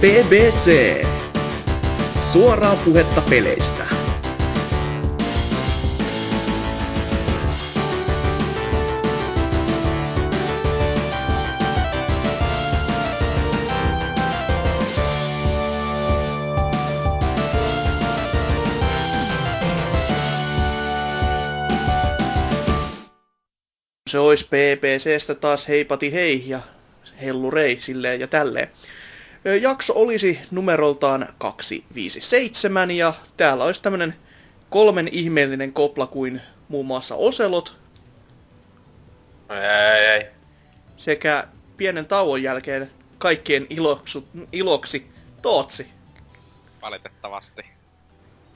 BBC. Suoraa puhetta peleistä. se olisi PPCstä taas heipati hei ja hellurei silleen ja tälleen. Jakso olisi numeroltaan 257 ja täällä olisi tämmönen kolmen ihmeellinen kopla kuin muun muassa Oselot. Ei, ei. Sekä pienen tauon jälkeen kaikkien iloksu, iloksi Tootsi. Valitettavasti.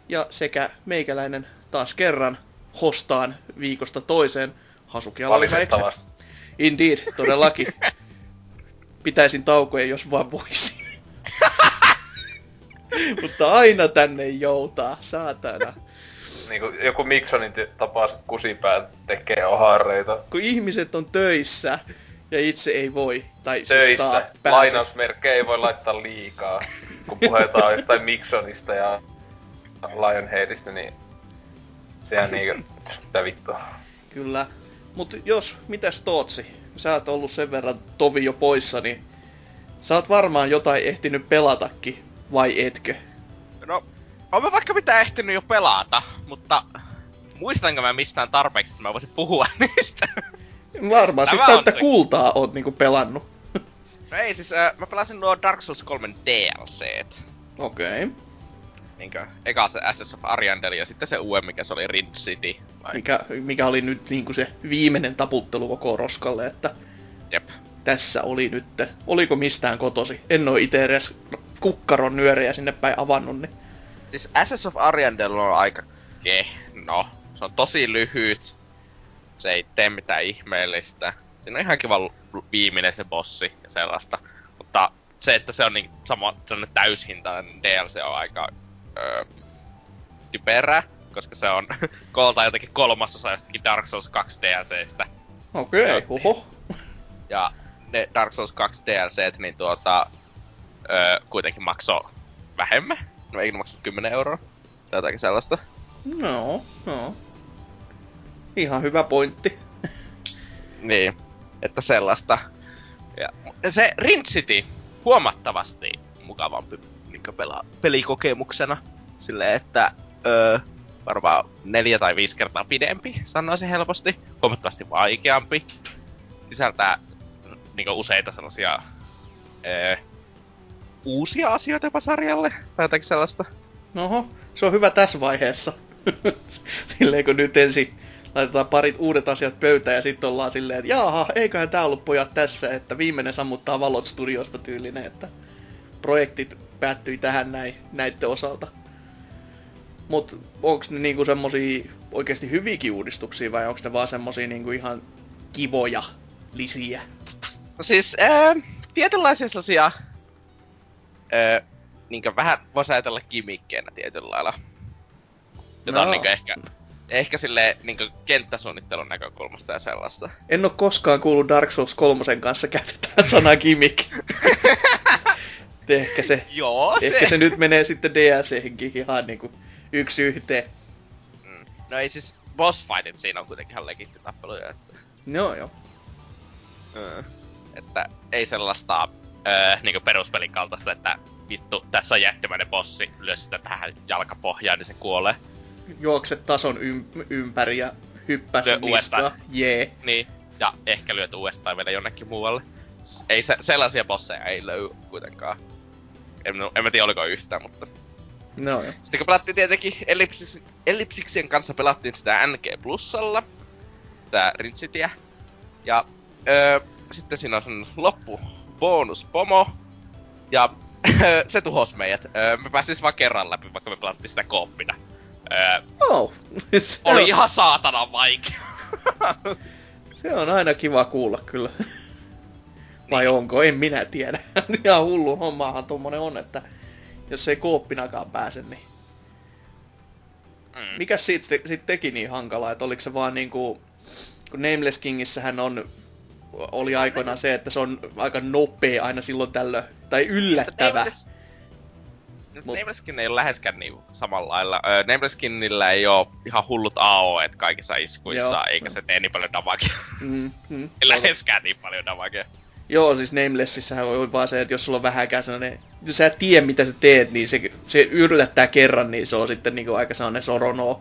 Ja sekä meikäläinen taas kerran hostaan viikosta toiseen Hasuki Valitettavasti. Indeed, todellakin. Pitäisin taukoja, jos vaan voisi. Mutta aina tänne joutaa, saatana. Niin kuin joku Miksonin tapaus kusipää tekee ohareita. Kun ihmiset on töissä ja itse ei voi, tai siis Töissä. saa, pääse. Lainausmerkkejä ei voi laittaa liikaa. Kun puhutaan jostain Miksonista ja Lionheadista, niin sehän niinku, mitä vittua. Kyllä. Mutta jos, mitäs Tootsi? Sä oot ollut sen verran tovi jo poissa, niin sä oot varmaan jotain ehtinyt pelatakin, vai etkö? No, on mä vaikka mitä ehtinyt jo pelata, mutta muistanko mä mistään tarpeeksi, että mä voisin puhua niistä? Varmaan, siis täyttä se. kultaa oot niinku pelannut. No ei siis, äh, mä pelasin nuo Dark Souls 3 DLCt. Okei. Okay. Niinkö, eka se Ashes of Ariandel ja sitten se uuden, mikä se oli Rid City. Vai? Mikä, mikä oli nyt niinku se viimeinen taputtelu koko roskalle, että Jep. tässä oli nyt. Oliko mistään kotosi? En oo ite edes kukkaron nyörejä sinne päin avannut, niin Siis Ashes of Ariandel on aika kehno. Se on tosi lyhyt. Se ei tee mitään ihmeellistä. Siinä on ihan kiva viimeinen se bossi ja sellaista. Mutta se, että se on niin sama, täyshintainen DLC on aika öö, typerä, koska se on koolta jotenkin kolmasosa jostakin Dark Souls 2 DLCstä. okei, okay, oho. Ja ne Dark Souls 2 DLCt, niin tuota, öö, kuitenkin maksoi vähemmän. No ne maksanut 10 euroa? Tai jotakin sellaista. No, no. Ihan hyvä pointti. Niin, että sellaista. Ja se Rin City huomattavasti mukavampi niin pela, pelikokemuksena. Silleen, että öö, varmaan neljä tai viisi kertaa pidempi, sanoisin helposti. Huomattavasti vaikeampi. Sisältää niin useita sellaisia öö, uusia asioita jopa sarjalle. Tai jotakin sellaista. Oho, se on hyvä tässä vaiheessa. silleen kun nyt ensin laitetaan parit uudet asiat pöytään ja sitten ollaan silleen, että jaaha, eiköhän tää ollut pojat tässä, että viimeinen sammuttaa valot studiosta tyylinen, että projektit päättyi tähän näin, näiden osalta. Mut onks ne niinku semmosia oikeasti hyviäkin uudistuksia vai onks ne vaan semmosia niinku ihan kivoja lisiä? No siis, ää, tietynlaisia sellaisia, ää, niinkö vähän voisi ajatella kimikkeenä tietyllä lailla. Jota No. on niinkö ehkä, ehkä sille niinkö kenttäsuunnittelun näkökulmasta ja sellaista. En oo koskaan kuullut Dark Souls 3 kanssa käytetään sanaa gimmick. ehkä se Joo, Ehkä se nyt menee sitten DLChenkin ihan niinku yksi yhteen. Mm. No ei siis, boss fightit siinä on kuitenkin ihan legitti tappeluja, että, Joo joo. mm. että ei sellaista öö, niinkö peruspelin kaltaista, että vittu, tässä on jättimäinen bossi, lyö sitä tähän jalkapohjaan, niin se kuolee. Juokse tason ym- ympäri ja hyppäs Lyö niskaa. uudestaan. Jee. Niin, ja ehkä lyöt uudestaan vielä jonnekin muualle. Ei se, sellaisia bosseja ei löydy kuitenkaan. En, en mä tiedä oliko yhtään, mutta... No joo. Sitten kun pelattiin tietenkin Ellipsis, Ellipsiksien kanssa pelattiin sitä NG Plusalla, tää Rinsitia. Ja öö, sitten siinä on sen loppu bonus pomo. Ja se tuhos meidät. Öö, me päästiin siis vaan kerran läpi, vaikka me pelattiin sitä kooppina. Öö, Oh. oli on, ihan saatana vaikea. se on aina kiva kuulla kyllä. Vai onko? En minä tiedä. Ihan hullu hommaahan tommonen on, että jos ei kooppinakaan pääse, niin Mm. mikä siitä sit teki niin hankalaa, että oliko se vaan niinku, kun Nameless Kingissähän on oli aikoinaan se, että se on aika nopea aina silloin tällöin, tai yllättävä. Mut- Nameless Skin ei ole läheskään niin samalla lailla. Öö, ei oo ihan hullut AOE kaikissa iskuissa, Joo. eikä se tee niin paljon damagea. Mm, mm. ei läheskään niin paljon damagea. Joo, siis Namelessissähän on vaan se, että jos sulla on vähäkään sellainen, jos sä et tiedä mitä sä teet, niin se, se yllättää kerran, niin se on sitten niinku aika sellainen sorono.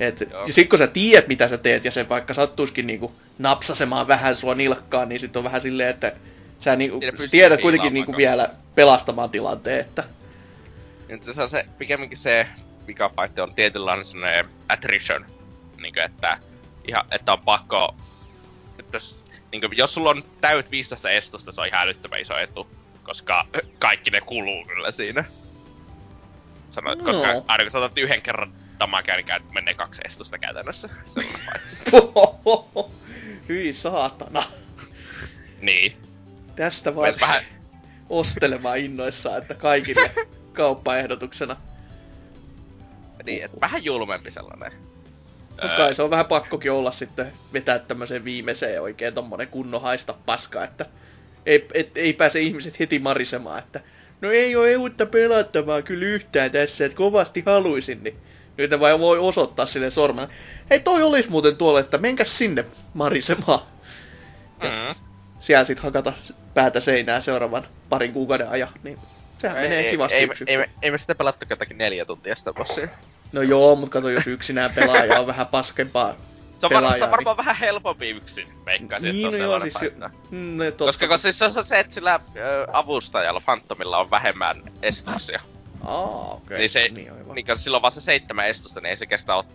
Et, Joo. ja sit kun sä tiedät mitä sä teet, ja se vaikka sattuisikin niinku napsasemaan vähän sua nilkkaan, niin sit on vähän silleen, että sä Siinä pystyy tiedät kuitenkin niinku koko- vielä pelastamaan tilanteen, että Nyt se on se, pikemminkin se vikapaitti on tietynlainen sellainen attrition. Niin että, ihan, että on pakko... Että, niin kuin, jos sulla on täyt 15 estosta, se on ihan älyttömän iso etu. Koska kaikki ne kuluu kyllä siinä. Sano, No. koska aina kun sä otat yhden kerran damagea, niin menee kaksi estosta käytännössä. Hyi saatana. niin. Tästä vaan vähän- ostelemaan innoissaan, että kaikille kauppaehdotuksena. niin että vähän julmempi sellainen. Mut kai se on vähän pakkokin olla sitten vetää tämmöiseen viimeiseen oikein tommonen kunnon haista paska, että ei, et, ei pääse ihmiset heti marisemaan, että no ei ole uutta pelattavaa kyllä yhtään tässä, että kovasti haluisin, niin nyt vai voi osoittaa sille sormen. Hei toi olis muuten tuolla, että menkäs sinne marisemaan. Mm. Siellä sit hakata päätä seinää seuraavan parin kuukauden ajan, niin sehän Ei, menee ei, kivasti ei, ei, me- ei, me sitä pelattu jotakin neljä tuntia sitä bossia. No joo, mutta kato, jos yksinään pelaaja on vähän paskempaa Se on, var, se on varmaan vähän helpompi yksin, veikkaisin, Niin, että se no on joo, sellainen siis paikka. Mm, no, totta. Koska kun siis se on se, että sillä avustajalla, Phantomilla on vähemmän estuksia. Aa, okei. Okay. Niin, se, niin, aivan. niin kun sillä on vaan se seitsemän estusta, niin ei se kestä ot,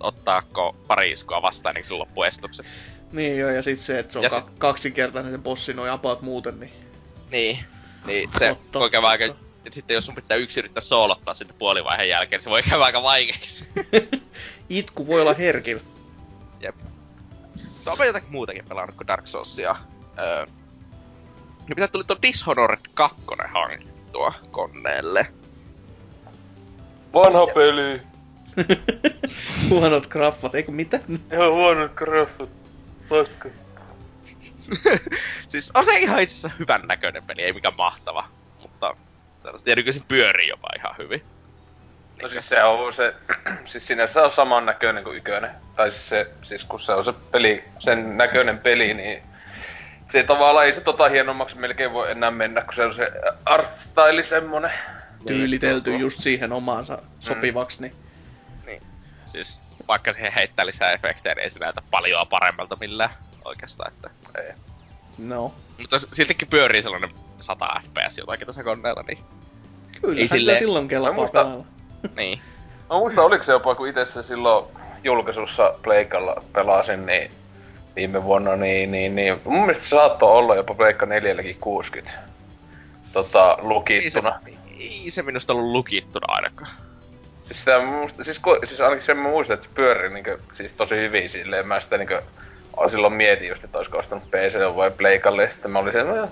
ottaako pari iskua vastaan, niin sillä loppuu estukset. Niin joo, ja sit se, että se on Ja ka- sit- kaksinkertainen se bossi noin apaut muuten, niin... Niin. Niin se Totta, totta. Et sitten jos sun pitää yksi yrittää soolottaa sitten puolivaiheen jälkeen, niin se voi käydä aika vaikeaksi. Itku voi olla herkillä. Jep. Mutta onko jotakin muutakin pelannut kuin Dark Soulsia? Öö, niin mitä tuli tuo Dishonored 2 hankittua koneelle? Vanha peli. Huonot graffat, eikö mitä? Ihan huonot graffat. Paska. siis on se ihan itse asiassa hyvän näköinen peli, ei mikään mahtava. Sellaista, ja nykyisin pyörii jopa ihan hyvin. No siis se on se, siis sinänsä on saman näköinen kuin ykönen. Tai siis se, siis kun se on se peli, sen näköinen peli, niin se tavallaan ei se tota hienommaksi melkein voi enää mennä, kun se on se art style semmonen. Tyylitelty Joo. just siihen omaansa sopivaksi, niin... Siis vaikka siihen heittää lisää efektejä, niin ei se näytä paljon paremmalta millään oikeastaan. Että. Ei. No. Mutta siltikin pyörii sellainen 100 fps jotakin tässä koneella, niin. Kyllä, Ei sille... silleen- silloin kelpaa pelailla. niin. Mä muistan, oliko se jopa, kun itse se silloin julkaisussa Pleikalla pelasin, niin viime vuonna, niin, niin, niin mun mielestä se saattoi olla jopa Pleikka 4 60 tota, Ei se, lukittuna. ei se minusta ollut lukittuna ainakaan. Siis, sitä, musta, siis, ku, siis ainakin sen mä muistan, että se pyörii niinku, siis tosi hyvin silleen. Mä sitä niinku, silloin mietin just, että olisiko ostanut PC vai Pleikalle. Ja sitten mä olin se, no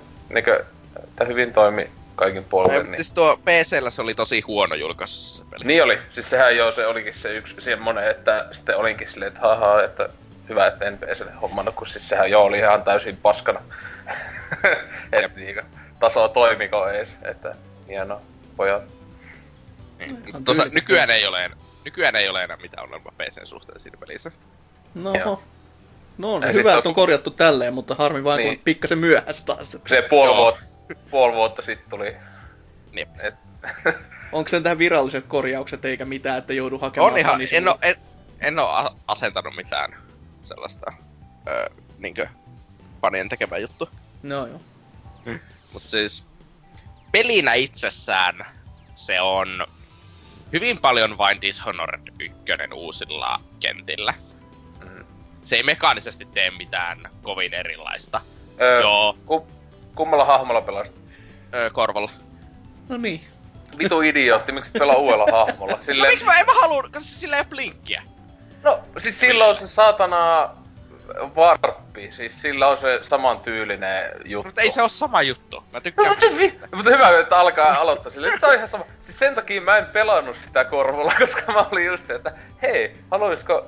että hyvin toimi kaikin puolin. Ei, Niin. Siis tuo PCllä se oli tosi huono julkaisu se peli. niin oli. Siis sehän joo, se olikin se yksi semmonen, että sitten olinkin silleen, että haha, että hyvä, että en PClle hommannut, kun siis sehän joo oli ihan täysin paskana. että niinku, taso toimiko ees, että hienoa, pojat. Niin. Tuossa nykyään ei ole enää, nykyään ei ole enää mitään ongelmaa PCn suhteen siinä pelissä. No. Joo. No Ja hyvä, että on- korjattu tälleen, mutta harmi vaan, kun Niin. on pikkasen myöhässä taas. Se puoli, Joo. vuotta, puoli vuotta sitten tuli. Niin. Et, Onko sen tähän viralliset korjaukset eikä mitään, että joudu hakemaan On ihan, en oo, en, en a- asentanut mitään sellaista, öö, niinkö, fanien tekemä juttu. No joo. Mut siis, pelinä itsessään se on hyvin paljon vain Dishonored 1 uusilla kentillä. Se ei mekaanisesti tee mitään kovin erilaista. Öö, Joo, Ku, kummalla hahmolla pelasit? öö, korvalla. No niin. Vitu idiootti, miksi et pelaa uudella hahmolla? No Silleen, miksi mä en mä halua, koska sillä ei oo blinkkiä. no siis sillä on se saatana varppi, siis sillä on se saman tyylinen juttu. Mutta ei se oo sama juttu. Mä No, tykkään mutta, vi- mutta hyvä, että alkaa aloittaa että tää on ihan sama. Siis sen takia mä en pelannut sitä korvalla, koska mä olin just se, että hei, haluaisiko,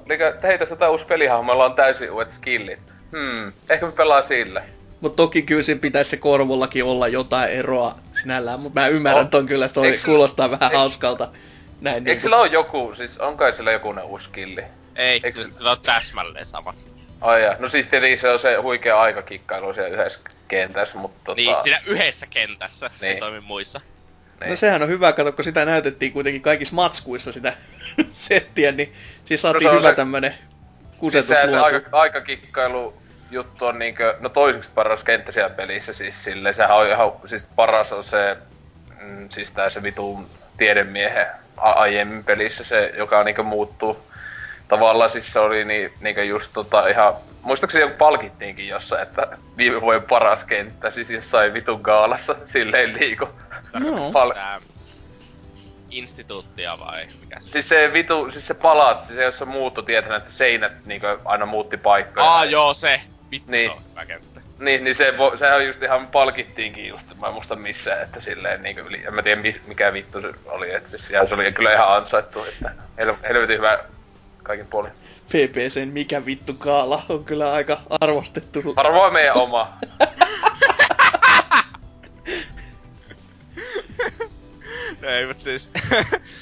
tässä on tää uusi pelihahmo, on täysin uudet skillit. Hmm, ehkä mä pelaan sillä. Mutta toki kyllä siinä pitäisi se korvollakin olla jotain eroa sinällään, mutta mä ymmärrän On. ton kyllä, että toi Eiks- kuulostaa vähän eik- hauskalta. Näin Eikö niin sillä ole joku, siis on kai sillä joku uusi skilli? Ei, Eikö- Eikö... se on täsmälleen sama. Ai ja. No siis tietenkin se on se huikea aikakikkailu siellä yhdessä kentässä, mutta tota... Niin, siinä yhdessä kentässä, se ei Niin. toimi muissa. niin. No sehän on hyvä, kato, kun sitä näytettiin kuitenkin kaikissa matskuissa sitä settiä, niin siis saatiin No se hyvä se- tämmönen siis kusetus sehän se luotu. aika, aikakikkailu juttu on niinkö, no toiseksi paras kenttä siellä pelissä siis silleen, sehän on ihan, siis paras on se, mm, siis tää se vitun tiedemiehen a- aiemmin pelissä se, joka niinkö muuttuu. Tavallaan siis se oli niin, niinkö just tota ihan, muistaakseni joku palkittiinkin jossain, että viime vuoden paras kenttä, siis jossain vitun gaalassa silleen liiku. No. Pal- Tää instituuttia vai mikä se? Siis se vitu, siis se palat, siis se jossa muuttu tietää, että seinät niinkö aina muutti paikkoja. Aa joo, se! Vittu Niin. se on hyvä kenttä. Niin, niin se, vo, sehän just ihan palkittiinkin just, mä en muista missään, että silleen niinku yli, en mä tiedä mi, mikä vittu se oli, että siis ja se oli kyllä ihan ansaittu, että hel, helvetin hyvä kaikin puolin. PPCn mikä vittu kaala on kyllä aika arvostettu. Varmaan meidän oma. No ei, mut siis...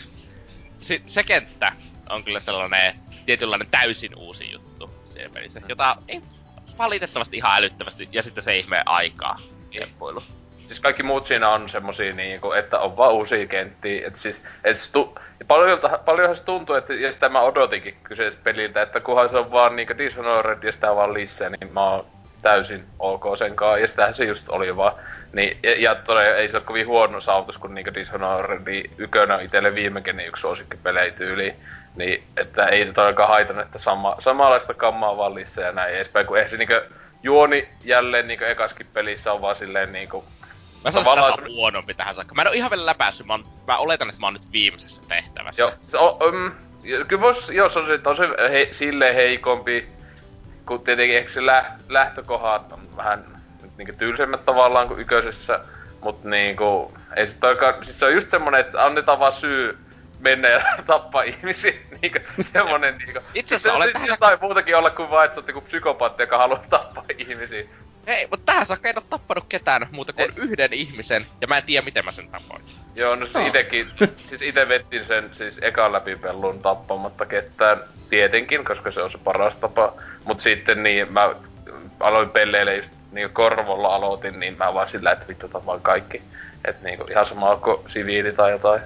si- se kenttä on kyllä sellainen tietynlainen täysin uusi juttu siinä pelissä, jota ei valitettavasti ihan älyttömästi, ja sitten se ihmeen aikaa kemppuilu. Siis kaikki muut siinä on semmosia niinku, että on vaan uusia kenttiä, että siis, et se tu, ja paljolta, paljonhan se tuntuu, että, ja sitä mä odotinkin kyseessä peliltä, että kunhan se on vaan niinku Dishonored ja sitä vaan lisää, niin mä oon täysin ok senkaan, ja sitähän se just oli vaan. Niin, ja, ja todella ei se ole kovin huono saavutus, kun niinku Dishonored ykönä on itelle viime genen yksi suosikkipelejä tyyli. Niin, että ei todellakaan haitannut, että sama, samanlaista kammaa vaan lisää ja näin edespäin, kun eihän se niinku juoni jälleen niinku ekaskin pelissä on vaan silleen niinku Mä että Tavallaan- tässä on huonompi tähän saakka. Mä en oo ihan vielä läpäissyt, mä, oon, mä oletan, että mä oon nyt viimeisessä tehtävässä. Joo, se on, um, kyllä vois, joo, se on, se, on se he, silleen heikompi, kun tietenkin eikö se lä, lähtökohdat on vähän nyt niinku tylsemmät tavallaan kuin yköisessä, mut niinku, ei se toikaan, siis se on just semmonen, että annetaan vaan syy mennä ja tappaa ihmisiä, niinku semmonen niinku. Itse asiassa se, tähän- jotain muutakin olla kuin vaan, että sä oot joku psykopaatti, joka haluaa tappaa ihmisiä. Hei, mutta tähän saakka en oo tappanut ketään muuta kuin Ei. yhden ihmisen, ja mä en tiedä miten mä sen tapoin. Joo, no siis itekin, siis ite vettin sen siis ekan läpipellun tappamatta ketään, tietenkin, koska se on se paras tapa. Mut sitten niin, mä aloin pelleille just niinku korvolla aloitin, niin mä vaan sillä, että vittu tapaan kaikki. Et niinku ihan sama kuin siviili tai jotain.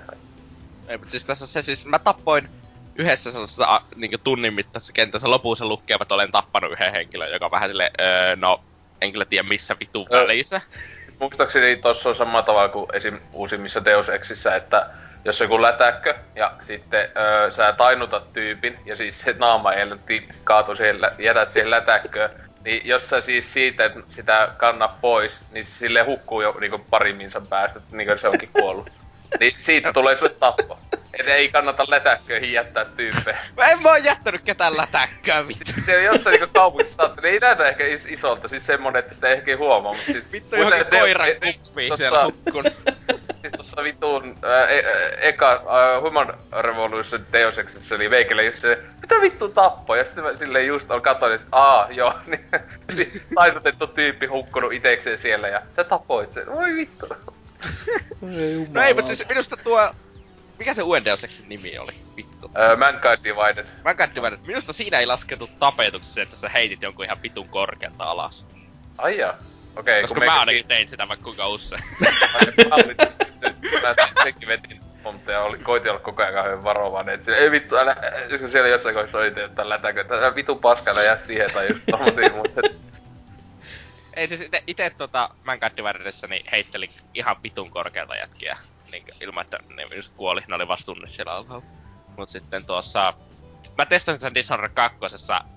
Ei, mutta siis tässä se siis, mä tappoin yhdessä sellaisessa a, niin tunnin mittaisessa kentässä lopussa lukevat, olen tappanut yhden henkilön, joka on vähän sille, öö, no, en kyllä tiedä missä vitun Ö. välissä. Muistaakseni tossa on sama tavalla kuin esim. uusimmissa Deus Exissä, että jos on joku lätäkkö ja sitten öö, sä tainutat tyypin ja siis se naama ei kaatu siihen, jätät siihen lätäkköön, niin jos sä siis siitä et sitä kanna pois, niin sille hukkuu jo niinku pari minsan päästä, että niinku se onkin kuollut. Niin siitä tulee sulle tappo. Et ei kannata lätäkköihin jättää tyyppejä. Mä en mä oon jättänyt ketään lätäkköä, vittu. Se on jossain niinku kaupungissa saattaa, ei näytä ehkä is- isolta, siis semmonen, että sitä ei ehkä huomaa, mutta siis... Vittu johonkin koiran e- e- kuppiin tossa- siellä hukkun. Siis tossa vitun ää, e, ä, eka ää, Human Revolution Deus Exissa oli veikelle just se, mitä vittu tappoi? Ja sitten mä silleen just on katsonut, että aa joo, niin niin taitutettu tyyppi hukkunut itekseen siellä ja sä tapoit sen. Oi vittu. Ei No ei, mutta siis minusta tuo... Mikä se uuden Deus Exin nimi oli? Vittu. Ää, Mankind Divided. Mä Divided. Minusta siinä ei laskettu tapetuksi se, että sä heitit jonkun ihan vitun korkealta alas. Ai jaa. Okei, Koska kun mä ainakin tein sitä vaikka kuinka usein. mä senkin vetin monta ja oli, koitin olla koko ajan kauhean varovainen, että ei vittu, älä, jos siellä jossain kohdassa oli, että lätäkö, että älä vitun paskana jää siihen tai just tommosia, mutta Ei siis ite, ite tota Mankind Dividedissa niin heittelin ihan vitun korkealta jätkiä. Niin, ilman, että ne just kuoli, ne oli vastuunne siellä alhaalla. Mut sitten tuossa... Mä testasin sen Dishonored 2,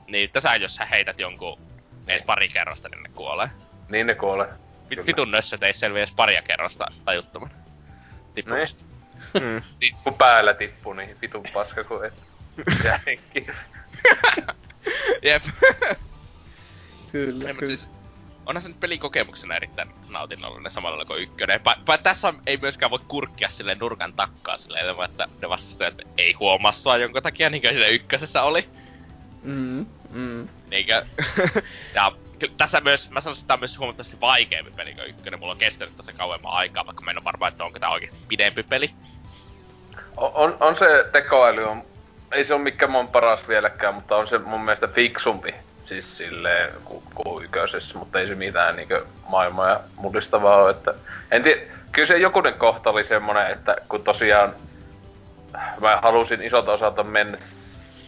niin tässä jos sä heität jonkun edes pari kerrosta, niin ne kuolee. niin ne kuolee. Kyllä. vitun nössöt ei selviä edes paria kerrosta tajuttoman. Mm. Niin, kun päällä tippuu, niin vitun paska kuin et. Ja henki. Jep. Kyllä, mut kyllä. siis, onhan se nyt pelikokemuksena erittäin nautinnollinen samalla lailla kuin ykkönen. Pa, pa, tässä on, ei myöskään voi kurkkia sille nurkan takkaa sille ilman, että ne vastustajat ei huomaa sua jonkun takia, niin kuin ykkösessä oli. Mm, mm. Niinkö? ja kyllä tässä myös, mä sanoisin, että tämä on myös huomattavasti vaikeampi peli kuin ykkönen. Mulla on kestänyt tässä kauemman aikaa, vaikka mä en ole varma, että onko tämä oikeasti pidempi peli. On, on, on se tekoäly, on, ei se ole mikään mun paras vieläkään, mutta on se mun mielestä fiksumpi. Siis silleen kuin ku yköisessä, mutta ei se mitään niinkö maailmaa mullistavaa ole, että... En tiedä, kyllä se jokunen kohta oli semmonen, että kun tosiaan mä halusin isolta osalta mennä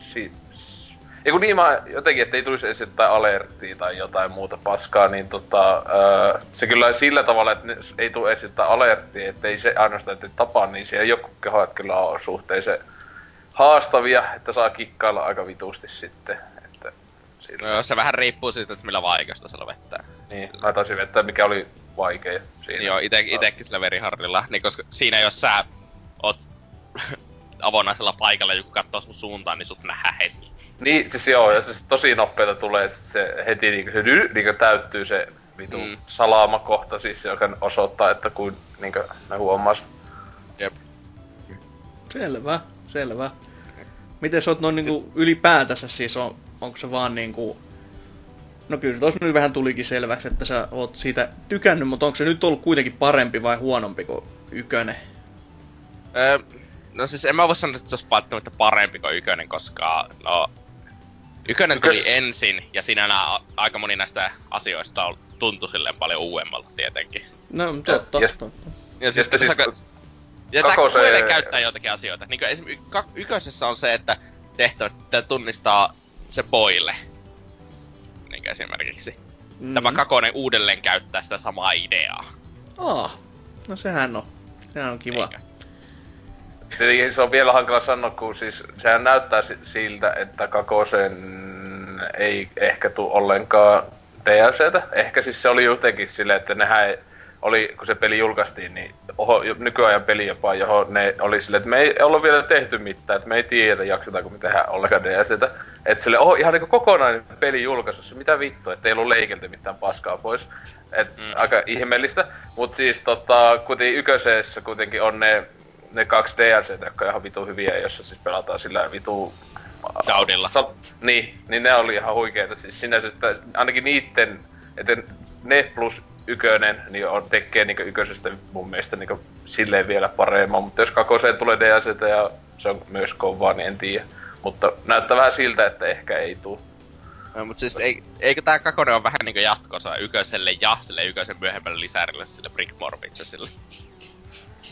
si- ja kun niin mä jotenkin, että ei tulisi edes jotain alerttia tai jotain muuta paskaa, niin tota, öö, se kyllä sillä tavalla, että ei tule edes jotain alerttia, että ei se ainoastaan, että tapa, niin siellä joku kehot kyllä on suhteellisen haastavia, että saa kikkailla aika vitusti sitten. Sillä... No, se vähän riippuu siitä, että millä vaikeasta sillä vettää. Niin, sillä... mä taisin vettää, mikä oli vaikea siinä. Joo, ite, itekin sillä veriharrilla, niin koska siinä jos sä oot avonaisella paikalla joku katsoo sun suuntaan, niin sut nähdään heti. Niin, siis joo, ja siis tosi nopeeta tulee sit se heti niinku se niinku täyttyy se vitu mm. salamakohta siis, joka osoittaa, että kuin niinku ne huomas. Jep. Selvä, selvä. Miten sä oot noin niinku ylipäätänsä siis, on, onko se vaan niinku... No kyllä se nyt vähän tulikin selväksi, että sä oot siitä tykännyt, mutta onko se nyt ollut kuitenkin parempi vai huonompi kuin ykönen? Öö, no siis en mä voi sanoa, että se olisi välttämättä parempi kuin ykönen, koska no, Ykönen tuli Ykös... ensin, ja siinä nää, aika moni näistä asioista tuntui silleen paljon uudemmalta tietenkin. No, totta, ja, totta. Ja, siis, siis, siis ja kakose... tää käyttää jotakin asioita. Niin esimerkiksi yköisessä on se, että tehtävät tunnistaa se boille. Niin esimerkiksi. Mm-hmm. Tämä kakonen uudelleen käyttää sitä samaa ideaa. Ah, no sehän on. Sehän on kiva. Eikä. Tietenkin se on vielä hankala sanoa, kun siis sehän näyttää siltä, että Kakosen ei ehkä tule ollenkaan DLCtä. Ehkä siis se oli jotenkin silleen, että nehän ei, oli, kun se peli julkaistiin, niin oho, nykyajan peli jopa, johon ne oli silleen, että me ei olla vielä tehty mitään, että me ei tiedä, jaksetaanko me tehdä ollenkaan DLCtä. Että sille oho, ihan niinku kokonainen peli julkaisussa, mitä vittua, että ei ollut leikelty mitään paskaa pois. Et mm. aika ihmeellistä. Mut siis tota, kuitenkin yköisessä kuitenkin on ne ne kaksi DLC, jotka on ihan vitu hyviä, jossa siis pelataan sillä vitu... Daudilla. Sa- niin, niin ne oli ihan huikeita. Siis sinänsä, että ainakin niitten, että ne plus ykönen, niin on, tekee niin yköisestä mun mielestä niin silleen vielä paremmin. Mutta jos kakoseen tulee DLC ja se on myös kovaa, niin en tiedä. Mutta näyttää vähän siltä, että ehkä ei tuu. No, mutta siis ei, eikö tää kakonen on vähän niinku jatkossa yköiselle ja sille yköisen myöhemmälle lisärille sille Brick Morbidsille?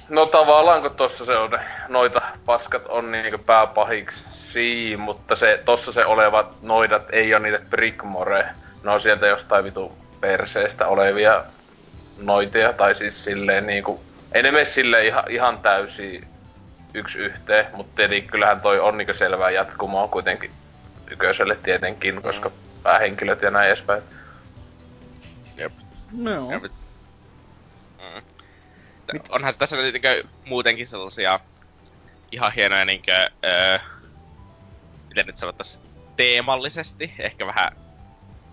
No tavallaan kun tossa se on, noita paskat on niinku pääpahiksi, mutta se, tossa se olevat noidat ei ole niitä Brickmore. Ne on sieltä jostain vitu perseestä olevia noitia, tai siis silleen niinku, ei ne mene silleen ihan, ihan täysin yksi yhteen, mutta tietenkin kyllähän toi on niinku selvää jatkumoa kuitenkin yköiselle tietenkin, koska mm. päähenkilöt ja näin edespäin. Jep. No. Jep. Mm että onhan tässä niinkö muutenkin sellaisia ihan hienoja niinkö, öö, miten nyt sanottais, teemallisesti, ehkä vähän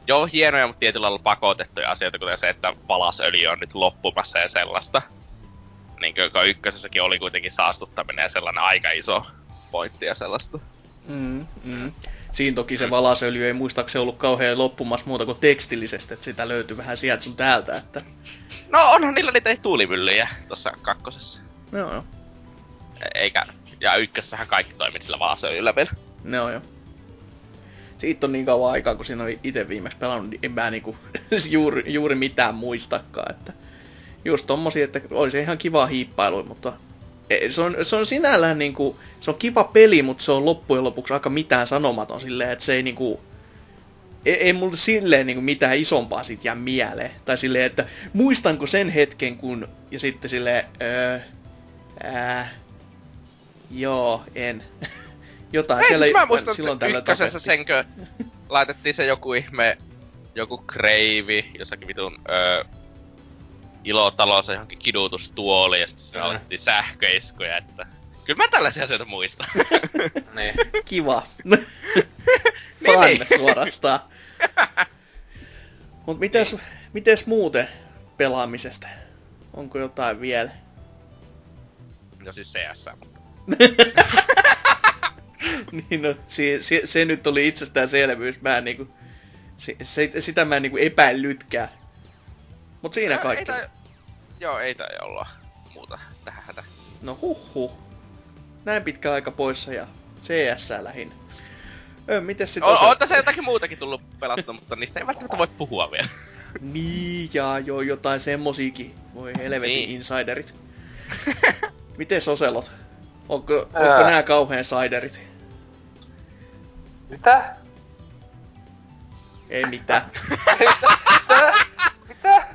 joo hienoja, mutta tietyllä lailla pakotettuja asioita, kuten se, että valasöljy on nyt loppumassa ja sellaista. Niin kuin ykkösessäkin oli kuitenkin saastuttaminen ja sellainen aika iso pointti ja sellaista. Mm, mm. Siinä toki se valasöljy ei muistaakseni ollut kauhean loppumassa muuta kuin tekstillisesti, että sitä löytyy vähän sieltä sun täältä, että No onhan niillä niitä tuulimyllyjä tuossa kakkosessa. Joo joo. Eikä, ja ykkössähän kaikki toimit sillä vaasöljyllä vielä. Joo joo. Siitä on niin kauan aikaa, kun siinä oli itse viimeksi pelannut, niin en mä niinku juuri, juuri mitään muistakaan, että just tommosia, että olisi ihan kiva hiippailu, mutta e, se on, se on sinällään niinku, se on kiva peli, mutta se on loppujen lopuksi aika mitään sanomaton silleen, että se ei niinku, ei, ei mulle silleen niin kuin mitään isompaa sit jää mieleen. Tai silleen, että muistanko sen hetken, kun... Ja sitten silleen... Öö, ää, joo, en. Jotain ei, siellä siis mä muistan, silloin tällä ykkösessä senkö laitettiin se joku ihme, joku kreivi, jossakin vitun öö, ilotalossa johonkin kidutustuoli ja sitten siinä mm. sähköiskuja, että kyllä mä tällaisia asioita muistan. niin. Kiva. Fun niin. suorastaan. Mut mites, niin. mites muuten pelaamisesta? Onko jotain vielä? No siis CS, mutta... niin no, se, se, se, nyt oli itsestäänselvyys. Mä niinku Se, se, sitä mä en niinku epäillytkään. Mut siinä Ei kaikki. tai... Joo, ei tai olla muuta tähän hätä. No huh Näin pitkä aika poissa ja CS lähinnä. Öö, mites sit On, osa- on tässä jotakin muutakin tullut pelattua, mutta niistä ei välttämättä voi puhua vielä. Niin, ja joo, jotain semmosiikin. Voi helvetin Niin. insiderit. Mites Oselot? Onko, onko Ää. nää kauheen siderit? Mitä? Ei mitään. Mitä?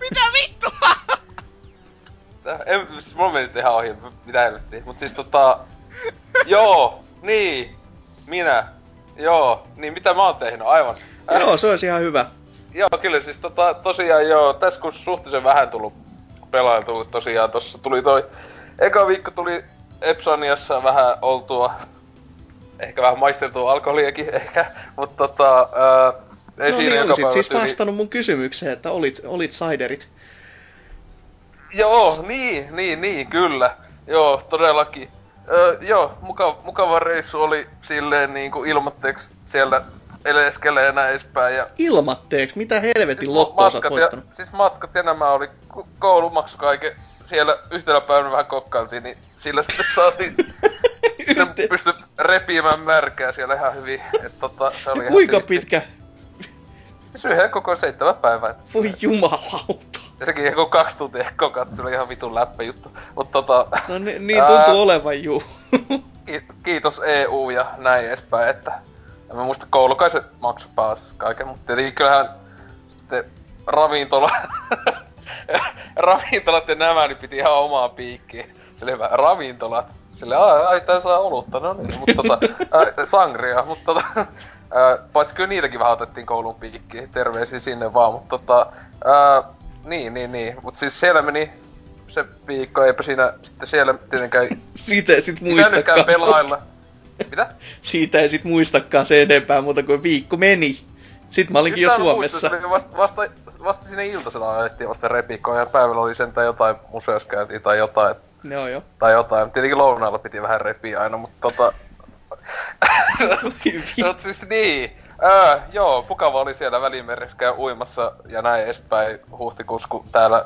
Mitä vittua? Tää- En, siis mulla meni nyt ihan ohi, mitä helvettiä. Mut siis tota... joo, niin. Minä. Joo, niin mitä mä oon tehnyt, aivan. Äh, joo, se olisi ihan hyvä. Joo, kyllä siis tota, tosiaan joo, tässä kun suhteellisen vähän tullut pelailtu, tosiaan tossa tuli toi, eka viikko tuli Epsaniassa vähän oltua, ehkä vähän maisteltua alkoholiakin ehkä, mutta tota, ää, ei no siinä niin, olisit siis vastannut mun kysymykseen, että olit, olit siderit. Joo, niin, niin, niin, kyllä. Joo, todellakin. Öö, joo, mukava, mukava reissu oli silleen niinku ilmatteeksi siellä eleskelee ja näin edespäin. Ja Ilmatteeksi, mitä helvetin Siis lottoa sä oot voittanut? Ja, siis matkat ja nämä oli koulumaksu kaiken. Siellä yhtenä päivänä vähän kokkailtiin, niin sillä sitten saatiin, sitten pysty repiimään märkää siellä ihan hyvin. Et tota, se oli ihan kuinka siisti. pitkä? Yhden koko seitsemän päivää. Voi jumalauta. Ja sekin joku kaksi tuntia kokat, se oli ihan vitun läppä juttu. Mut tota, No ni- niin tuntuu Ää. olevan juu. ki- kiitos EU ja näin edespäin, että en mä muista koulu kai se maksu pääs kaiken, mutta tietenkin kyllähän sitten ravintola, ravintolat ja nämä, niin piti ihan omaa piikkiä. Se oli hyvä, ravintolat. Sille, ai, ai tää saa olutta, no niin, mutta tota, ää, sangria, mutta tota, ää, paitsi kyllä niitäkin vähän otettiin koulun piikkiin, terveisiä sinne vaan, mutta tota, ää, niin, niin, niin, mutta siis siellä meni se viikko, eipä siinä sitten siellä tietenkään Siitä ei sit muistakaan. pelailla. Mitä? Siitä ei sit muistakaan se enempää muuta kuin viikko meni. Sitten mä olinkin jo Suomessa. Oli vasta, vasta, vasta sinne iltasella ajettiin vasta repikkoon ja päivällä oli sentään jotain museoskäyntiä tai jotain. Joo joo. Tai jotain. Tietenkin lounaalla piti vähän repiä aina, mutta tota... Mut siis niin. Öö, joo, mukava oli siellä välimeressä käy uimassa ja näin edespäin huhtikuussa, kun täällä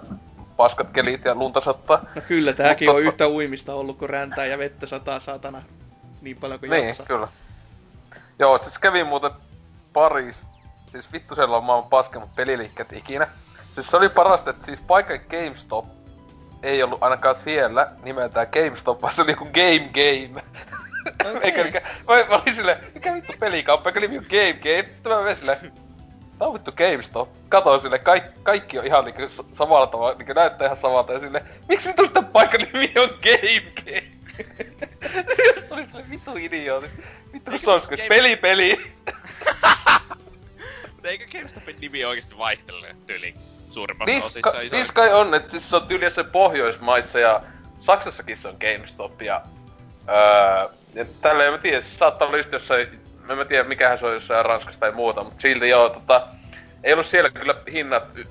paskat kelit ja lunta sattaa. No kyllä, tääkin Mutta- on yhtä uimista ollut, kun räntää ja vettä sataa saatana niin paljon kuin Niin, jaksaa. kyllä. Joo, siis kävin muuten Paris. Siis vittusella on maailman paskemmat peliliikkeet ikinä. Siis se oli parasta, että siis paikka GameStop ei ollut ainakaan siellä nimeltään GameStop, vaan se oli joku Game Game. Okei. Eikä mikä, mä, mä olin silleen, mikä vittu pelikauppa, eikä nimi on Game Game. Sitten mä menin silleen, tää on vittu GameStop. Katoin sille, kaikki, kaikki on ihan niinku samalla tavalla, niinku näyttää ihan samalta ja sille, miksi vittu sitä paikan nimi on Game Game? Just oli sille vittu idiooti. Vittu kun se on siis Game- peli peli. Mutta eikö GameStopin nimi oikeesti vaihtele tyyli suurimmassa Niis, osissa ka, isoissa? niis kai on, että siis se on tyyli jossain Pohjoismaissa ja Saksassakin se on GameStop ja... Öö, ja tällä en mä tiedä, se saattaa olla just jossain... En mä tiedä mikähän se on jossain Ranskassa tai muuta, mutta silti joo, tota... Ei ollut siellä kyllä hinnat... Y,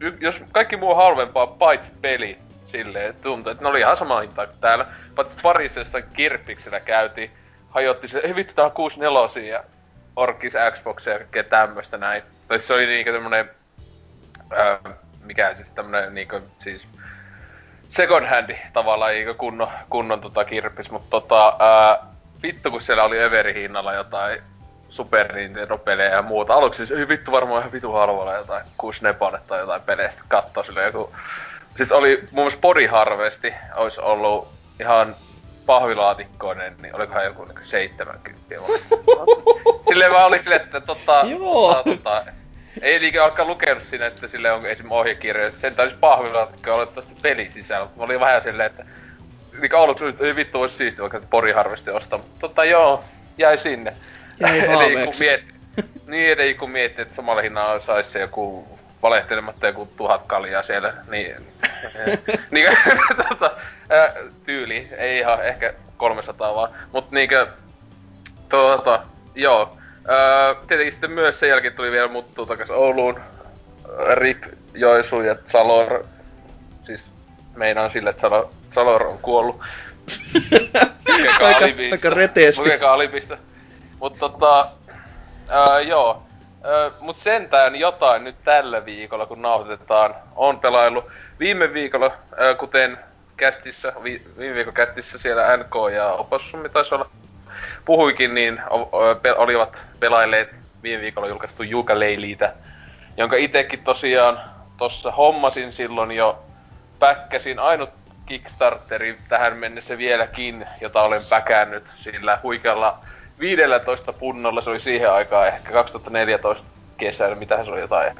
y, jos kaikki muu on halvempaa, paitsi peli, silleen, tuntuu, että ne oli ihan sama hintaa kuin täällä. Paitsi parissa jossain kirppiksellä käytiin, hajotti sille, ei vittu tää on 64 ja orkis Xboxia ja kaikkea tämmöstä näin. Tai se oli niinkö tämmönen öö, mikä siis tämmönen niinku siis second handi tavallaan, eikä kunnon, kunnon tota kirppis, mutta tota, ää, vittu kun siellä oli Everi hinnalla jotain Super Nintendo-pelejä ja muuta. Aluksi siis, ei vittu varmaan ihan vitu halvalla jotain kuusi nepane tai jotain peleistä kattoo sille joku... Siis oli muun muassa Body Harvesti, olisi ollut ihan pahvilaatikkoinen, niin olikohan joku niinku 70 Silleen vaan oli silleen, että tota, tota, tota, ei liikä alkaa lukenut siinä, että sille on esim. ohjekirja, että sen taisi pahvilaatikko olla tosta pelin sisällä. Mä olin vähän silleen, että niin aluksi ei vittu olisi siisti vaikka Pori Harvesti ostaa, mutta tota joo, jäi sinne. Jäi Eli kun miet, niin, eli kun miettii, että samalla hinnalla saisi se joku valehtelematta joku tuhat kaljaa siellä, niin, niin tota, ää, tyyli, ei ihan ehkä 300 vaan, mut niinkö, tuota, joo, ää, tietenkin sitten myös sen jälkeen tuli vielä muttuu takas Ouluun, Rip, Joisu ja Salor, siis meinaan sille, että Salor, Salor on kuollut. aika, aika reteesti. Lukekaa alipista. Mut tota, ää, joo. Öö, mut sentään jotain nyt tällä viikolla, kun nauhoitetaan, on pelailu. Viime viikolla, öö, kuten kästissä, vi, viime viikon kästissä siellä NK ja Opossumi taisi olla, puhuikin, niin olivat pelailleet viime viikolla julkaistu Leiliitä, jonka itekin tosiaan tossa hommasin silloin jo päkkäsin ainut Kickstarteri tähän mennessä vieläkin, jota olen päkännyt sillä huikealla 15 punnolla, se oli siihen aikaan ehkä 2014 kesällä, mitä se oli jotain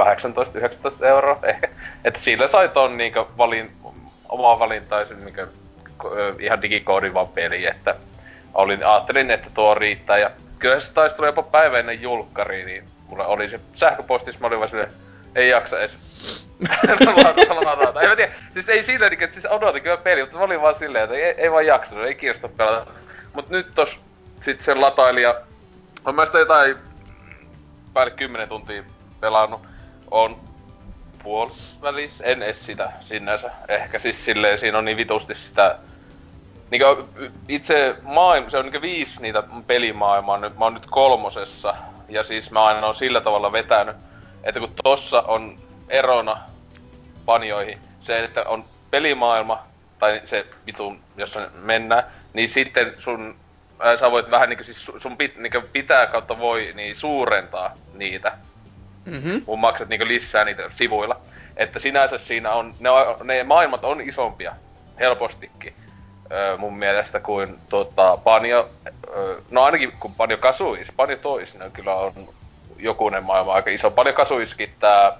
18-19 euroa ehkä. Että sillä sai ton niinkö valin, omaa valintaisen niinkö, ihan digikoodin vaan peli, että olin, ajattelin, että tuo riittää. Ja kyllä se taisi tulla jopa päivä ennen julkkari, niin mulla oli se sähköpostissa, mä olin vaan silleen, ei jaksa edes en mä tiedä, siis ei sillä että siis odotin kyllä peli, mutta mä olin vaan silleen, että ei, ei vaan jaksanut, ei kiinnosta pelata. Mut nyt tos sit sen latailija, on mä sitä jotain päälle 10 tuntia pelannut. On puolivälis, en edes sitä sinänsä. Ehkä siis silleen siinä on niin vitusti sitä Niinkö itse maailma, se on niinkö viisi niitä pelimaailmaa, nyt, mä oon nyt kolmosessa. Ja siis mä aina oon sillä tavalla vetänyt, että kun tossa on erona panjoihin se, että on pelimaailma, tai se vitun, jossa mennään, niin sitten sun, ää, sä voit vähän niinku siis sun pit, niinku pitää kautta voi niin suurentaa niitä. Mm-hmm. Mun maksat niinku lisää niitä sivuilla. Että sinänsä siinä on, ne, ne maailmat on isompia, helpostikin mun mielestä kuin tota, Panjo, öö, no ainakin kun Panjo Kasuis, Panjo Tois, ne kyllä on jokunen maailma aika iso. Panjo Kasuiskin tää,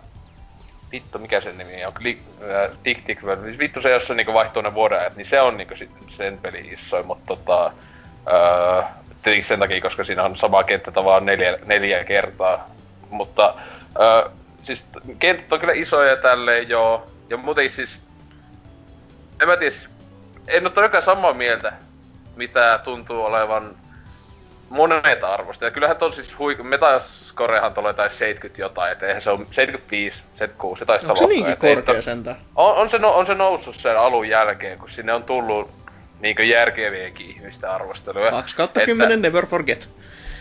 vittu mikä sen nimi on, Klik, äh, Tick Tick, siis vittu se jos se niinku vaihtuu ne vuodenajat, niin se on niinku sit sen peli isoin, mutta tota, öö, tietenkin sen takia, koska siinä on sama kenttä tavallaan neljä, neljä kertaa. Mutta öö, siis kentät on kyllä isoja tälleen joo. Ja muuten siis, en mä tiedä, en ole todellakaan samaa mieltä, mitä tuntuu olevan monet arvosta. Ja kyllähän on siis hui... Metascorehan tulee tai 70 jotain, et eihän se on 75, 76, jotain sitä Onko se niinkin korkea sentä? On, on, se, no, on se noussut sen alun jälkeen, kun sinne on tullut niinkö järkeviäkin ihmisten arvosteluja. 2 kautta 10, never forget.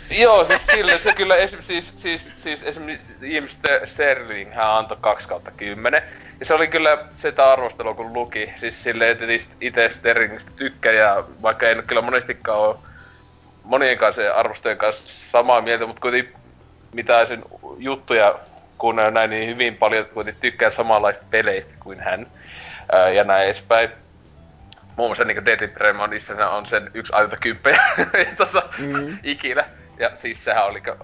Joo, siis sille se kyllä esim, siis, siis, siis esimerkiksi Jim Sterling hän antoi 2 kautta 10. Ja se oli kyllä sitä arvostelua kun luki. Siis silleen, että itse Sterlingistä tykkää ja vaikka en kyllä monestikaan ole monien kanssa arvostojen kanssa samaa mieltä, mutta kuitenkin mitä sen juttuja kun näin niin hyvin paljon kuitenkin tykkää samanlaista peleistä kuin hän. Ää, ja näin edespäin. Muun muassa niin Deadly Premonissa on sen yksi ainutta kymppejä tota, mm. ikinä. Ja siis sehän oli, äh,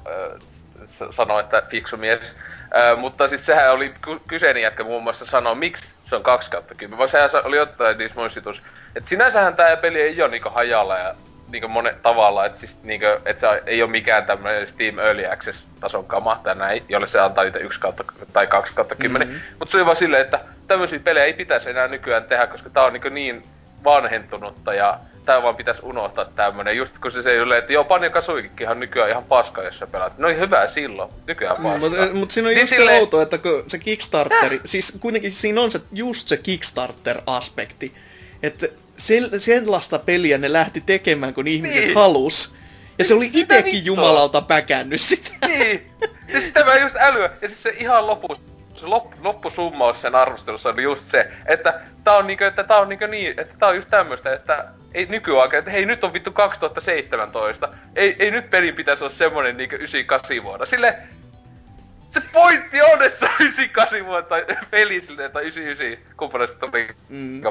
sanoi, että fiksu mies. Äh, mutta siis sehän oli kyseinen jätkä muun muassa sanoi, miksi se on 2 kautta 10. Vai sehän oli jotain niissä muistutus. Että sinänsähän tämä peli ei ole niinku hajalla ja niinku monen tavalla, että siis niinku, et se ei ole mikään tämmöinen Steam Early Access tason kama tai näin, jolle se antaa niitä 1 kautta tai 2 kautta 10. Mm-hmm. Mutta se oli vaan silleen, että tämmöisiä pelejä ei pitäisi enää nykyään tehdä, koska tää on niinku niin vanhentunutta ja tää vaan pitäisi unohtaa tämmönen. Just kun se se ei että joo, Panja Kasuikinhan nykyään ihan paska, jos sä pelaat. No hyvä silloin, nykyään paska. Mm, mutta mut siinä on niin just sille... se outo, että kun se Kickstarteri, äh. siis kuitenkin siinä on se, just se Kickstarter-aspekti. Että sen, sellaista peliä ne lähti tekemään, kun ihmiset niin. halus. Ja se oli itekin jumalauta päkännyt sitä. Niin. Siis sitä mä just älyä. Ja siis se ihan lopussa se lop, loppusummaus sen arvostelussa oli just se, että tää on niinkö, että tää on niinkö niin, että tää on just tämmöstä, että ei nykyaika, että hei nyt on vittu 2017, ei, ei nyt pelin pitäisi olla semmonen niinkö 98 vuonna. Sille se pointti on, että se on 98 vuotta tai peli silleen, tai 99, kumppanista tuli mm.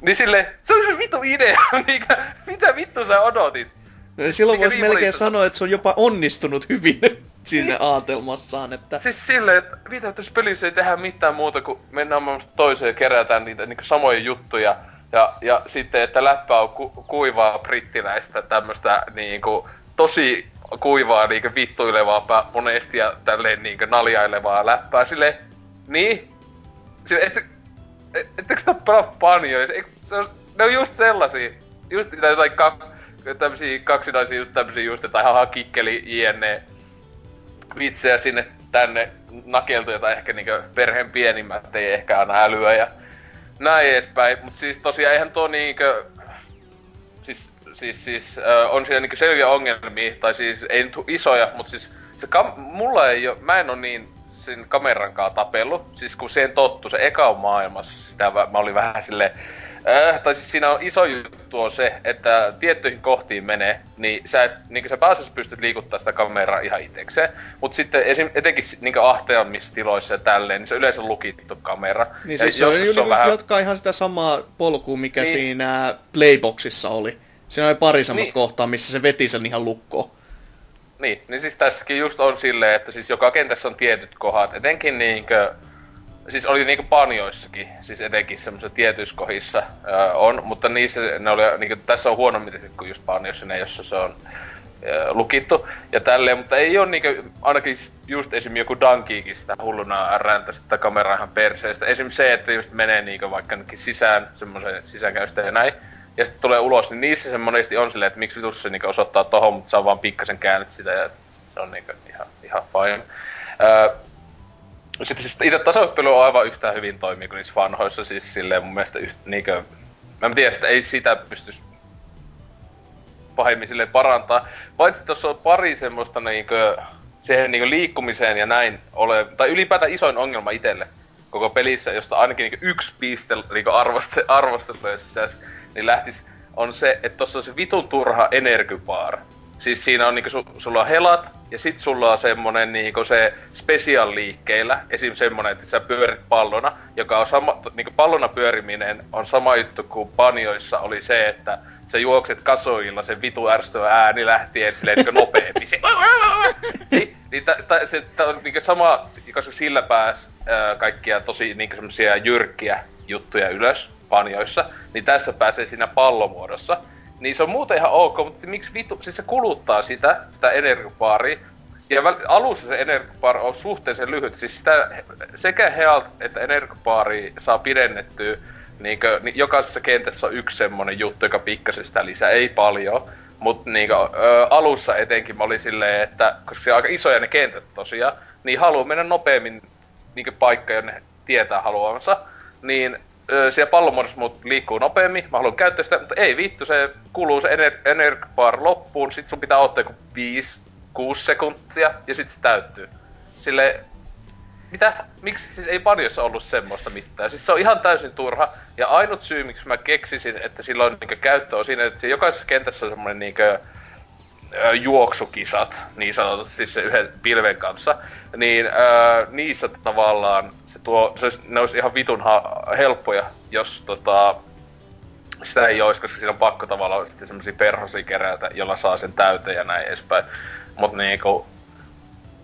Niin sille, se on se vittu idea, niinkö, mitä vittu sä odotit? Silloin voisi melkein sanoa, että se on jopa onnistunut hyvin sinne niin. aatelmassaan, että... Siis silleen, että mitä tässä pelissä ei tehdä mitään muuta kuin mennään toiseen ja kerätään niitä niin samoja juttuja. Ja, ja sitten, että läppä on ku, kuivaa brittiläistä tämmöstä niinku tosi kuivaa niinku vittuilevaa monesti ja tälleen niinku naljailevaa läppää. Sille niin? Sille, et, et, ettekö sitä pelaa panjoja? Se, se on, ne on just sellaisia. Just niitä jotain kak, tämmösiä kaksinaisia just tämmösiä just, että haha kikkeli jne vitsejä sinne tänne nakeltu, jota ehkä niinkö perheen pienimmät ei ehkä aina älyä ja näin edespäin. Mut siis tosiaan eihän tuo niinkö... Siis, siis, siis äh, on siellä niinkö selviä ongelmia, tai siis ei nyt isoja, mutta siis se kam- mulla ei oo, mä en oo niin sen kameran kanssa tapellut, siis kun siihen tottu, se eka on maailmassa, sitä mä olin vähän silleen, Äh, tai siis siinä on iso juttu on se, että tiettyihin kohtiin menee, niin sä, et, niin sä pääasiassa pystyt liikuttaa sitä kameraa ihan itsekseen. Mutta sitten esim, etenkin niin ahtajammissa tiloissa ja tälleen, niin se on yleensä lukittu kamera. Niin siis se on, se on vähän... jatkaa ihan sitä samaa polkua, mikä niin. siinä Playboxissa oli. Siinä oli pari semmoista niin. kohtaa, missä se veti sen ihan lukkoon. Niin, niin siis tässäkin just on silleen, että siis joka kentässä on tietyt kohdat, etenkin niinkö siis oli niinku panjoissakin, siis etenkin semmoisissa tietyissä kohdissa öö, on, mutta niissä ne oli, niinku, tässä on huonommin kuin just panjoissa ne, jossa se on öö, lukittu ja tälleen, mutta ei ole niinku, ainakin just esim. joku Dankiikin sitä hulluna räntä sitä kameraa ihan perseestä. Esim. se, että just menee niinku vaikka sisään, semmoisen sisäänkäystä ja näin, ja sitten tulee ulos, niin niissä se monesti on silleen, että miksi vitussa se niinku osoittaa tohon, mutta saa vaan pikkasen käännyt sitä ja se on niinku ihan, ihan fine. Öö, sitten siis itse tasoittelu on aivan yhtä hyvin toimii kuin niissä vanhoissa, siis silleen mun mielestä yht, niinkö... Mä en tiedä, että ei sitä pysty pahemmin silleen parantaa. Paitsi tuossa on pari semmoista niinkö siihen niinkö liikkumiseen ja näin ole, tai ylipäätään isoin ongelma itselle koko pelissä, josta ainakin niinkö yksi piste niinkö arvoste, arvosteltu, jos pitäisi, niin lähtis, on se, että tossa on se vitun turha energipaara. Siis siinä on niinku, su, sulla on helat, ja sit sulla on semmonen niinku se special liikkeillä, esim. semmonen, että sä pyörit pallona, joka on sama, niinku pallona pyöriminen on sama juttu kuin panjoissa oli se, että sä juokset kasoilla, sen vitu ärsyttävä ääni lähtien silleen niinku nopeemmin. Se, niin, niin se on niinku sama, koska sillä pääs ää, kaikkia tosi niinku semmosia jyrkkiä juttuja ylös panjoissa, niin tässä pääsee siinä pallomuodossa. Niin se on muuten ihan ok, mutta miksi vitu, siis se kuluttaa sitä, sitä energiapaaria. Ja väl, alussa se energiapaari on suhteellisen lyhyt, siis sitä sekä Healt että energiapaari saa pidennettyä niinkö, niin jokaisessa kentässä on yksi semmonen juttu, joka pikkasen sitä lisää, ei paljon. Mutta niinkö, ö, alussa etenkin mä olin silleen, että koska se on aika isoja ne kentät tosiaan, niin haluaa mennä nopeammin niinkö paikka, jonne tietää haluamansa, niin siellä pallomuodossa mut liikkuu nopeammin, mä haluan käyttää sitä, mutta ei vittu, se kuluu se ener- energiabar loppuun, sit sun pitää ottaa joku 5 6 sekuntia ja sit se täyttyy. Sille mitä? Miksi siis ei Banjossa ollut semmoista mitään? Siis se on ihan täysin turha. Ja ainut syy, miksi mä keksisin, että sillä on niinkö käyttö on siinä, että jokaisessa kentässä on semmoinen niinkö juoksukisat, niin sanotut, siis se yhden pilven kanssa, niin ää, niissä tavallaan se tuo, se olisi, ne olisi ihan vitun ha- helppoja, jos tota, sitä ei olisi, koska siinä on pakko tavallaan sitten semmosia perhosia kerätä, jolla saa sen täyteen ja näin edespäin. Mut niinku,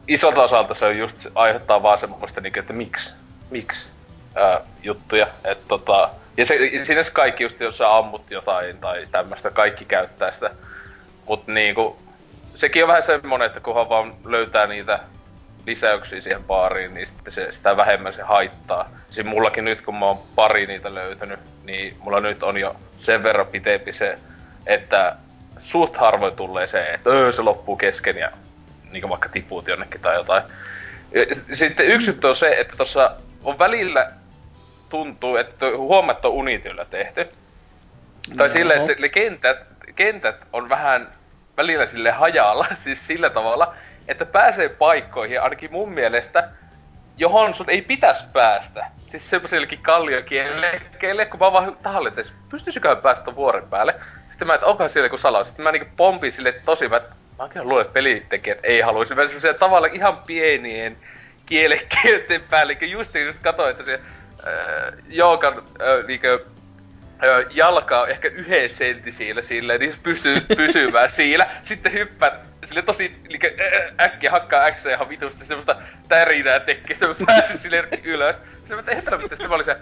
isolta osalta se on just, aiheuttaa vaan semmoista niinku, että miksi, miksi ää, juttuja. Et tota, ja se, siinä se kaikki just, jos sä ammut jotain tai tämmöistä, kaikki käyttää sitä. Mut niinku, sekin on vähän semmonen, että kunhan vaan löytää niitä lisäyksiä siihen baariin, niin sitten se, sitä vähemmän se haittaa. Siis mullakin nyt, kun mä oon pari niitä löytänyt, niin mulla nyt on jo sen verran pitempi se, että suht harvoin tulee se, että öö, se loppuu kesken ja niin vaikka tiput jonnekin tai jotain. Sitten yksi on se, että tuossa on välillä tuntuu, että huomatta on Unityllä tehty. No. Tai silleen, että kentät, kentät on vähän välillä sille hajalla, siis sillä tavalla, että pääsee paikkoihin, ainakin mun mielestä, johon sun ei pitäisi päästä. Siis semmoisillekin kalliokielelle, kun mä vaan tahalle, että pystyisikö päästä vuoren päälle. Sitten mä, että onkohan siellä joku salaus. Sitten mä niinku pompin sille tosi, mä, mä oikein luulen, että pelitekijät ei haluaisi. Mä semmoisia tavalla ihan pienien kielekielten päälle, just, just katsoin, että se äh, Jookan äh, niinkö, jalka on ehkä yhden sentti siellä silleen, niin pystyy pysymään siellä. Sitten hyppäät sille tosi liike, äkkiä hakkaa X ihan vitusti semmoista tärinää tekee, sitten mä pääsin sille ylös. Sitten mä tein mitä sitten mä olin se,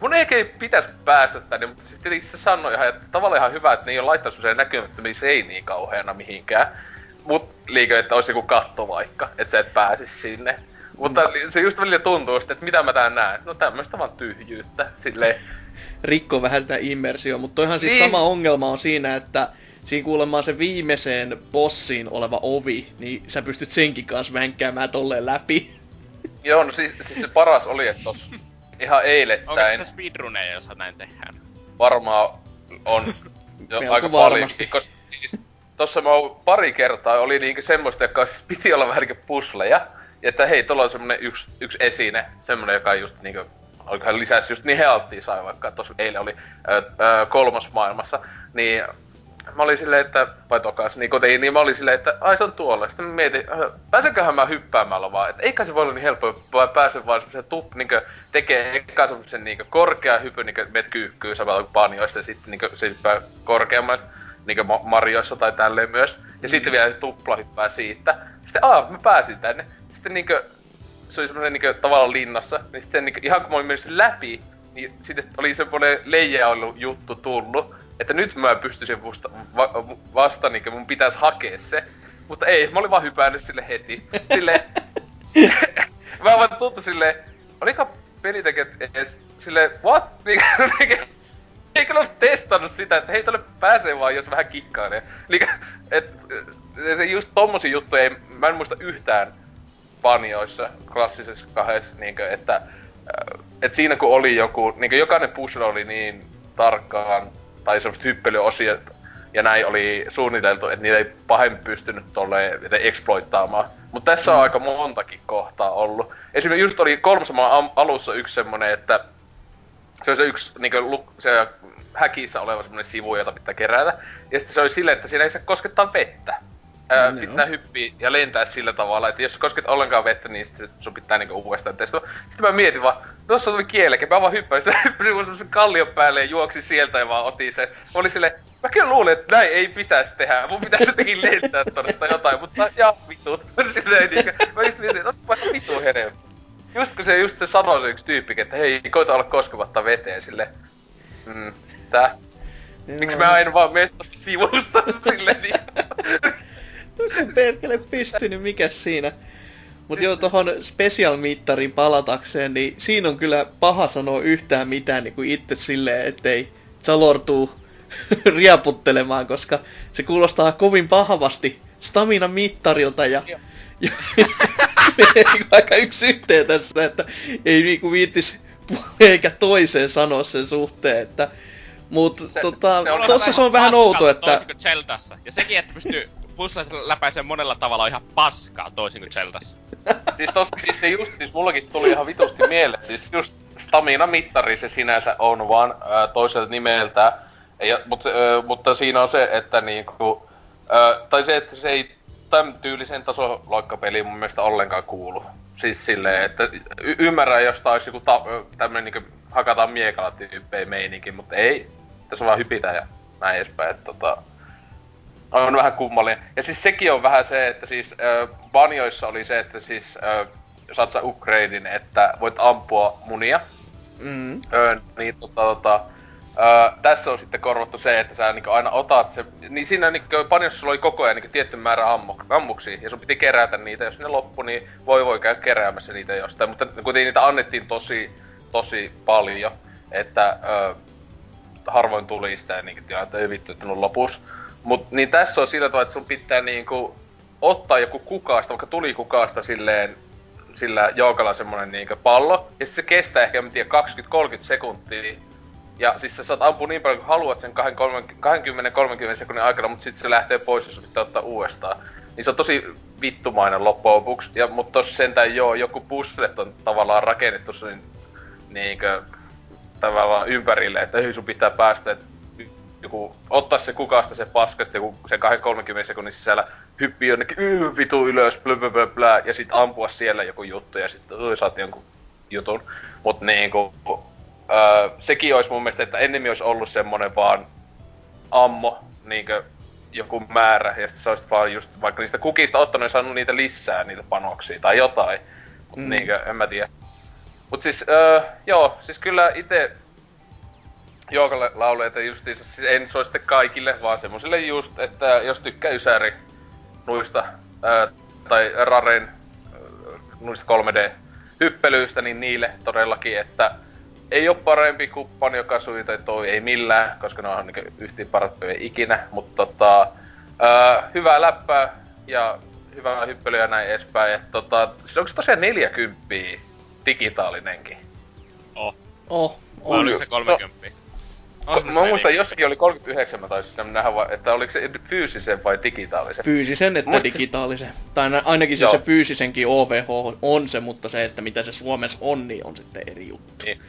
mun ei pitäisi päästä tänne, mutta siis tietenkin se sanoi ihan, että tavallaan ihan hyvä, että ne ei ole laittanut semmoisia näkymättömiä seiniä kauheana mihinkään. Mut liikö, että olisi joku katto vaikka, että sä et pääsis sinne. Mutta mm. se just välillä tuntuu sitten, että mitä mä tän näen. No tämmöistä vaan tyhjyyttä, silleen. Rikko vähän sitä immersioa, mutta toihan siis niin. sama ongelma on siinä, että siinä kuulemma se viimeiseen bossiin oleva ovi, niin sä pystyt senkin kanssa vänkkäämään tolleen läpi. Joo, no siis, siis se paras oli, että tos ihan eilettäin... Onko se speedruneja, jos näin tehdään? Varmaan on jo aika paljon, koska siis tossa mä oon pari kertaa oli niinku semmoista, joka siis piti olla vähän niinku pusleja. Että hei, tuolla on semmonen yksi, yksi esine, semmonen, joka just niinku olikohan lisäsi just niin healttia sai vaikka tossa eilen oli ö, ö, kolmas maailmassa, niin mä olin silleen, että, vai tokas, niin kotiin, niin mä olin silleen, että ai se on tuolla. Sitten mä mietin, pääsenköhän mä hyppäämällä vaan, että eikä se voi olla niin helppo, vai pääsen vaan semmoisen tup, niinkö, tekee eka semmoisen niinkö korkea hypy, niinkö met kyykkyy samalla kuin panjoissa, ja sitten niinkö se hyppää korkeamman, niinkö Marioissa tai tälleen myös. Ja mm. sitten vielä tupla hyppää siitä. Sitten aah, mä pääsin tänne. Sitten niinkö, se oli semmoinen niinkö tavallaan linnassa, niin sitten niinkö, ihan kun mä olin mennyt läpi, niin sitten oli semmoinen leijailu juttu tullut että nyt mä pystyisin vasta, va, vasta niin mun pitäisi hakea se. Mutta ei, mä olin vaan hypännyt sille heti. Sille, mä vaan tuntu sille, oliko pelitekijät edes sille, what? Eikö ole testannut sitä, että hei, tolle pääsee vaan, jos vähän kikkailee. Niin, et, et, just tommosia juttuja ei, mä en muista yhtään panjoissa, klassisessa kahdessa, niin kuin, että et siinä kun oli joku, niin jokainen puzzle oli niin tarkkaan tai semmoista hyppelyosia ja näin oli suunniteltu, että niitä ei pahemmin pystynyt tolleen exploittaamaan. Mutta tässä mm. on aika montakin kohtaa ollut. Esimerkiksi just oli kolmasomaan alussa yksi semmonen, että se on se yksi niin kuin, se häkissä oleva semmonen sivu, jota pitää kerätä. Ja sitten se oli silleen, että siinä ei saa koskettaa vettä. Ää, no. Pitää hyppiä ja lentää sillä tavalla, että jos kosket ollenkaan vettä, niin sit sun pitää niinku uudestaan testata. Sitten mä mietin vaan, tuossa tuli kielekä, mä vaan hyppäin sitä hyppäsin mun semmosen kallion päälle ja juoksi sieltä ja vaan otin sen. Mä olin silleen, mä kyllä luulin, että näin ei pitäisi tehdä, mun pitäisi jotenkin lentää tonne tai jotain, mutta ja vitut. silleen niinkö, mä just mietin, että otapa vitu hedelmä. Just kun se just se sanoi se yksi tyyppi, että hei, koita olla koskematta veteen sille. Mm, tää. Miksi mä en vaan mene tosta sivusta silleen niin. Perkele pystynyt, mikä siinä? Mut joo, tohon special-mittarin palatakseen, niin siinä on kyllä paha sanoa yhtään mitään niin kuin itse silleen, ettei salortuu riaputtelemaan, koska se kuulostaa kovin pahavasti stamina-mittarilta ja, ja aika yksi yhteen tässä, että ei niinku viittis eikä toiseen sanoa sen suhteen, että Mut se, tota, se tossa se on vähän outo, että... Ja sekin, että pystyy puslet läpäisee monella tavalla ihan paskaa toisin kuin Zeldassa. siis tossa, siis se just, siis mullakin tuli ihan vitusti mieleen, siis just stamina-mittari se sinänsä on vaan ää, toiselta nimeltä, ja, mutta, ää, mutta siinä on se, että niinku, ää, tai se, että se ei tämän tyylisen tasoloikkapeliin mun mielestä ollenkaan kuulu. Siis silleen, että y- ymmärrän, jos tää olisi joku ta- tämmönen niinku hakataan miekalla tyyppejä meininki, mutta ei. Tässä vaan hypitä ja näin edespäin. Että tota, on vähän kummallinen. Ja siis sekin on vähän se, että siis äh, banjoissa oli se, että siis äh, saat sä upgradein, että voit ampua munia. Mm. Äh, niin tota, tota äh, tässä on sitten korvattu se, että sä niin aina otat se, niin siinä niin banjoissa sulla oli koko ajan niin tietty määrä ammu, ammuksia, ja sun piti kerätä niitä, jos ne loppu, niin voi voi käydä keräämässä niitä jostain, mutta kuitenkin niitä annettiin tosi, tosi paljon, että äh, harvoin tuli sitä niin kuin, että ei vittu, että on lopussa. Mut niin tässä on sillä tavalla, että sun pitää niinku ottaa joku kukaasta, vaikka tuli kukaasta silleen sillä joukalla semmonen niinku pallo, ja sit se kestää ehkä, en tiedä, 20-30 sekuntia. Ja siis sä saat ampua niin paljon kuin haluat sen 20-30 sekunnin aikana, mutta sitten se lähtee pois, jos pitää ottaa uudestaan. Niin se on tosi vittumainen loppujen lopuksi. Ja, mutta tossa sentään joo, joku puzzlet on tavallaan rakennettu niin, niinkö, tavallaan ympärille, että sun pitää päästä, että joku ottaa se kukasta se paskasta joku sen 30 sekunnin sisällä hyppii jonnekin yh, vitu ylös, blö, blö, blö, blö, ja sit ampua siellä joku juttu ja sitten saat jonkun jutun. Mut niinku, öö, sekin olisi mun mielestä, että ennemmin olisi ollut semmonen vaan ammo, niinkö joku määrä, ja sitten se olisi vaan just, vaikka niistä kukista ottanut ja saanut niitä lisää, niitä panoksia tai jotain. Mut mm. niinkö, en mä tiedä. Mut siis, öö, joo, siis kyllä itse Jookalle lauleita justiinsa, siis en sitten kaikille, vaan semmosille just, että jos tykkää Ysäri nuista, ää, tai Raren nuista 3D-hyppelyistä, niin niille todellakin, että ei ole parempi kuin Panjo Kasui tai toi, ei millään, koska ne on niin yhtiin parattuja ikinä, mutta tota, ää, hyvää läppää ja hyvää hyppelyä ja näin edespäin. Et, tota, siis onko se tosiaan 40 digitaalinenkin? Oh. Oh. On. Oliko se 30? No, mä muistan jossakin oli 39, mä taisin nähdä, että oliko se fyysisen vai digitaalisen. Fyysisen että Muist... digitaalisen. Tai ainakin se, se fyysisenkin OVH on se, mutta se, että mitä se Suomessa on, niin on sitten eri juttu. Niin.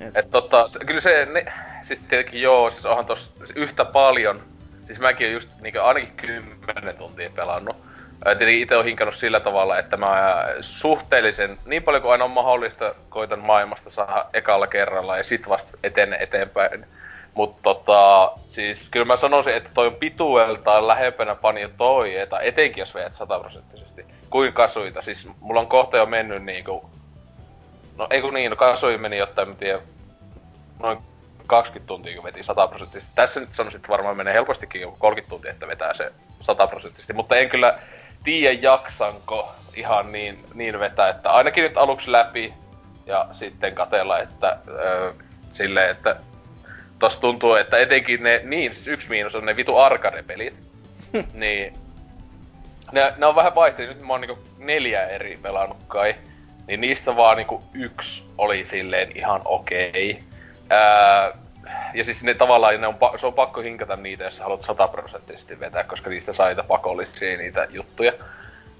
Et, et tota, kyllä se, ne, siis tietenkin joo, siis onhan tossa yhtä paljon, siis mäkin oon just niin ainakin 10 tuntia pelannut. Tietenkin itse on hinkannut sillä tavalla, että mä suhteellisen, niin paljon kuin aina on mahdollista, koitan maailmasta saada ekalla kerralla ja sit vasta etene eteenpäin. Mutta tota, siis kyllä mä sanoisin, että toi on pitueltaan lähempänä pani toi, että etenkin jos veet sataprosenttisesti. Kuin kasuita, siis mulla on kohta jo mennyt niinku... No ei kun niin, no kasui meni jotain, mä tiedän, noin 20 tuntia, kun veti 100 prosenttisesti. Tässä nyt sanoisin, että varmaan menee helpostikin joku 30 tuntia, että vetää se 100 prosenttisesti. Mutta en kyllä tiedä jaksanko ihan niin, niin vetää, että ainakin nyt aluksi läpi ja sitten katella, että öö, silleen, että tos tuntuu, että etenkin ne, niin siis yksi miinus on ne vitu arcade-pelit, niin ne, ne on vähän vaihtelut, nyt mä oon niinku neljä eri pelannut kai, niin niistä vaan niinku yksi oli silleen ihan okei. Okay. Ää, ja siis ne tavallaan, ne on, se on pakko hinkata niitä, jos haluat sataprosenttisesti vetää, koska niistä saa niitä pakollisia niitä juttuja.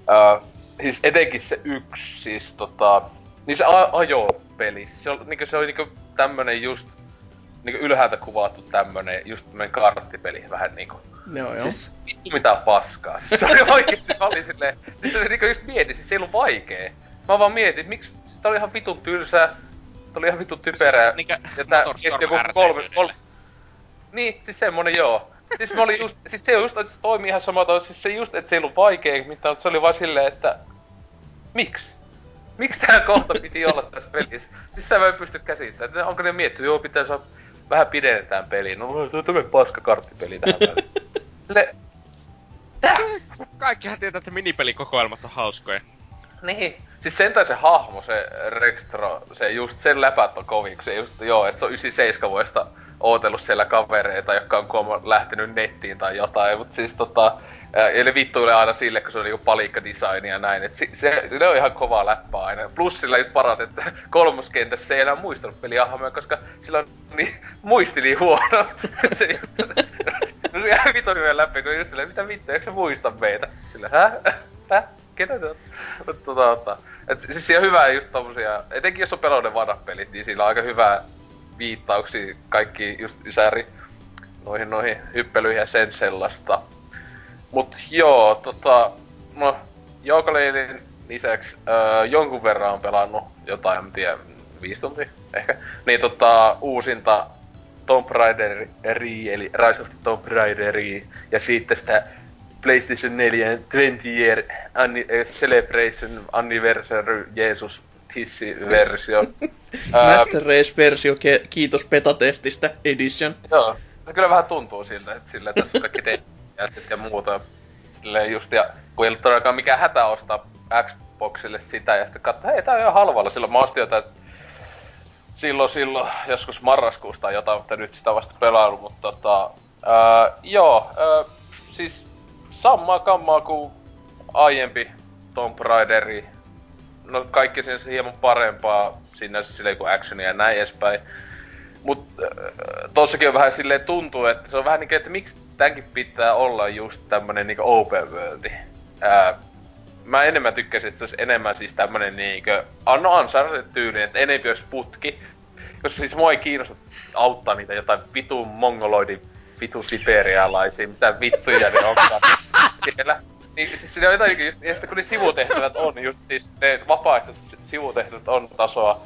Ää, siis etenkin se yksi, siis tota... Niin se ajo-peli, se on, niinku, se on niinku tämmönen just niinku ylhäältä kuvattu tämmönen, just tämmönen karttipeli vähän niinku. Joo, joo. Siis vittu mitä paskaa. Siis se oli oikeesti, mä olin silleen, siis se niinku just mietin, siis se ei ollut vaikee. Mä vaan mietin, miksi, tää oli ihan vitun tylsää, oli ihan vitun typerää. Siis, niinkö Motorstorm joku kolme, kolme, Niin, siis semmonen joo. Siis mä olin just, siis se just, että se toimi ihan samalla siis se just, että se ei ollut vaikee mitään, mutta se oli vaan silleen, että... Miksi? Miksi tää kohta piti olla tässä pelissä? Siis sitä mä en pysty käsittämään. Onko ne miettinyt, joo pitää saa vähän pidennetään peliä. No tämmönen paska karttipeli tähän väliin. Le... Kaikkihan tietää, että minipelikokoelmat on hauskoja. Niin. Siis sentään se hahmo, se Rextro, se just sen läpät on kovin, kun se just, joo, että se on 97 vuodesta ootellut siellä kavereita, jotka on lähtenyt nettiin tai jotain, mutta siis tota, Eli vittuille aina sille, kun se on niinku palikka ja näin. Et se, se, ne on ihan kovaa läppää aina. Plus sillä just paras, että kolmoskentässä se ei enää muistanut peliahmoja, koska sillä on niin, muisti niin huono. se, no se vittu hyvä läpi, kun just silleen, mitä vittu, eikö sä muista meitä? Sillä, hä? Hä? Ketä te Mutta tota, tota. Et siis siinä on hyvää just tommosia, etenkin jos on peloinen vanhat pelit, niin siinä on aika hyvää viittauksia kaikki just ysäri noihin noihin hyppelyihin ja sen sellaista. Mut joo, tota, no, Joukaleilin lisäksi öö, jonkun verran on pelannut jotain, en tiedä, viisi tuntia ehkä. Niin tota, uusinta Tomb Raider eli Rise of the Tomb Raider ja sitten sitä PlayStation 4 20 year anni- eh, celebration anniversary Jesus Tissi-versio. Master Race-versio, kiitos betatestistä edition. Joo, se kyllä vähän tuntuu siltä, että sillä tässä on kaikki te- ja muuta. Silleen just, ja kun ei ollut todellakaan mikään hätä ostaa Xboxille sitä, ja sitten katsoin, hei tää on ihan halvalla. Silloin mä ostin jotain silloin, silloin, joskus marraskuusta tai jotain, mutta nyt sitä vasta pelailu, mutta tota, ää, joo, ää, siis samaa kammaa kuin aiempi Tomb Raideri. No kaikki sen hieman parempaa sinne silleen kuin actionia ja näin edespäin. Mut äh, tossakin on vähän silleen tuntuu, että se on vähän niinku, että miksi tämänkin pitää olla just tämmönen niinku open worldi. Ää, mä enemmän tykkäsin, että se olisi enemmän siis tämmönen niinkö, no Uncharted tyyli, että enempi olisi putki. Koska siis mua ei kiinnosta auttaa niitä jotain vitun mongoloidin vitu siperialaisia, mitä vittuja ne onkaan siellä. Niin siis ne on jotain, just, ja sitten kun ne sivutehtävät on just siis, ne vapaaehtoiset sivutehtävät on tasoa.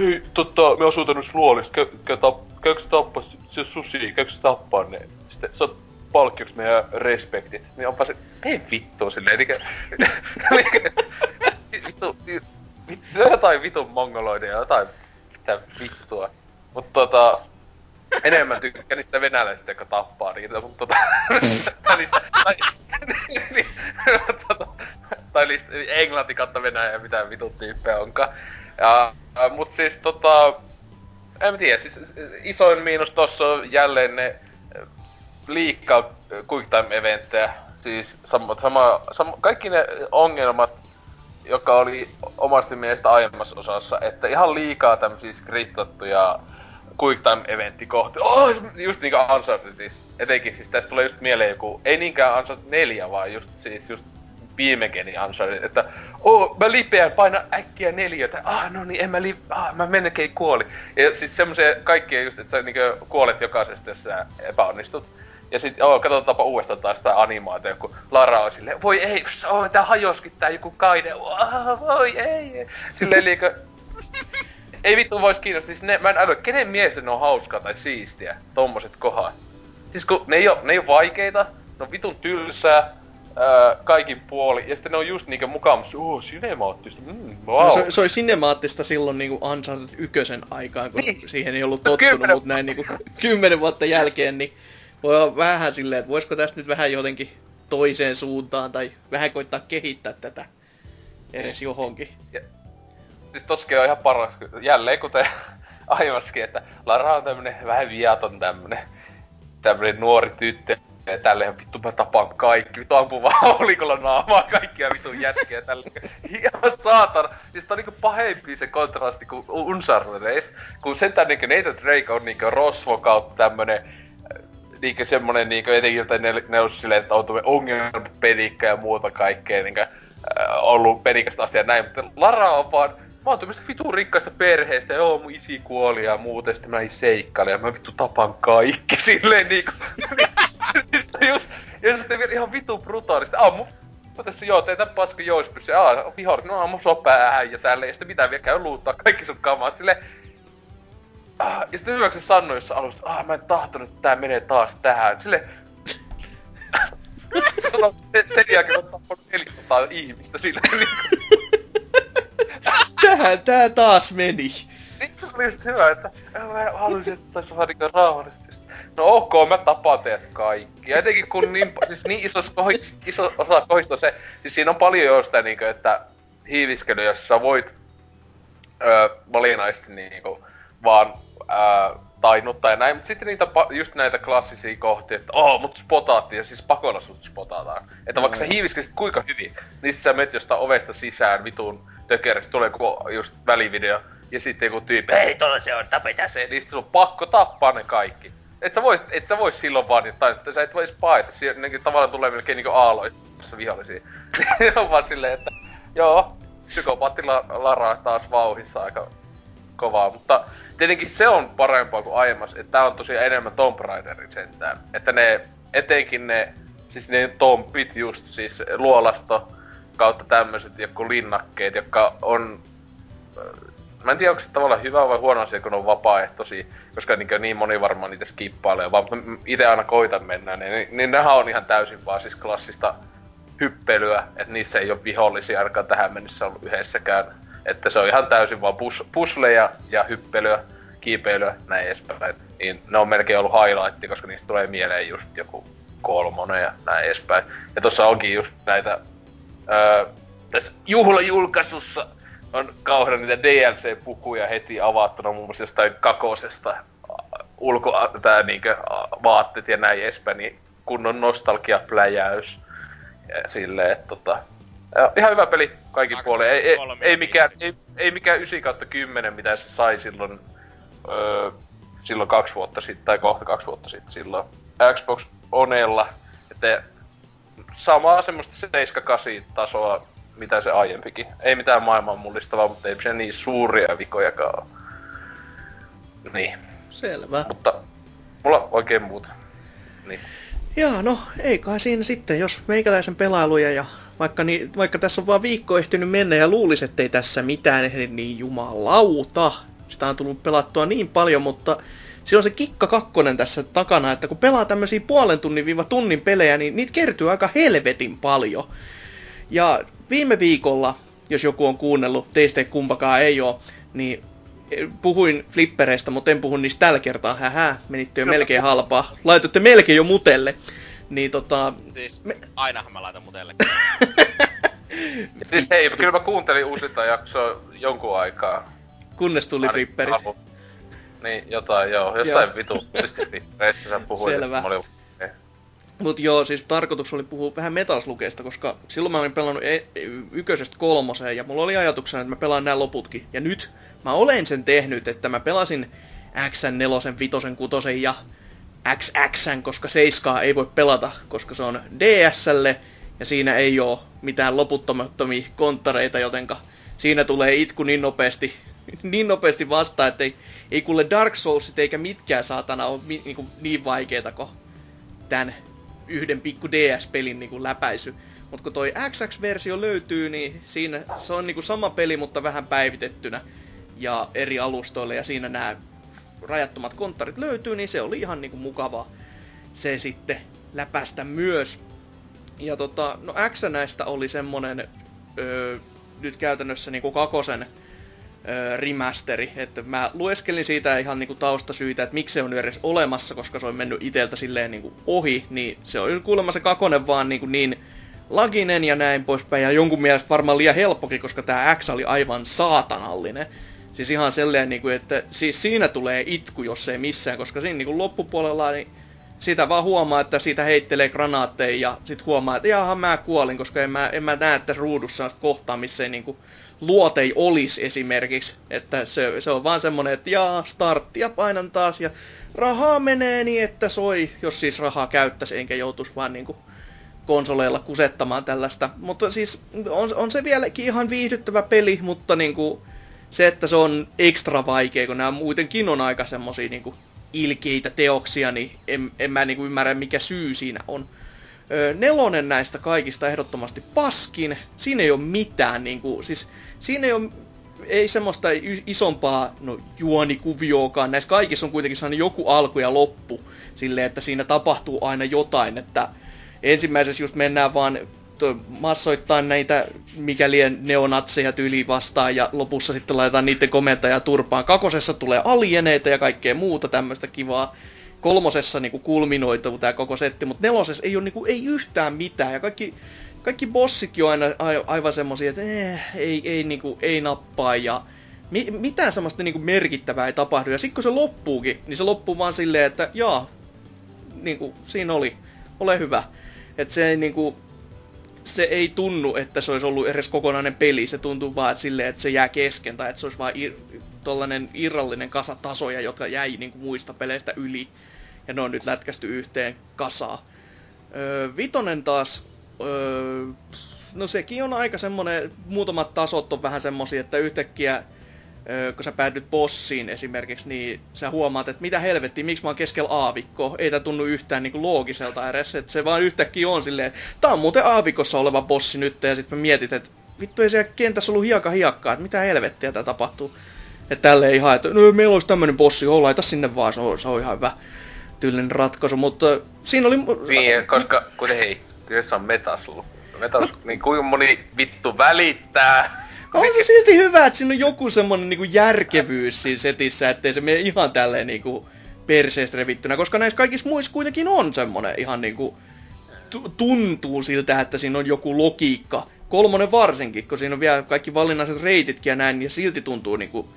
Ei, totta, me asutaan nyt luolista, käy, käy, käy, käykö tappaa se susi, käykö tappaa ne? sitten sä oot palkkioks meidän respektit, niin onpa se, ei vittu silleen, niinkö, vittu, vittu, jotain vitun mongoloidia, jotain, mitä vittua. Mut tota, enemmän tykkään niistä venäläisistä, jotka tappaa niitä, mutta tota, tai niistä, tai, niin, tota, tai niistä englanti kautta venäjä, mitä vitut tyyppejä onkaan. Ja, mut siis tota, en tiedä, siis isoin miinus tossa on jälleen ne liikkaa quick time eventtejä. Siis sama, sama, sama, kaikki ne ongelmat, joka oli omasti mielestä aiemmassa osassa, että ihan liikaa tämmöisiä skriptattuja quick time eventti kohti. Oh, just niinku Unchartedissa. Etenkin siis tästä tulee just mieleen joku, ei niinkään Uncharted 4, vaan just siis just viime geni Uncharted, että oh, mä lipeän, paina äkkiä neljätä, ah no niin, en mä li... ah, mä melkein kuoli. Ja siis semmosia kaikkia just, että sä niinku kuolet jokaisesta, jos sä epäonnistut. Ja sit, oh, katsotaanpa uudestaan taas tää animaatio, kun Lara on silleen, voi ei, oh, tää hajoskin tää joku kaide, oh, voi ei. Silleen liikä, ei vittu vois kiinnostaa, siis ne, mä en älyä, kenen mielestä ne on hauskaa tai siistiä, tommoset kohdat. Siis kun ne ei oo, ne ei oo vaikeita, ne on vitun tylsää, ää, kaikin puoli, ja sitten ne on just niinkö mukaan, oo, sinemaattista, mm, wow. No, se, se oli sinemaattista silloin niinku Uncharted ykösen aikaan, kun niin. siihen ei ollut no, tottunut, no, mutta näin niinku kymmenen vuotta jälkeen, niin voi olla vähän silleen, että voisiko tästä nyt vähän jotenkin toiseen suuntaan, tai vähän koittaa kehittää tätä edes johonkin. Ja, siis tossakin on ihan paras, jälleen kuten aiemmaskin, että Lara on tämmönen vähän viaton tämmönen, tämmönen nuori tyttö, ja tälleen vittu mä tapaan kaikki, vittu ampuu vaan olikolla naamaa kaikkia vittu jätkiä tälleen. Ihan saatana. Siis tää on niinku pahempi se kontrasti kuin Uncharted kun sentään niinku Nathan Drake on niinku rosvo kautta tämmönen niinku semmonen niinku etenkin, että ne, ne on silleen, että on ongelma pelikka ja muuta kaikkea niinku, äh, ollut pelikasta asti ja näin, mutta Lara on vaan mä oon tämmöstä vitun rikkaista perheestä, joo mun isi kuoli ja muuten, sitten mä seikkaile ja mä vittu tapan kaikki silleen niinku. just, ja sitten vielä ihan vitun brutaalisti, ah mun tässä joo, teitä paska jouspyssy, aa, vihorit, no mun sua päähän ja tälleen, ja sitten mitä vielä käy luuttaa kaikki sun kamat, silleen, ah, ja sitten hyväksi sanoi jossa alusta, ah mä en tahtonut, että tää menee taas tähän, Sano, sen jälkeen on tappanut 400 ihmistä silleen niin Tähän tää taas meni. Niin se oli just hyvä, että mä haluaisin, että taisi vähän niinku rauhallisesti. No ok, mä tapaan teet kaikki. Ja etenkin kun niin, siis niin iso, iso osa kohdista se, siis siinä on paljon jo sitä niinku, että hiiviskely, jossa voit öö, valinnaisesti niinku vaan öö, tainuttaa ja näin, mutta sitten niitä, just näitä klassisia kohtia, että oh, mut spotaattiin, ja siis pakolla sut spotataan. Että vaikka sä hiiviskelisit kuinka hyvin, niin sit sä menet jostain ovesta sisään vitun tökeristä, tulee just välivideo, ja sitten joku tyyppi, hei tuolla se on, tapeta se, niin sun on pakko tappaa ne kaikki. Et sä vois, et sä vois silloin vaan, tai että sä et vois paeta, siinä niin tavallaan tulee melkein niinku aaloissa vihollisia. on vaan silleen, että joo, psykopaatti Lara taas vauhissa aika kovaa, mutta tietenkin se on parempaa kuin aiemmas, että tää on tosiaan enemmän Tomb Raiderin sentään. Että ne, etenkin ne, siis ne tompit just, siis luolasto kautta tämmöiset joku linnakkeet, jotka on... Mä en tiedä, onko se tavallaan hyvä vai huono asia, kun on vapaaehtoisia, koska niin, niin moni varmaan niitä skippailee, vaan itse aina koitan mennä, niin, niin nehän on ihan täysin vaan siis klassista hyppelyä, että niissä ei ole vihollisia ainakaan tähän mennessä ollut yhdessäkään että se on ihan täysin vaan pus, pusleja ja hyppelyä, kiipeilyä, näin edespäin. Niin ne on melkein ollut highlight, koska niistä tulee mieleen just joku kolmonen ja näin edespäin. Ja tossa onkin just näitä, öö, tässä juhlajulkaisussa on kauhean niitä DLC-pukuja heti avattuna muun muassa jostain kakosesta ulko, tää niinkö vaatteet ja näin edespäin, niin kunnon nostalgiapläjäys. Silleen, että tota, ja, ihan hyvä peli kaikin puolin. Ei, ei, ei, mikään, ei, ei mikään 9 kautta 10, mitä se sai silloin, öö, silloin kaksi vuotta sitten, tai kohta kaksi vuotta sitten silloin Xbox Onella. Että samaa semmoista 7-8 tasoa, mitä se aiempikin. Ei mitään maailman mullistavaa, mutta ei se niin suuria vikojakaan ole. Niin. Selvä. Mutta mulla oikein muuta. Niin. Jaa, no ei kai siinä sitten, jos meikäläisen pelailuja ja vaikka, niin, vaikka tässä on vaan viikko ehtinyt mennä ja luulisi, ettei tässä mitään ehdi, niin jumalauta. Sitä on tullut pelattua niin paljon, mutta se on se kikka kakkonen tässä takana, että kun pelaa tämmöisiä puolen tunnin viiva tunnin pelejä, niin niitä kertyy aika helvetin paljon. Ja viime viikolla, jos joku on kuunnellut, teistä kumpakaan ei ole, niin puhuin flippereistä, mutta en puhu niistä tällä kertaa. Hähä, menitte jo melkein halpaa. Laitoitte melkein jo mutelle. Niin tota... Siis me... ainahan mä laitan mutelle. siis hei, kyllä mä kuuntelin uusinta jaksoa jonkun aikaa. Kunnes tuli flipperit. Niin, jotain joo. Jostain vitu flippereistä sä puhuit. Selvä. Oli... Mut joo, siis tarkoitus oli puhua vähän Metalslukeesta, koska silloin mä olin pelannut e- yköisestä kolmoseen ja mulla oli ajatuksena, että mä pelaan nämä loputkin. Ja nyt mä olen sen tehnyt, että mä pelasin X, 4, 5, 6 ja XX, koska 7 ei voi pelata, koska se on DSlle ja siinä ei ole mitään loputtomattomia konttoreita, jotenka siinä tulee itku niin nopeasti, niin nopeasti vastaan, että ei, ei kuule Dark Soulsit eikä mitkään saatana ole mi, niin, kuin, niin vaikeita kuin tämän yhden pikku DS-pelin niin kuin läpäisy. Mutta kun toi XX-versio löytyy, niin siinä se on niin sama peli, mutta vähän päivitettynä ja eri alustoille, ja siinä nämä rajattomat konttorit löytyy, niin se oli ihan niin kuin mukavaa se sitten läpäistä myös. Ja tota, no X näistä oli semmonen öö, nyt käytännössä niinku kakosen remasteri, että mä lueskelin siitä ihan niinku taustasyitä, että miksi se on edes olemassa, koska se on mennyt iteltä silleen niinku ohi, niin se on kuulemma se kakonen vaan niinku niin laginen ja näin poispäin, ja jonkun mielestä varmaan liian helppokin, koska tämä X oli aivan saatanallinen. Siis ihan sellainen, niinku, että siis siinä tulee itku, jos ei missään, koska siinä niinku loppupuolella niin sitä vaan huomaa, että siitä heittelee granaatteja ja sitten huomaa, että jaha mä kuolin, koska en mä, en mä näe tässä ruudussa kohtaa, missä ei niinku luotei olisi esimerkiksi. Että se, se on vaan semmonen, että jaa, starttia painan taas ja rahaa menee niin, että soi, jos siis rahaa käyttäisi, enkä joutuisi vaan niinku konsoleilla kusettamaan tällaista. Mutta siis on, on se vieläkin ihan viihdyttävä peli, mutta niinku se, että se on ekstra vaikea, kun nämä muutenkin on aika semmosia niinku ilkeitä teoksia, niin en, en mä niinku ymmärrä, mikä syy siinä on. Nelonen näistä kaikista ehdottomasti paskin. Siinä ei ole mitään, niinku, siis siinä ei ole ei semmoista isompaa no, juonikuvioakaan. Näissä kaikissa on kuitenkin sellainen joku alku ja loppu. Silleen, että siinä tapahtuu aina jotain. Että ensimmäisessä just mennään vaan massoittaa näitä mikäli neonatseja tyyli vastaan ja lopussa sitten laitetaan niiden komentaja turpaan. Kakosessa tulee alieneita ja kaikkea muuta tämmöistä kivaa. Kolmosessa niinku kulminoituu tämä koko setti, mutta nelosessa ei ole niinku, ei yhtään mitään ja kaikki, kaikki bossitkin on aina aivan semmosia, että eh, ei, ei, niinku, ei nappaa ja mi, mitään semmoista niinku merkittävää ei tapahdu. Ja sitten kun se loppuukin, niin se loppuu vaan silleen, että jaa, niinku, siinä oli, ole hyvä. Että se ei niinku, se ei tunnu, että se olisi ollut edes kokonainen peli. Se tuntuu vaan että silleen, että se jää kesken tai että se olisi vaan ir- irrallinen kasa tasoja, jotka jäi niin kuin muista peleistä yli. Ja ne on nyt lätkästy yhteen kasaa. Öö, vitonen taas, öö, no sekin on aika semmonen, muutamat tasot on vähän semmosia, että yhtäkkiä kun sä päädyt bossiin esimerkiksi, niin sä huomaat, että mitä helvettiä, miksi mä oon keskellä aavikko. Ei tää tunnu yhtään niinku loogiselta edes, että se vaan yhtäkkiä on silleen, tää on muuten aavikossa oleva bossi nyt, ja sitten mä mietit, että vittu ei siellä kentässä ollut hiaka hiakkaa, että mitä helvettiä tää tapahtuu. Että tälleen ihan, että no, meillä olisi tämmönen bossi, joo, laita sinne vaan, se on, se on ihan hyvä tyylinen ratkaisu, mutta siinä oli... Niin, koska, kun ei, kyllä se on metas Metas, no. niin kuinka moni vittu välittää on se silti hyvä, että siinä on joku semmonen niinku järkevyys siinä setissä, ettei se mene ihan tälleen niinku perseestä revittynä, koska näissä kaikissa muissa kuitenkin on semmonen ihan niinku tuntuu siltä, että siinä on joku logiikka. Kolmonen varsinkin, kun siinä on vielä kaikki valinnaiset reititkin ja näin, ja silti tuntuu niinku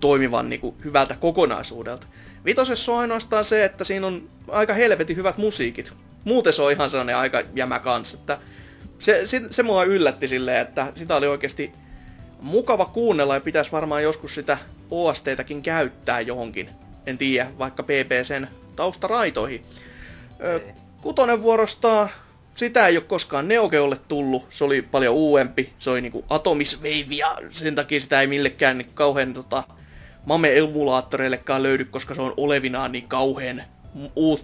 toimivan niinku hyvältä kokonaisuudelta. Vitosessa on ainoastaan se, että siinä on aika helvetin hyvät musiikit. Muuten se on ihan sellainen aika jämä kans, että se, se, se mua yllätti silleen, että sitä oli oikeasti mukava kuunnella ja pitäisi varmaan joskus sitä OSTtäkin käyttää johonkin. En tiedä, vaikka PPCn taustaraitoihin. Ö, kutonen vuorosta, sitä ei ole koskaan Neogeolle tullut. Se oli paljon uudempi. Se oli niinku Atomis Wave ja sen takia sitä ei millekään niin kauhean tota, Mame-emulaattoreillekaan löydy, koska se on olevinaan niin kauhean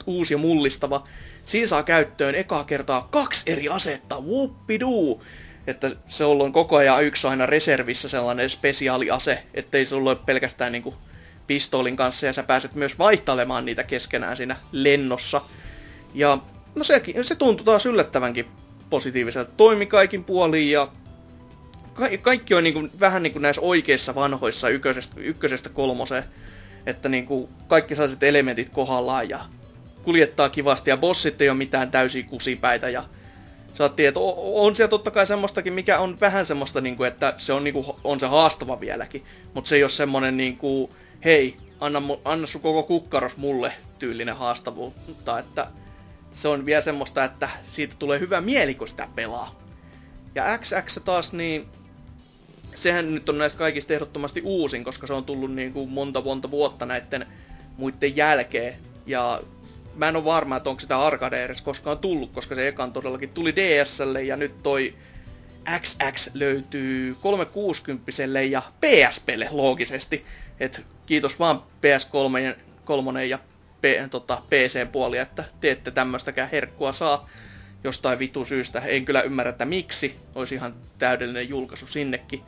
uusi ja mullistava. Siinä saa käyttöön ekaa kertaa kaksi eri asetta. Whoopidoo! että se on koko ajan yksi aina reservissä sellainen spesiaaliase, ettei se ole pelkästään niinku pistoolin kanssa ja sä pääset myös vaihtelemaan niitä keskenään siinä lennossa. Ja no se, se tuntui taas yllättävänkin positiiviselta. Toimi kaikin puoliin ja ka- kaikki on niinku, vähän niin kuin näissä oikeissa vanhoissa ykkösestä, ykkösestä kolmoseen. Että niinku kaikki sellaiset elementit kohdallaan ja kuljettaa kivasti ja bossit ei ole mitään täysiä kusipäitä ja Saattiin, että on siellä totta kai semmoistakin, mikä on vähän semmoista, niin kuin, että se on, niin kuin, on se haastava vieläkin. Mutta se ei ole semmoinen, niin kuin, hei, anna, anna sun koko kukkaros mulle tyylinen haastavuutta. Että se on vielä semmoista, että siitä tulee hyvä mieli, kun sitä pelaa. Ja XX taas, niin sehän nyt on näistä kaikista ehdottomasti uusin, koska se on tullut niin kuin monta monta vuotta näiden muiden jälkeen. Ja mä en ole varma, että onko sitä arcade edes koskaan tullut, koska se ekan todellakin tuli DSlle ja nyt toi XX löytyy 360 ja PSPlle loogisesti. Et kiitos vaan PS3 kolmonen ja P, tota, PC-puoli, että teette tämmöistäkään herkkua saa jostain vitu syystä. En kyllä ymmärrä, että miksi. Olisi ihan täydellinen julkaisu sinnekin.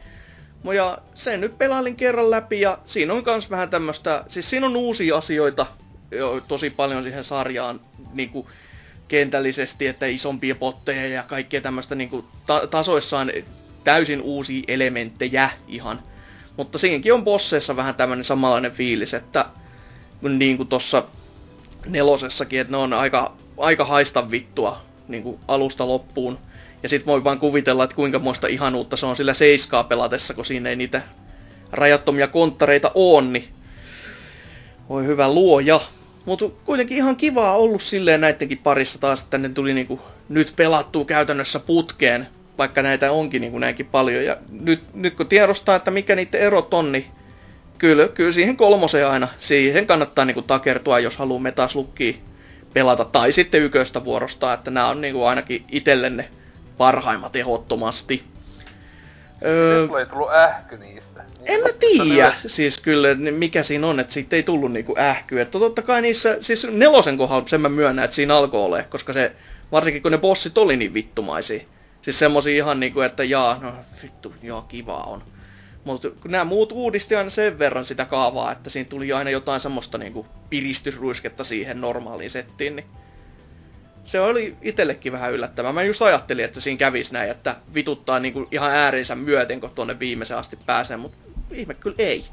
Ja sen nyt pelailin kerran läpi ja siinä on kans vähän tämmöstä, siis siinä on uusia asioita jo, tosi paljon siihen sarjaan niin kuin kentällisesti, että isompia potteja ja kaikkea tämmöistä niin ta- tasoissaan täysin uusia elementtejä ihan. Mutta siinäkin on bosseissa vähän tämmöinen samanlainen fiilis, että niin kuin tossa nelosessakin, että ne on aika, aika haista vittua niin kuin alusta loppuun. Ja sit voi vaan kuvitella, että kuinka muista ihanuutta se on sillä seiskaa pelatessa, kun siinä ei niitä rajattomia konttareita on, niin voi hyvä luoja. Mutta kuitenkin ihan kivaa ollut silleen näidenkin parissa taas, että ne tuli niinku nyt pelattua käytännössä putkeen, vaikka näitä onkin niinku näinkin paljon. Ja nyt, nyt kun tiedostaa, että mikä niiden erot on, niin kyllä, kyllä siihen kolmoseen aina, siihen kannattaa niinku takertua, jos haluaa metaslukkia pelata, tai sitten yköstä vuorostaa, että nämä on niinku ainakin itsellenne parhaimmat ehdottomasti. Öö, ei tullut ähky niistä. En mä tiedä, siis kyllä, mikä siinä on, että siitä ei tullut niinku ähky. Että totta kai niissä, siis nelosen kohdalla sen mä myönnän, että siinä alkoi ole, koska se, varsinkin kun ne bossit oli niin vittumaisia. Siis semmosia ihan niinku, että jaa, no vittu, joo, kiva on. Mutta kun nämä muut uudisti aina sen verran sitä kaavaa, että siinä tuli aina jotain semmoista niinku piristysruisketta siihen normaaliin settiin, niin se oli itsellekin vähän yllättävää. Mä just ajattelin, että siinä kävisi näin, että vituttaa niinku ihan äärinsä myöten, kun tuonne viimeisen asti pääsee, mutta ihme kyllä ei.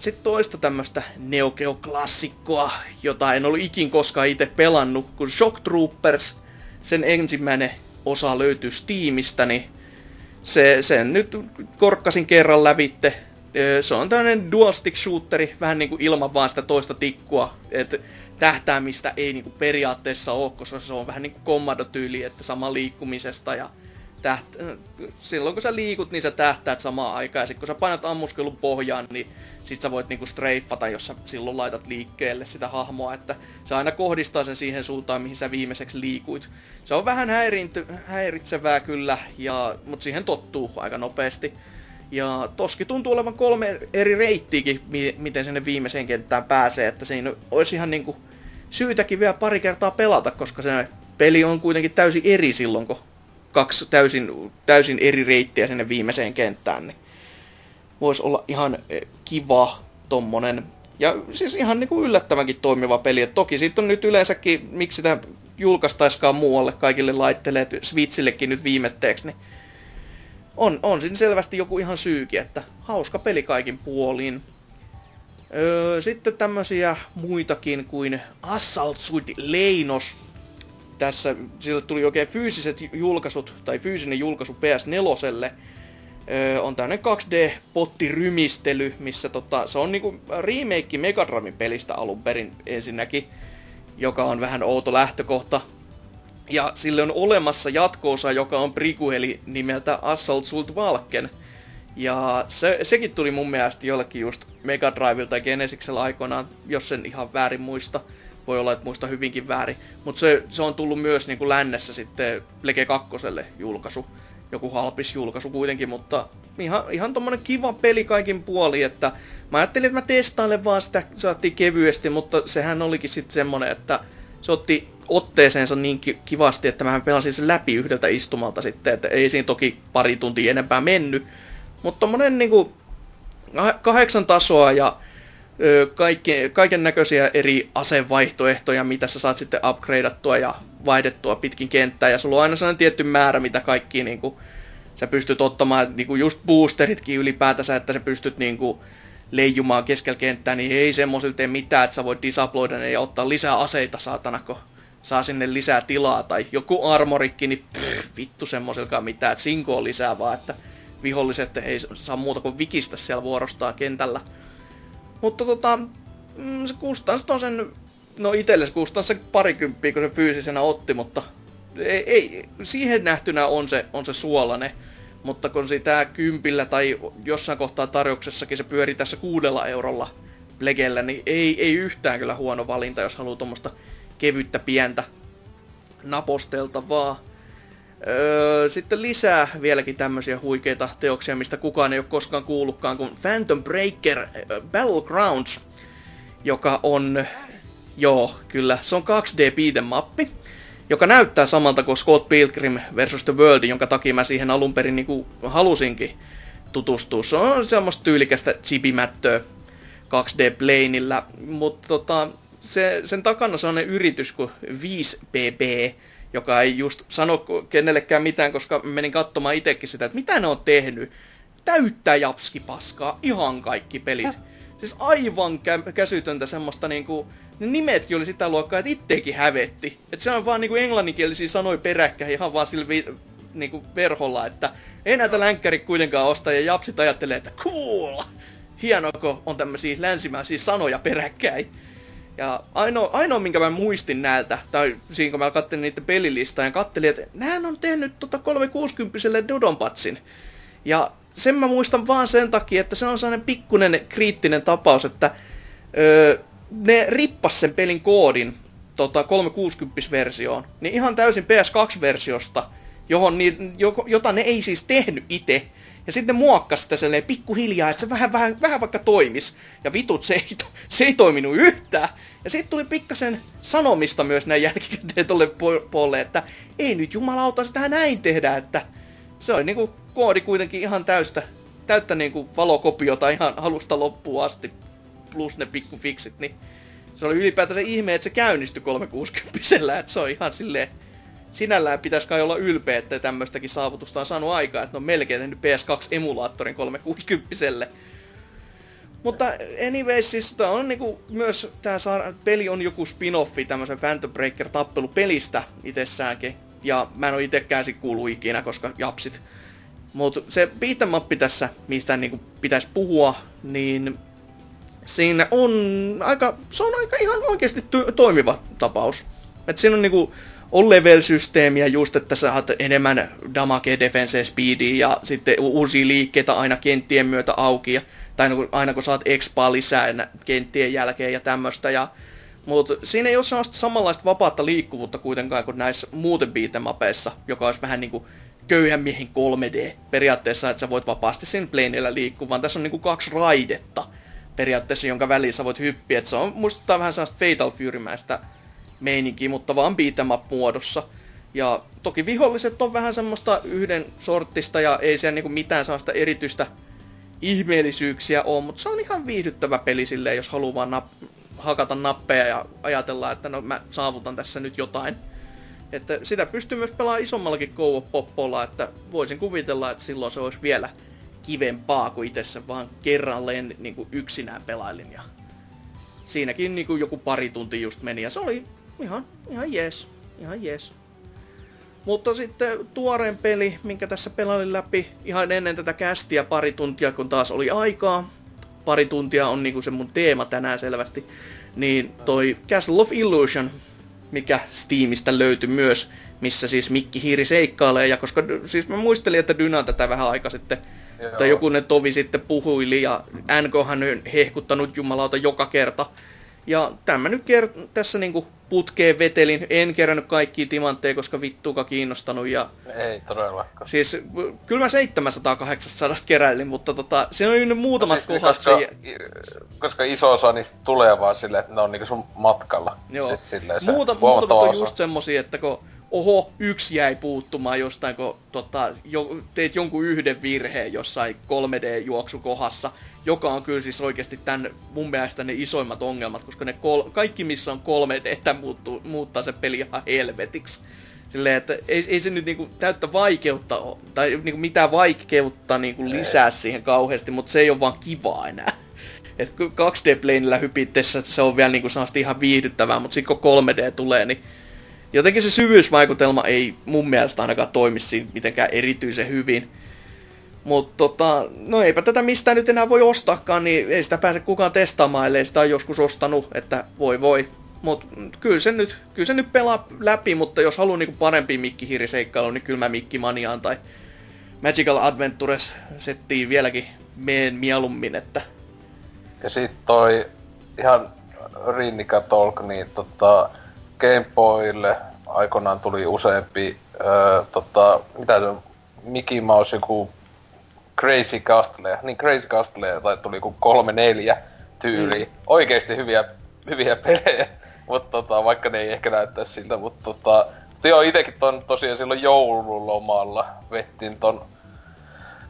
Sitten toista tämmöistä Neo Geo-klassikkoa, jota en ollut ikin koskaan itse pelannut, kun Shock Troopers, sen ensimmäinen osa löytyy Steamista, niin se, sen nyt korkkasin kerran lävitte. Se on tämmöinen dual stick shooteri, vähän niin kuin ilman vaan sitä toista tikkua. Et tähtäämistä ei niinku periaatteessa ole, koska se on vähän niinku kommandotyyli, että sama liikkumisesta ja täht... silloin kun sä liikut, niin sä tähtäät samaan aikaan. Ja sit kun sä painat ammuskelun pohjaan, niin sit sä voit niinku streiffata, jos sä silloin laitat liikkeelle sitä hahmoa, että se aina kohdistaa sen siihen suuntaan, mihin sä viimeiseksi liikuit. Se on vähän häirinty, häiritsevää kyllä, ja, mutta siihen tottuu aika nopeasti. Ja toski tuntuu olevan kolme eri reittiäkin, miten sinne viimeiseen kenttään pääsee, että siinä olisi ihan niinku syytäkin vielä pari kertaa pelata, koska se peli on kuitenkin täysin eri silloin, kun kaksi täysin, täysin eri reittiä sinne viimeiseen kenttään, niin voisi olla ihan eh, kiva tommonen. Ja siis ihan niinku yllättävänkin toimiva peli. Et toki siitä on nyt yleensäkin, miksi sitä julkaistaiskaan muualle kaikille laitteille, Switchillekin nyt viimetteeksi, niin on, on siinä selvästi joku ihan syyki, että hauska peli kaikin puoliin. Öö, sitten tämmösiä muitakin kuin Assault Suit Leinos. Tässä sille tuli oikein fyysiset julkaisut, tai fyysinen julkaisu PS4. Öö, on tämmönen 2D-pottirymistely, missä tota, se on niinku remake Mega pelistä alun perin ensinnäkin, joka on vähän outo lähtökohta. Ja sille on olemassa jatkoosa, joka on prequeli nimeltä Assault Sult Valken. Ja se, sekin tuli mun mielestä jollekin just Mega Drivelta tai Genesiksellä aikoinaan, jos sen ihan väärin muista. Voi olla, että muista hyvinkin väärin. Mutta se, se on tullut myös niin kuin lännessä sitten Plege 2 julkaisu. Joku halpis julkaisu kuitenkin, mutta ihan, ihan tommonen kiva peli kaikin puoli, että mä ajattelin, että mä testailen vaan sitä, saatiin kevyesti, mutta sehän olikin sitten semmonen, että se otti otteeseensa niin kivasti, että mä pelasin sen läpi yhdeltä istumalta sitten, että ei siinä toki pari tuntia enempää mennyt. Mutta tommonen niinku kahdeksan tasoa ja kaiken näköisiä eri asevaihtoehtoja, mitä sä saat sitten upgradeattua ja vaihdettua pitkin kenttää. Ja sulla on aina sellainen tietty määrä, mitä kaikki niinku, sä pystyt ottamaan, niinku just boosteritkin ylipäätänsä, että sä pystyt niinku, leijumaan keskellä kenttää, niin ei semmoisilla tee mitään, että sä voit disaploida ne ja ottaa lisää aseita, saatana, kun saa sinne lisää tilaa. Tai joku armorikki, niin pff, vittu semmoisilkaan mitään, että sinko lisää vaan, että viholliset ei saa muuta kuin vikistä siellä vuorostaa kentällä. Mutta tota, mm, se kustans sen, no itelle se kustans se parikymppiä, kun se fyysisenä otti, mutta ei, ei, siihen nähtynä on se, on se suolane. Mutta kun sitä kympillä tai jossain kohtaa tarjouksessakin se pyöri tässä kuudella eurolla Plegellä, niin ei, ei yhtään kyllä huono valinta, jos haluaa tuommoista kevyttä pientä naposteltavaa. Öö, sitten lisää vieläkin tämmöisiä huikeita teoksia, mistä kukaan ei ole koskaan kuullutkaan, kuin Phantom Breaker Battlegrounds, joka on, joo, kyllä, se on 2D beat'em mappi, joka näyttää samalta kuin Scott Pilgrim vs. The World, jonka takia mä siihen alun perin niin halusinkin tutustua. Se on semmoista tyylikästä chibimättöä 2D-planilla, mutta tota, se, sen takana on sellainen yritys kuin 5BB, joka ei just sano kenellekään mitään, koska menin katsomaan itsekin sitä, että mitä ne on tehnyt. Täyttää japskipaskaa, ihan kaikki pelit. Siis aivan kä- käsytöntä semmoista niinku, ne nimetkin oli sitä luokkaa, että itteekin hävetti. Että se on vaan niinku englanninkielisiä sanoja peräkkäin ihan vaan sillä vi- niinku verholla, että ei näitä länkkäri kuitenkaan osta ja japsit ajattelee, että cool! Hienoa, kun on tämmöisiä länsimäisiä sanoja peräkkäin. Ja ainoa, ainoa, minkä mä muistin näiltä, tai siinä kun mä katselin niitä pelilistaa ja katselin, että nää on tehnyt tota 360 Dodonpatsin. Ja sen mä muistan vaan sen takia, että se on sellainen pikkunen kriittinen tapaus, että öö, ne rippas sen pelin koodin tota 360-versioon, niin ihan täysin PS2-versiosta, johon ni, jota ne ei siis tehnyt itse, ja sitten muokkasi sitä silleen pikkuhiljaa, että se vähän, vähän, vähän vaikka toimis. Ja vitut, se ei, se ei toiminut yhtään. Ja sitten tuli pikkasen sanomista myös näin jälkikäteen tolle puolelle, että ei nyt jumalauta sitä näin tehdä, että se oli niinku koodi kuitenkin ihan täystä, täyttä niinku valokopiota ihan alusta loppuun asti, plus ne pikkufiksit, niin se oli ylipäätään se ihme, että se käynnistyi 360 että se on ihan silleen sinällään pitäisi kai olla ylpeä, että tämmöistäkin saavutusta on saanut aikaa, että ne on melkein tehnyt PS2-emulaattorin 360 mutta anyways, siis tää on niinku myös, tää saa, peli on joku spin-offi tämmösen Phantom Breaker tappelupelistä itsessäänkin. Ja mä en oo itekään sit kuulu ikinä, koska japsit. Mut se beat'em tässä, mistä niinku pitäisi puhua, niin siinä on aika, se on aika ihan oikeasti toimiva tapaus. Et siinä on niinku on level-systeemiä just, että saat enemmän damage, defense, speedia ja sitten uusia liikkeitä aina kenttien myötä auki. Ja, tai aina kun saat expaa lisää kenttien jälkeen ja tämmöstä. Ja, mutta siinä ei ole sellaista samanlaista vapaata liikkuvuutta kuitenkaan kuin näissä muuten beatemapeissa, joka olisi vähän niinku köyhän miehen 3D periaatteessa, että sä voit vapaasti siinä planeilla liikkua, vaan tässä on niinku kaksi raidetta periaatteessa, jonka välissä voit hyppiä. Et se on, muistuttaa vähän sellaista Fatal Fury-mäistä meininki, mutta vaan beat'em muodossa. Ja toki viholliset on vähän semmoista yhden sorttista ja ei siellä niinku mitään sellaista erityistä ihmeellisyyksiä ole, mutta se on ihan viihdyttävä peli silleen, jos haluaa vaan nap- hakata nappeja ja ajatella, että no mä saavutan tässä nyt jotain. Että sitä pystyy myös pelaamaan isommallakin poppolla, että voisin kuvitella, että silloin se olisi vielä kivempaa kuin itse sen vaan kerralleen niin kuin yksinään pelailin. Ja siinäkin niin kuin joku pari tuntia just meni ja se oli ihan, ihan jees. Ihan jees. Mutta sitten tuoreen peli, minkä tässä pelailin läpi ihan ennen tätä kästiä pari tuntia, kun taas oli aikaa. Pari tuntia on niinku se mun teema tänään selvästi. Niin toi Castle of Illusion, mikä Steamista löytyi myös, missä siis Mikki Hiiri seikkailee. Ja koska siis mä muistelin, että Dyna tätä vähän aika sitten Joo. tai joku ne tovi sitten puhuili ja NKhan on hehkuttanut jumalauta joka kerta ja tämä nyt ker- tässä niinku putkeen vetelin. En kerännyt kaikkia timantteja, koska vittuuka kiinnostanut. Ja... Ei todellakaan. Siis kyllä mä 700-800 keräilin, mutta tota, se on nyt muutamat no siis, kohdat. Koska, se... koska iso osa niistä tulee vaan silleen, että ne on niinku sun matkalla. Joo. Siis silleen se Muuta, muutamat on just semmosia, että kun oho, yksi jäi puuttumaan jostain, kun tota, jo, teit jonkun yhden virheen jossain 3D-juoksukohassa, joka on kyllä siis oikeasti tämän mun mielestä ne isoimmat ongelmat, koska ne kol- kaikki missä on 3D muuttuu, muuttaa se peli ihan helvetiksi. Silleen, että ei, ei se nyt niinku täyttä vaikeutta ole, tai niinku mitään vaikeutta niinku lisää siihen kauheasti, mutta se ei ole vaan kivaa enää. Et 2D-planilla hypittessä se on vielä niinku ihan viihdyttävää, mutta sitten kun 3D tulee, niin jotenkin se syvyysvaikutelma ei mun mielestä ainakaan toimi siinä mitenkään erityisen hyvin. Mutta tota, no eipä tätä mistään nyt enää voi ostaakaan, niin ei sitä pääse kukaan testaamaan, ellei sitä joskus ostanut, että voi voi. Mutta kyllä se nyt, kyllä se nyt pelaa läpi, mutta jos haluaa niinku parempi mikkihiiriseikkailu, niin kyllä mä Mikki Maniaan tai Magical Adventures settiin vieläkin meen mieluummin, että... Ja sit toi ihan Rinnika Talk, niin tota, Game Boylle aikoinaan tuli useampi, öö, tota, mitä se on, Mickey Mouse joku Crazy Castle, niin Crazy Castle tai tuli kuin kolme neljä tyyli. Mm. Oikeesti hyviä, hyviä pelejä, mutta tota, vaikka ne ei ehkä näyttää siltä, mutta tota, joo, itekin ton tosiaan silloin joululomalla vettiin ton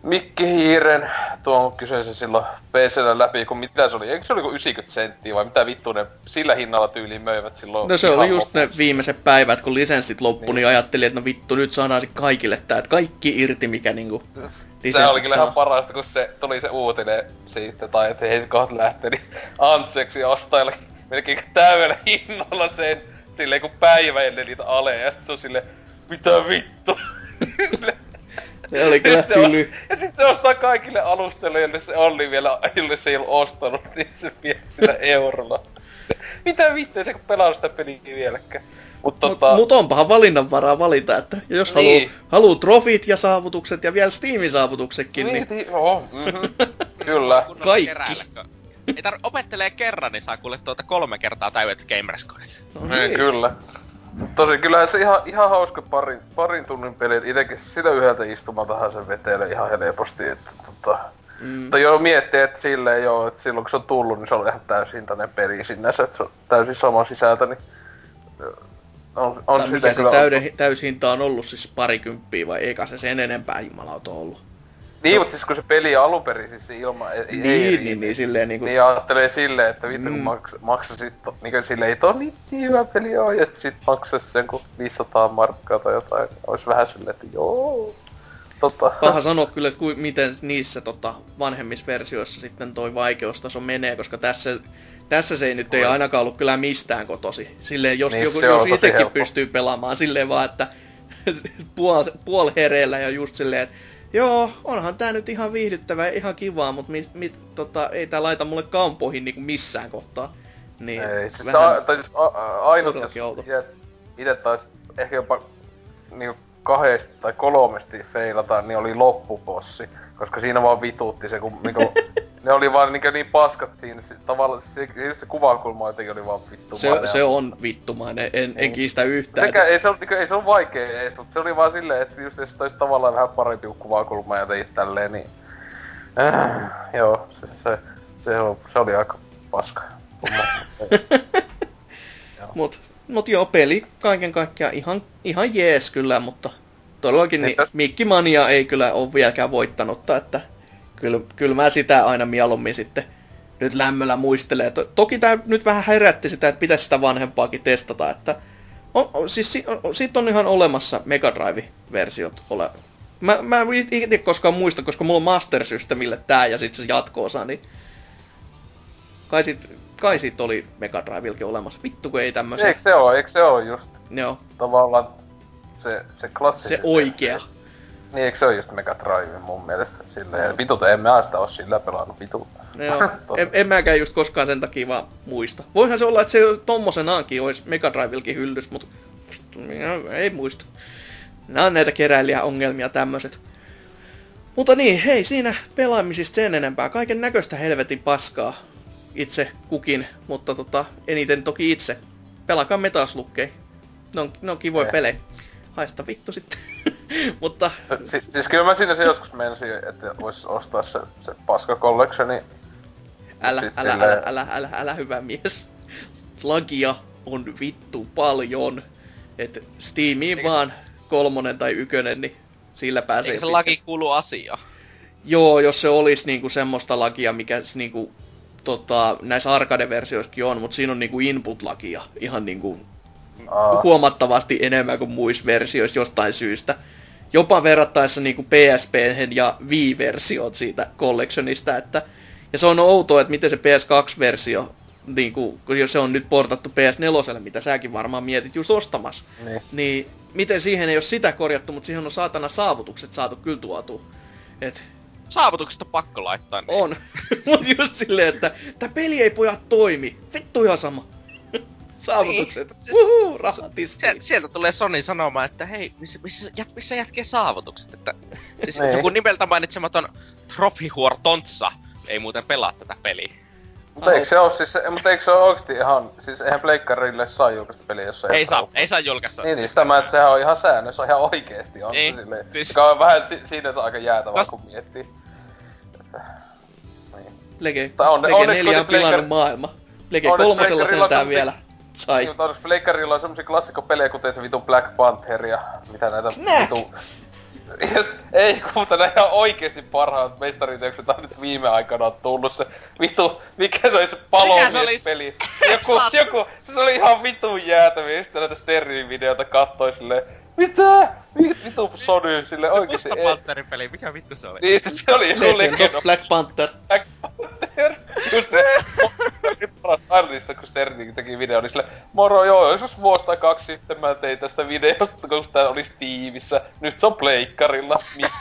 Mikki Hiiren tuon kyseisen silloin PCllä läpi, kun mitä se oli? Eikö se oli kuin 90 senttiä vai mitä vittu ne sillä hinnalla tyyliin möivät silloin? No se oli just lopussa. ne viimeiset päivät, kun lisenssit loppu, niin. niin ajattelin, että no vittu, nyt saadaan kaikille tää, että kaikki irti, mikä niinku Se oli kyllä ihan parasta, kun se tuli se uutinen siitä, tai että hei kohta lähtee, niin Antseksi ostajalle melkein täydellä hinnalla sen, silleen kun päivä ennen niitä aleja, ja sit se on silleen, mitä vittu? Se oli kyllä se tyly. ja sit se ostaa kaikille alustoille, joille se Olli vielä, jolle se ei ole ostanut, niin se vie sillä eurolla. Mitä vittua se pelaa sitä peliä vieläkään. Mut, tota... mut, mut onpahan valinnanvaraa valita, että jos niin. haluu, haluu trofit ja saavutukset ja vielä Steamin saavutuksetkin, niin... niin... joo, mm-hmm. kyllä. Kaikki. Ei tar- opettelee kerran, niin saa kuule tuota kolme kertaa täydet gamerescorit. No niin. niin. Kyllä. Tosi kyllähän se ihan, ihan hauska parin, parin tunnin peli. Itekin sillä yhdeltä istumaltahan se vetelee ihan helposti. Että, tota, mm. Joo, miettii, että silleen joo, että silloin kun se on tullut, niin se on ihan täysin tänne peli sinänsä, että se on täysin sama sisältö, niin on, on mikä se täyden, täyshinta on ollut siis parikymppiä vai eikä se sen enempää jumalauta ollut? Niin, mutta siis kun se peli on alun perin siis ilma... Ei, niin, ei, niin, niin, niin, silleen niinku... Niin ajattelee silleen, että vittu mm. kun maks, maksasit, niin silleen, ei toi niin, niin hyvä peli oo, ja sit maksaisi sen kun 500 markkaa tai jotain, olisi vähän silleen, että joo... Tota. Paha sanoa kyllä, että kuin, miten niissä tota, vanhemmissa versioissa sitten toi vaikeustaso menee, koska tässä, tässä se ei nyt ei ainakaan ollut kyllä mistään kotosi. Silleen, jos, niin, joku, jos itsekin helppo. pystyy pelaamaan silleen vaan, että puol, puol hereillä ja just silleen, että Joo, onhan tää nyt ihan viihdyttävää ja ihan kivaa, mutta mit, mit, tota, ei tää laita mulle kampoihin niinku missään kohtaa. Niin, ei, siis vähän tai siis a, a, ainut, jos ite taisi ehkä jopa niinku kahdesti tai kolmesti feilata, niin oli loppupossi. Koska siinä vaan vituutti se, kun niinku, ne oli vaan niin, niin paskat siinä. Se, tavallaan se, se kuvakulma jotenkin oli vaan vittumainen. Se, se on vittumainen, en, en niin. kiistä yhtään. Sekä, ei, se on, niin, ei se on vaikea edes, mutta se oli vaan silleen, että just jos olisi tavallaan vähän parempi kuvakulma ja teit tälleen, niin... Äh, joo, se, se, se, on, se oli aika paska. mut, mut joo, peli kaiken kaikkiaan ihan, ihan jees kyllä, mutta todellakin niin, Mikki Mania ei kyllä ole vieläkään voittanut, että kyllä, kyllä mä sitä aina mieluummin sitten nyt lämmöllä muistelee. To, toki tämä nyt vähän herätti sitä, että pitäisi sitä vanhempaakin testata, että on, on, siis si, on, siitä on ihan olemassa Mega Drive-versiot ole. Mä, mä en itse koskaan muista, koska mulla on Master Systemille tää ja sitten se jatko-osa, niin kai sit, kai sit oli Mega Driveillekin olemassa. Vittu kun ei tämmöisiä. Eikö se oo, eikö se oo just Joo. tavallaan se, se klassinen. Se oikea. Niin, eikö se ole just Mega Drive mun mielestä? Silleen, no. vitut, en mä sitä oo sillä pelannut, vitut. No joo, en, en, mäkään just koskaan sen takia vaan muista. Voihan se olla, että se tommosenaankin olisi Mega Drivelkin hyllys, mutta ei muista. Nämä on näitä keräilijäongelmia tämmöiset. Mutta niin, hei, siinä pelaamisista sen enempää. Kaiken näköistä helvetin paskaa itse kukin, mutta tota, eniten toki itse. Pelakaa Metaslukkei. Ne on, ne on kivoja pelejä haista vittu sitten. Mutta... Si- siis kyllä mä siinä se joskus menisin, että vois ostaa se, se paska collectioni. Älä, älä, silleen... älä, älä, älä, älä, hyvä mies. Lagia on vittu paljon. Et Steamiin Eikö vaan kolmonen tai ykönen, niin sillä pääsee Eikö se laki kuulu asia? Joo, jos se olisi niinku semmoista lakia, mikä niinku, tota, näissä arcade-versioissakin on, mutta siinä on niinku input-lakia ihan niinku Aa. huomattavasti enemmän kuin muissa versioissa jostain syystä. Jopa verrattaessa niin kuin PSP ja Wii-versiot siitä collectionista, että ja se on outoa, että miten se PS2-versio, niin kuin, kun se on nyt portattu PS4, mitä säkin varmaan mietit just ostamassa, niin. niin miten siihen ei ole sitä korjattu, mutta siihen on saatana saavutukset saatu kyllä tuotua. Et... Saavutukset on pakko laittaa. Niin. On, mutta just silleen, että tämä peli ei pojat toimi. Vittu ihan sama saavutukset. Niin. Siis, Uhu, sieltä, sieltä tulee Sony sanomaan, että hei, missä, missä, jät, missä jätkee saavutukset? Että, siis niin. joku nimeltä mainitsematon Trophy War Tontsa ei muuten pelaa tätä peliä. Mutta eikö se oo siis, mutta eikö se oo oikeesti ihan, siis eihän pleikkarille saa julkaista peliä, jos Ei saa, ei saa julkaista. Niin, niin sitä mä, että sehän on ihan säännös, on ihan oikeesti on Niin, se silleen. siis- Siis... on vähän si- siinä se aika jäätävää, Kas- kun miettii. Että, niin. Lege, on- Lege onneksi 4 on pilannut maailma. Lege Onneksi kolmosella Pleikkarilla on sentään semmosia- vielä sai. Niin, mutta onneksi pleikkarilla on semmosia klassikkopelejä, kuten se vitun Black Panther ja mitä näitä Knack! vitu... Just, ei, kun mutta ne ihan oikeesti parhaat mestariteokset on nyt viime aikana on tullut se vitu, mikä se oli se palomies-peli. Joku, joku, se oli ihan vitun jäätäviä, sitten näitä Sterrin videoita kattoi silleen, mitä? Vi- Vitu Sony, sille Se oikeesti musta ei. Panterin peli, mikä vittu se oli? Niin, se, se oli joku Legend legenda. of Black Panther. Black Panther. Just se. paras Arlissa, kun Sterling teki video, niin sille, moro joo, joskus vuosi tai kaksi sitten mä tein tästä videosta, kun tää oli Steamissä. Nyt se on pleikkarilla. Miksi?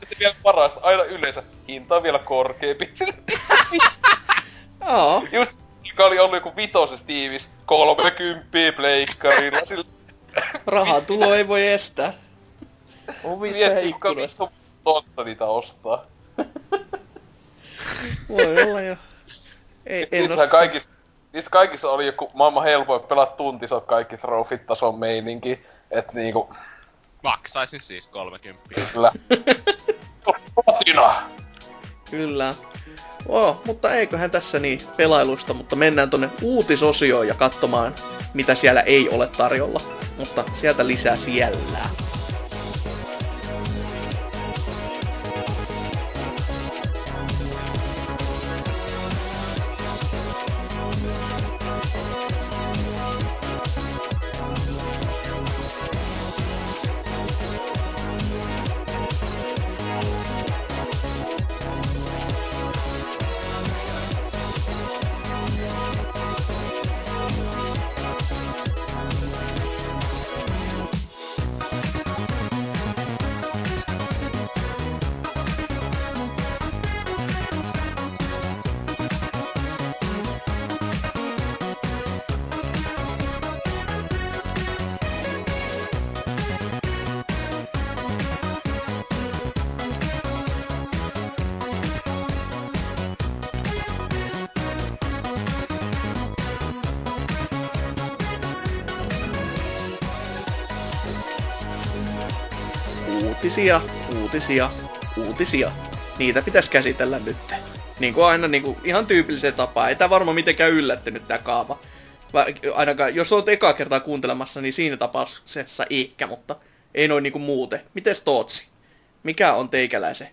Sitten vielä parasta, aina yleensä hinta on vielä korkeampi. Sille, Joo, Just, joka oli ollut joku vitosessa Steamis, 30 pleikkarilla. Sille, rahan tulo ei voi estää. Ikkunoista. vittu totta niitä ostaa. Voi olla jo. Ei, en Niissä kaikissa, niissä kaikissa oli joku maailman helpoin pelata tunti, se on kaikki trofit tason meininki. Et niinku, Maksaisin siis 30. kyllä. Kyllä. Oh, mutta eiköhän tässä niin pelailusta, mutta mennään tonne uutisosioon ja katsomaan, mitä siellä ei ole tarjolla. Mutta sieltä lisää siellä. Uutisia, uutisia, uutisia. Niitä pitäisi käsitellä nyt. Niin kuin aina niin kuin ihan tyypilliseen tapaan. Ei tää varmaan mitenkään yllättynyt tää kaava. Va- ainakaan, jos oot ekaa kertaa kuuntelemassa, niin siinä tapauksessa ehkä, mutta ei noin niinku muuten. Mites Tootsi? Mikä on teikäläisen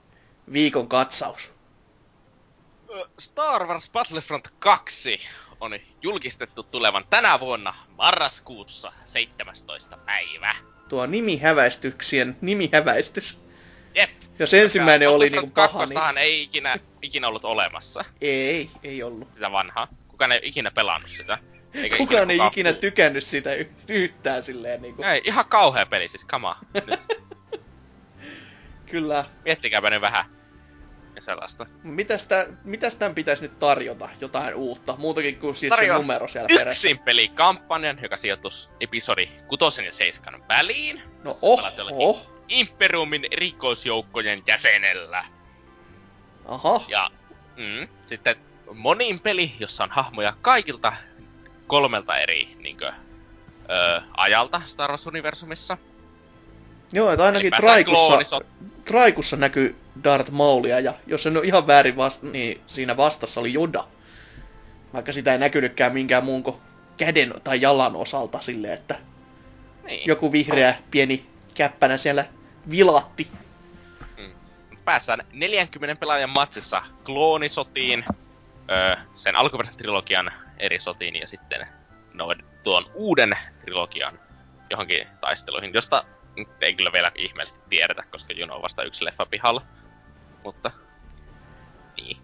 viikon katsaus? Star Wars Battlefront 2 on julkistettu tulevan tänä vuonna marraskuussa 17. päivä. Tuo nimihäväistyksien nimihäväistys. Jep. Jos ensimmäinen oli niinku paha, niin 2 ei ikinä, ikinä ollut olemassa, ei, ei ollut. sitä vanhaa. Kukaan ei ikinä pelannut sitä. Eikä Kukaan ei kukaan ikinä tykännyt sitä yhtään silleen niinku. Ei, ihan kauhea peli siis, kama. Kyllä. miettikääpä nyt vähän. Ja sellaista. Mitäs, tää, mitäs tämän pitäisi nyt tarjota? Jotain uutta? Muutakin kuin siis se Tarjoa numero siellä perässä. Yksin pelikampanjan, joka sijoitus episodi 6 ja 7 väliin. No oh, oh. Imperiumin rikosjoukkojen jäsenellä. Aha. Ja mm, sitten monin peli, jossa on hahmoja kaikilta kolmelta eri niinkö, ö, ajalta Star Wars-universumissa. Joo, että ainakin Traikussa, Traikussa näkyy Darth Maulia, ja jos en ole ihan väärin vasta, niin siinä vastassa oli Yoda. Vaikka sitä ei näkynytkään minkään muun kuin käden tai jalan osalta silleen, että Niin. joku vihreä pieni käppänä siellä vilatti. Päässään 40 pelaajan matsissa kloonisotiin, ö, sen alkuperäisen trilogian eri sotiin ja sitten no, tuon uuden trilogian johonkin taisteluihin, josta nyt ei kyllä vielä ihmeellisesti tiedetä, koska Juno on vasta yksi leffa pihalla. Mutta, niin.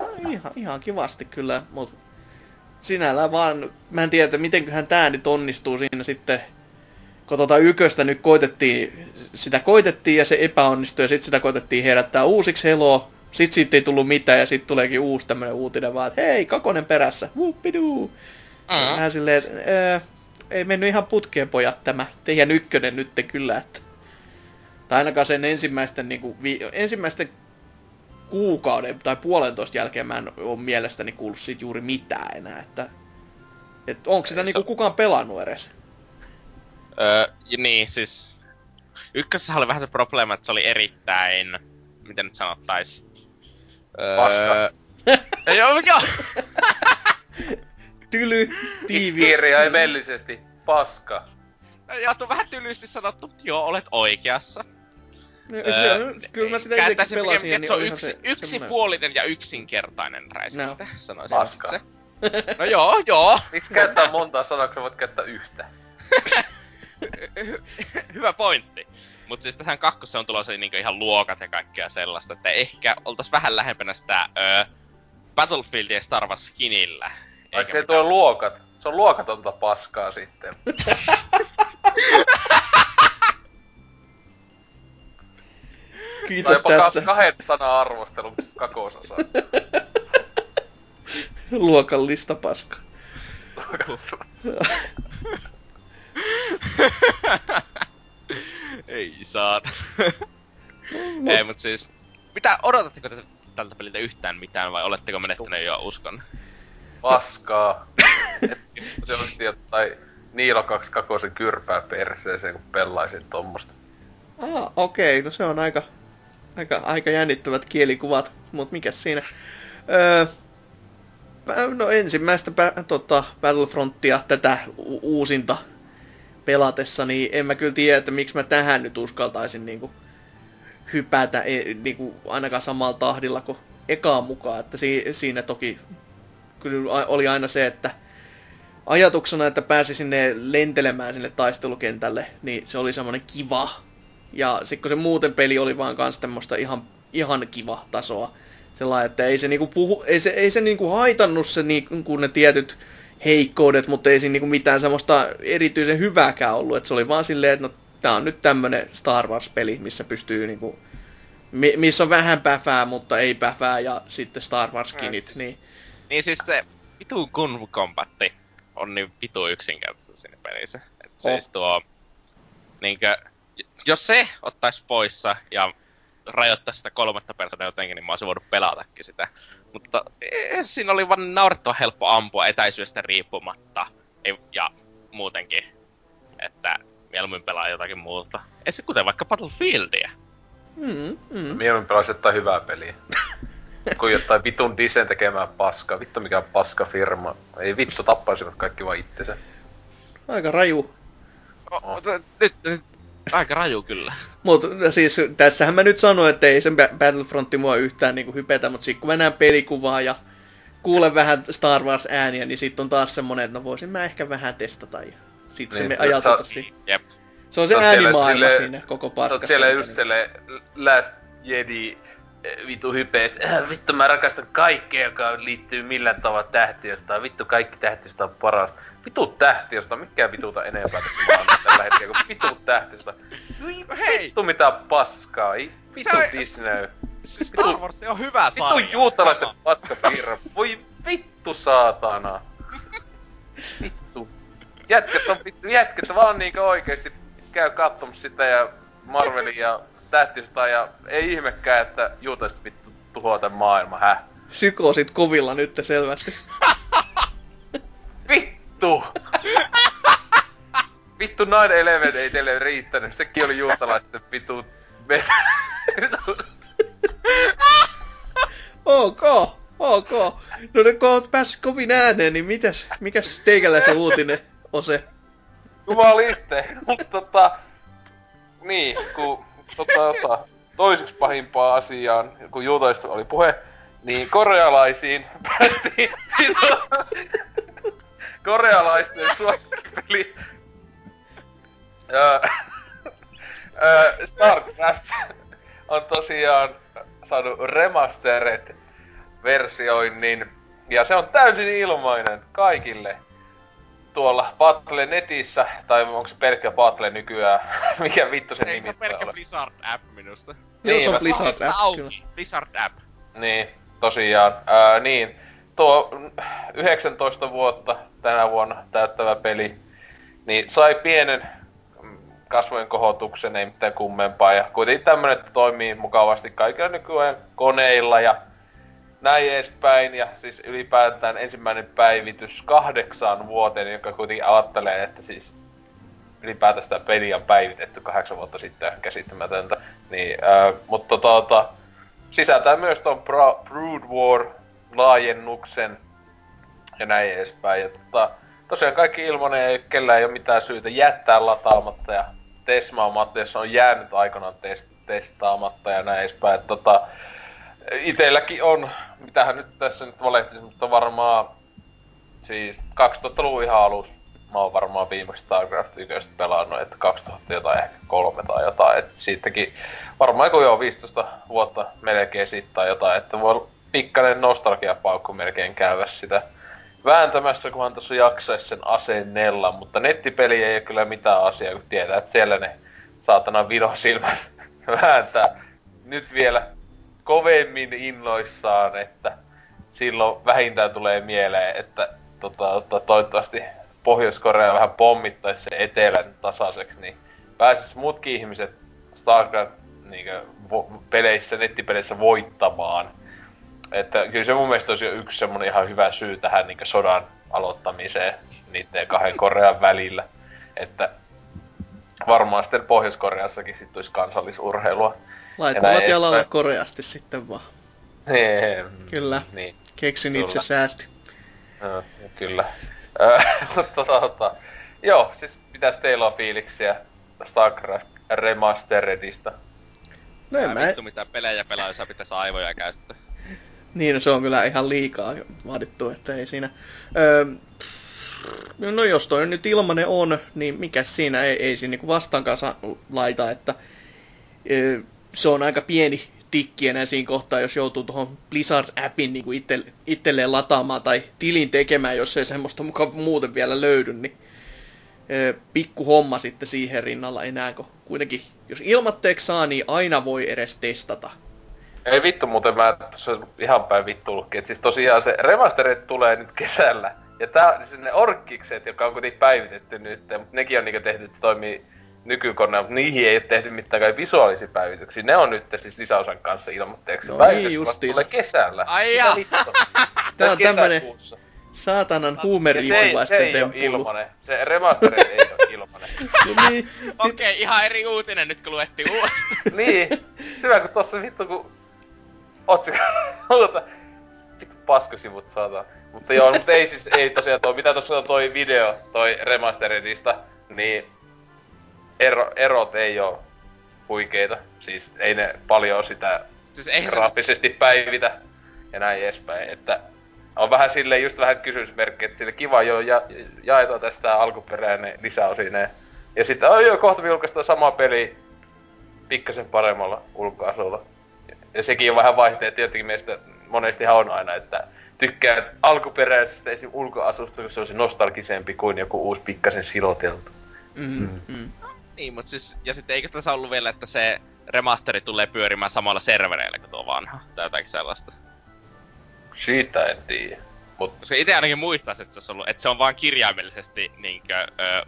No, ihan, ihan kivasti kyllä, mutta sinällään vaan, mä en tiedä, että mitenköhän tää nyt onnistuu siinä sitten, kun tota yköstä nyt koitettiin, sitä koitettiin ja se epäonnistui ja sitten sitä koitettiin herättää uusiksi eloa, sit siitä ei tullut mitään ja sitten tuleekin uusi tämmönen uutinen vaan, että hei, kakonen perässä, whoopidoo. Mm. Vähän silleen, että ää, ei mennyt ihan putkeen pojat tämä, teidän ykkönen nyt kyllä, että tai ainakaan sen ensimmäisten, niin kuin, vi, ensimmäisten kuukauden tai puolentoista jälkeen mä en ole mielestäni kuullut siitä juuri mitään enää, että et onko sitä Ei, niinku se- kukaan pelannut edes? Öö, niin, siis... Ykkösessä oli vähän se probleema, että se oli erittäin... Miten nyt sanottais? Öö, Paska. Ei oo mikä... Tyly, tiivis. Kirjaimellisesti paska. Joo, tuo vähän tylysti sanottu, mutta joo, olet oikeassa. No, Öö, se- Kyllä mä sitä itsekin pelasin, ja niin se on yksi, semmonen- yksipuolinen ja yksinkertainen räiskintä, No. sanoisin Paskaa. se. No joo, joo. Miksi käyttää montaa sanaa, kun voit käyttää yhtä? Hy- Hyvä pointti. Mut siis tähän kakkossa on tulossa niinku ihan luokat ja kaikkea sellaista, että ehkä oltais vähän lähempänä sitä öö, Battlefieldia Star Wars skinillä. Ai se tuo luokat. Se on luokatonta paskaa sitten. Kiitos ka- tästä kahden sanan arvostelun kakososa. luokallista paska. Ei saa. Ei, mut siis... Mitä, odotatteko te tältä peliltä yhtään mitään vai oletteko menettäneet jo uskon? Paskaa. Se olisi jotain Niilo 2 kakosen kyrpää perseeseen, kun pelaisin tommosta. Ah, okei, no se on aika, aika, aika jännittävät kielikuvat, mutta mikä siinä? Öö, no ensimmäistä tota, Battlefrontia, tätä u- uusinta pelatessa, niin en mä kyllä tiedä, että miksi mä tähän nyt uskaltaisin niinku hypätä e, niinku ainakaan samalla tahdilla kuin ekaan mukaan. Että si- siinä toki kyllä oli aina se, että ajatuksena, että pääsi sinne lentelemään sinne taistelukentälle, niin se oli semmoinen kiva ja sitten kun se muuten peli oli vaan kans tämmöistä ihan, ihan kiva tasoa. Sellainen, että ei se niinku puhu, ei se, ei se niinku haitannut se niinku ne tietyt heikkoudet, mutta ei siinä niinku mitään semmoista erityisen hyvääkään ollut. Et se oli vaan silleen, että no tää on nyt tämmönen Star Wars-peli, missä pystyy niinku, mi- missä on vähän päfää, mutta ei päfää, ja sitten Star Wars skinit, siis- niin Niin siis se vitu Gun Combatti on niin vitu yksinkertaista siinä pelissä. Et siis tuo... Niinkö... Jos se ottais poissa ja rajoittaisi sitä kolmatta persoonaa jotenkin, niin mä olisin voinut pelatakin sitä. Mutta eh, siinä oli vaan naurettavan helppo ampua etäisyydestä riippumatta. Ei, ja muutenkin. Että mieluummin pelaa jotakin muuta. Ei se kuten vaikka Battlefieldia. mm, mm. Mieluummin pelaisin jotain hyvää peliä. Kuin jotain vitun Disen tekemään paskaa. Vittu mikä paska firma. Ei vittu, tappaisivat kaikki vaan itsensä. aika raju. Oh. Mutta nyt, nyt, aika raju kyllä. Mutta siis tässähän mä nyt sanoin, että ei sen Ba- Battlefrontti mua yhtään niinku hypetä, mutta sitten kun mä näen pelikuvaa ja kuulen vähän Star Wars ääniä, niin sitten on taas semmonen, että no voisin mä ehkä vähän testata ja sit se Niin, me sä- siihen. Jep. Se on se siellä äänimaailma siinä koko paskassa. oot siellä mikä just niin- Last Jedi vitu hypees. Äh, vittu mä rakastan kaikkea, joka liittyy millään tavalla tähtiöstä. Vittu kaikki tähtiöstä on parasta. Vitu tähtiöstä, mikään vituta enempää tässä tällä hetkellä kuin vitu tähtiöstä. Hei! Vittu mitä paskaa, ei vitu on- Disney. Siis Star Wars on hyvä Vittu sarja. juutalaisten Come on. paskapirra. Voi vittu saatana. Vittu. Jätkät on vittu, jätkät vaan niinkö oikeesti käy katsomassa sitä ja Marvelin ja tähtisota ja ei ihmekään, että juutalaiset vittu tuhoaa tän maailman, häh? Psykoosit kovilla nyt selvästi. Vittu! vittu 9-11 ei teille riittänyt, sekin oli juutalaisten vittu... Ok, ok. No ne kun oot päässyt kovin ääneen, niin mitäs, mikäs teikäläisen uutinen on se? Jumaliste, mutta tota... Niin, kun tota, tota, toiseksi pahimpaa asiaan, kun juutalaista oli puhe, niin korealaisiin päästiin korealaisten suosikkipeli. StarCraft on tosiaan saanut remastered versioinnin ja se on täysin ilmainen kaikille tuolla Battle netissä, tai onko se pelkkä Battle nykyään, mikä vittu sen se nimi ole pelkkä ole. Blizzard app minusta? Joo, se on mä- Blizzard se app, auki? Blizzard app. Niin, tosiaan. Ää, niin, tuo 19 vuotta tänä vuonna täyttävä peli, niin sai pienen kasvojen kohotuksen, ei mitään kummempaa. Ja kuitenkin tämmönen että toimii mukavasti kaikilla nykyään koneilla ja näin edespäin. Ja siis ylipäätään ensimmäinen päivitys kahdeksaan vuoteen, joka kuitenkin ajattelee, että siis ylipäätään sitä peliä on päivitetty kahdeksan vuotta sitten, käsittämätöntä. Niin, ää, mutta tota, sisältää myös Bra- Brood War laajennuksen ja näin edespäin. Ja tota, tosiaan kaikki ilmoinen ei kellään ei ole mitään syytä jättää lataamatta ja tesmaamatta, jos on jäänyt aikanaan test- testaamatta ja näin edespäin. Et tota, itelläkin on, mitähän nyt tässä nyt valehti, mutta varmaan siis 2000-luvun ihan alussa mä oon varmaan viimeksi StarCraft 1 pelannut, että 2000 jotain ehkä kolme tai jotain, että siitäkin varmaan kun joo 15 vuotta melkein sitten tai jotain, että voi pikkainen nostalgiapaukku melkein käydä sitä vääntämässä, kunhan tuossa jaksaisi sen asennella, mutta nettipeli ei ole kyllä mitään asiaa, kun tietää, että siellä ne saatana vidosilmät vääntää. Nyt vielä kovemmin innoissaan, että silloin vähintään tulee mieleen, että tota, tota, toivottavasti Pohjois-Korea vähän pommittaisi se etelän tasaiseksi, niin pääsis muutkin ihmiset StarCraft niinkö, vo- peleissä, nettipeleissä voittamaan. Että kyllä se mun mielestä olisi yksi semmonen ihan hyvä syy tähän niinkö sodan aloittamiseen niiden kahden Korean välillä. Että varmaan sitten Pohjois-Koreassakin sitten olisi kansallisurheilua. Laittomat näin jalalla edespäin. koreasti sitten vaan. Niin, Kyllä. Niin. Keksin itse Kyllä. säästi. Joo, kyllä. Mutta tota, joo, siis mitäs teillä on fiiliksiä StarCraft Remasteredista? No en Mä mä, vittu mitä pelejä pelaa, jos pitäisi aivoja käyttää. niin no se on kyllä ihan liikaa vaadittu, että ei siinä. Öö, no jos toi nyt ilmanen on, niin mikä siinä ei, ei siinä niinku vastaankaan laita, että öö, se on aika pieni tikki enää siinä kohtaa, jos joutuu tuohon Blizzard-appin niinku itse, itselleen lataamaan tai tilin tekemään, jos ei semmoista mukaan muuten vielä löydy, niin pikku homma sitten siihen rinnalla enää, kun kuitenkin jos ilmatteeksi saa, niin aina voi edes testata. Ei vittu muuten mä se on ihan päin vittuullutkin. Et siis tosiaan se remasterit tulee nyt kesällä. Ja tää siis ne orkkikset, jotka on kuitenkin päivitetty nyt, mutta nekin on niinku tehty, että toimii nykykoneella, mutta niihin ei ole tehty mitään kai visuaalisia päivityksiä. Ne on nyt siis lisäosan kanssa ilmoitteeksi. No Päivitys niin, vasta justiinsa. tulee kesällä. Ai jaa. Tää on tämmönen saatanan se ei, se ei ole ilmanen. Se remaster ei ole ilmanen. niin, sit, Okei, ihan eri uutinen nyt kun luettiin uudestaan. niin, syvä kun tossa vittu kun. Vittu paskasivut saatana. Mutta joo, mutta ei siis, ei tosiaan toi, mitä tossa on toi video, toi remasteredista, niin ero, erot ei oo huikeita. Siis ei ne paljon sitä siis se... graafisesti päivitä ja näin edespäin, että on vähän silleen just vähän kysymysmerkki, että sille kiva jo ja, jaetaan tästä alkuperäinen lisäosineen. Ja sitten oh joo, kohta julkaistaan sama peli pikkasen paremmalla ulkoasulla. Ja sekin on vähän vaihteet jotenkin meistä monestihan on aina, että tykkää alkuperäisestä esim. ulkoasusta, kun se on se nostalgisempi kuin joku uusi pikkasen siloteltu. mm, mm. Niin, mutta siis, ja sitten eikö tässä ollut vielä, että se remasteri tulee pyörimään samalla servereillä kuin tuo vanha, tai jotakin sellaista. Siitä en tiedä. Mut Koska itse ainakin muistaisin, että se, olisi ollut, että se on vaan kirjaimellisesti niinkö, ö,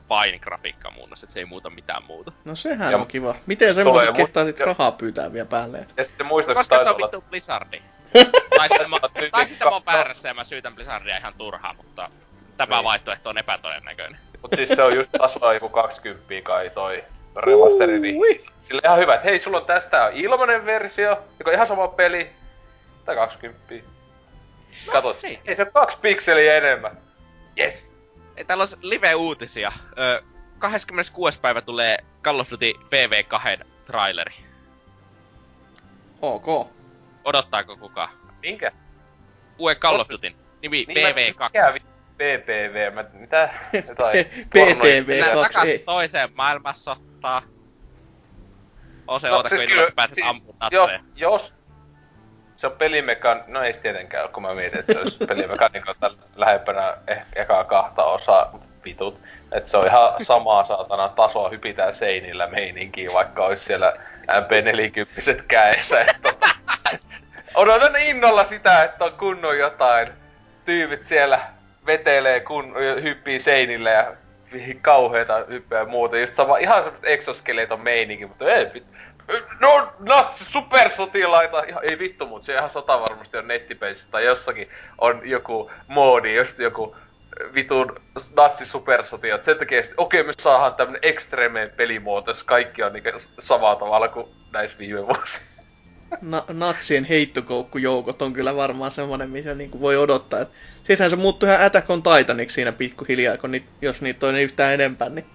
vain grafiikka muunnus, että se ei muuta mitään muuta. No sehän Ja on kiva. Miten semmoiset mut- kehtaa sit ja- rahaa pyytää vielä päälle? ja sitten muistaakseni Koska se taisi on olla... vittu Blizzardi. tai sitten mä, tai sitten mä oon väärässä ja mä syytän Blizzardia ihan turhaan, mutta tämä Niin. vaihtoehto on epätodennäköinen. Mut siis se on just tasoa joku 20 kai toi remasteri, niin sille ihan hyvä, että hei, sulla on tästä ilmanen versio, joka on ihan sama peli, tai 20. Katot, niin. ei se on kaksi pikseliä enemmän. Yes. Ei, täällä on live-uutisia. Ö, 26. päivä tulee Call of Duty PV2 traileri. Ok. Odottaako kuka? Minkä? Uue Call of Dutyn. Nimi Niin mä- PV2. Mikä vi- PPV, mä, mitä? Jotain PTV. Mennään V2, takas ei. toiseen maailmansotaan. On se No, oota, siis kun kyllä, pääset siis, ampumaan jos, jos se on pelimekan... No ei se tietenkään ole, kun mä mietin, että se olisi pelimekaniikalta lähempänä ehkä ekaa kahta osaa vitut. Että se on ihan samaa saatana tasoa, hypitään seinillä meininkiä, vaikka olisi siellä MP40 käessä. Tota, odotan innolla sitä, että on kunnon jotain. Tyypit siellä vetelee, kun hyppii seinillä ja kauheita hyppyä ja muuta. Just sama, ihan semmoset exoskeleton meininki, mutta ei vittu. No, natsi, supersotilaita! Ihan, ei vittu, mutta se ihan sata varmasti on nettipeissä tai jossakin on joku moodi, just joku vitun natsi supersotilat. Sen takia, okei, okay, me saadaan tämmönen extreme pelimuoto, jos kaikki on niinku samalla tavalla kuin näissä viime vuosina. Na- natsien heittokoukkujoukot on kyllä varmaan semmoinen, mitä niinku voi odottaa. Sittenhän se muuttuu ihan Attack on Titaniksi siinä pikkuhiljaa, kun ni- jos niitä on yhtään enempää, niin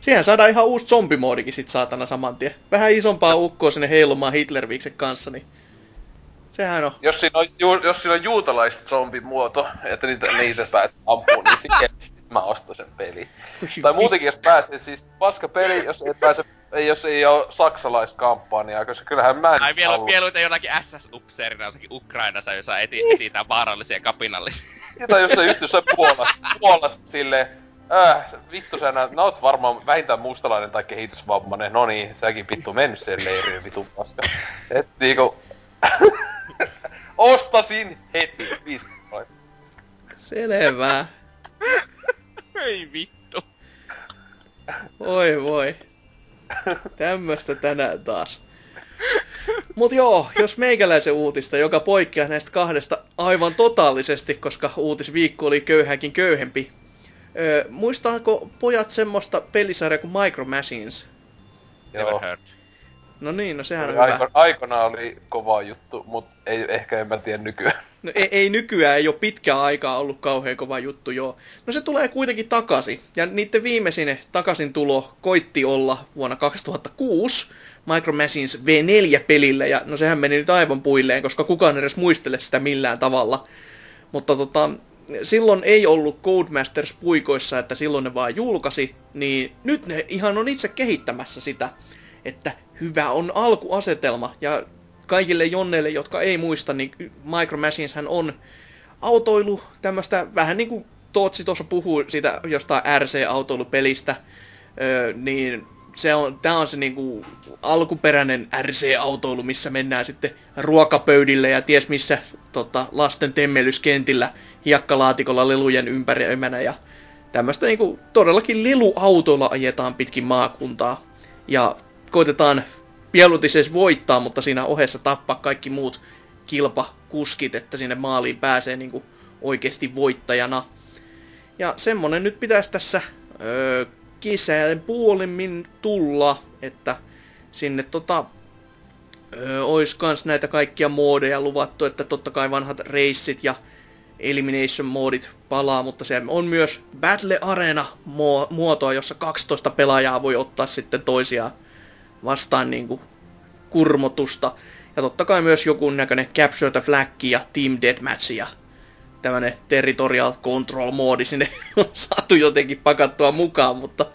Siihen saadaan ihan uusi zombimoodikin sit saatana saman tien. Vähän isompaa ukkoa sinne heilumaan Hitlerviiksen kanssa, niin sehän on. Jos siinä on, ju, jos siinä on juutalaiset zombimuoto, että niitä, niitä pääsee ampumaan, niin sitten mä ostan sen peli. tai muutenkin, jos pääsee, siis paska peli, jos ei pääse, jos ei ole saksalaiskampanja, koska kyllähän mä en Ai vielä, mieluiten jonakin SS-upseerina jossakin Ukrainassa, jossa eti, etitään vaarallisia kapinallisia. tai jos se just jossain Puolassa, Puolassa silleen, Äh, vittu sä nää, nää oot varmaan vähintään mustalainen tai kehitysvammainen. No niin, säkin vittu mennyt sen leiriin, vittu paska. Et niinku... Ostasin heti, viisi Selvä. Ei vittu. Oi voi. Tämmöstä tänään taas. Mut joo, jos meikäläisen uutista, joka poikkeaa näistä kahdesta aivan totaalisesti, koska uutisviikko oli köyhäkin köyhempi, Öö, muistaako pojat semmoista pelisarjaa kuin Micro Machines? Joo. No niin, no sehän on aiko, hyvä. Aikona oli kova juttu, mutta ei, ehkä en mä tiedä nykyään. No ei, ei nykyään, ei ole pitkää aikaa ollut kauhean kova juttu, joo. No se tulee kuitenkin takaisin. Ja niiden viimeisin takaisin tulo koitti olla vuonna 2006 Micro Machines V4-pelillä. Ja no sehän meni nyt aivan puilleen, koska kukaan edes muistele sitä millään tavalla. Mutta tota, silloin ei ollut Codemasters puikoissa, että silloin ne vaan julkaisi, niin nyt ne ihan on itse kehittämässä sitä, että hyvä on alkuasetelma. Ja kaikille jonneille, jotka ei muista, niin Micro Machines hän on autoilu, tämmöistä vähän niin kuin Tootsi tuossa puhuu sitä jostain RC-autoilupelistä, öö, niin se on, tää on se niinku alkuperäinen RC-autoilu, missä mennään sitten ruokapöydille ja ties missä tota, lasten temmelyskentillä hiekkalaatikolla lelujen ympäröimänä ja tämmöistä niinku todellakin leluautoilla ajetaan pitkin maakuntaa ja koitetaan mieluutin voittaa, mutta siinä ohessa tappaa kaikki muut kilpakuskit, että sinne maaliin pääsee niinku oikeasti voittajana. Ja semmonen nyt pitäisi tässä öö, kesän puolemmin tulla, että sinne tota, öö, ois kans näitä kaikkia moodeja luvattu, että totta kai vanhat reissit ja Elimination moodit palaa, mutta se on myös Battle Arena muotoa, jossa 12 pelaajaa voi ottaa sitten toisiaan vastaan niin kuin kurmotusta. Ja totta kai myös joku näköinen Capture the Flag ja Team Deathmatch ja tämmönen Territorial Control moodi sinne on saatu jotenkin pakattua mukaan, mutta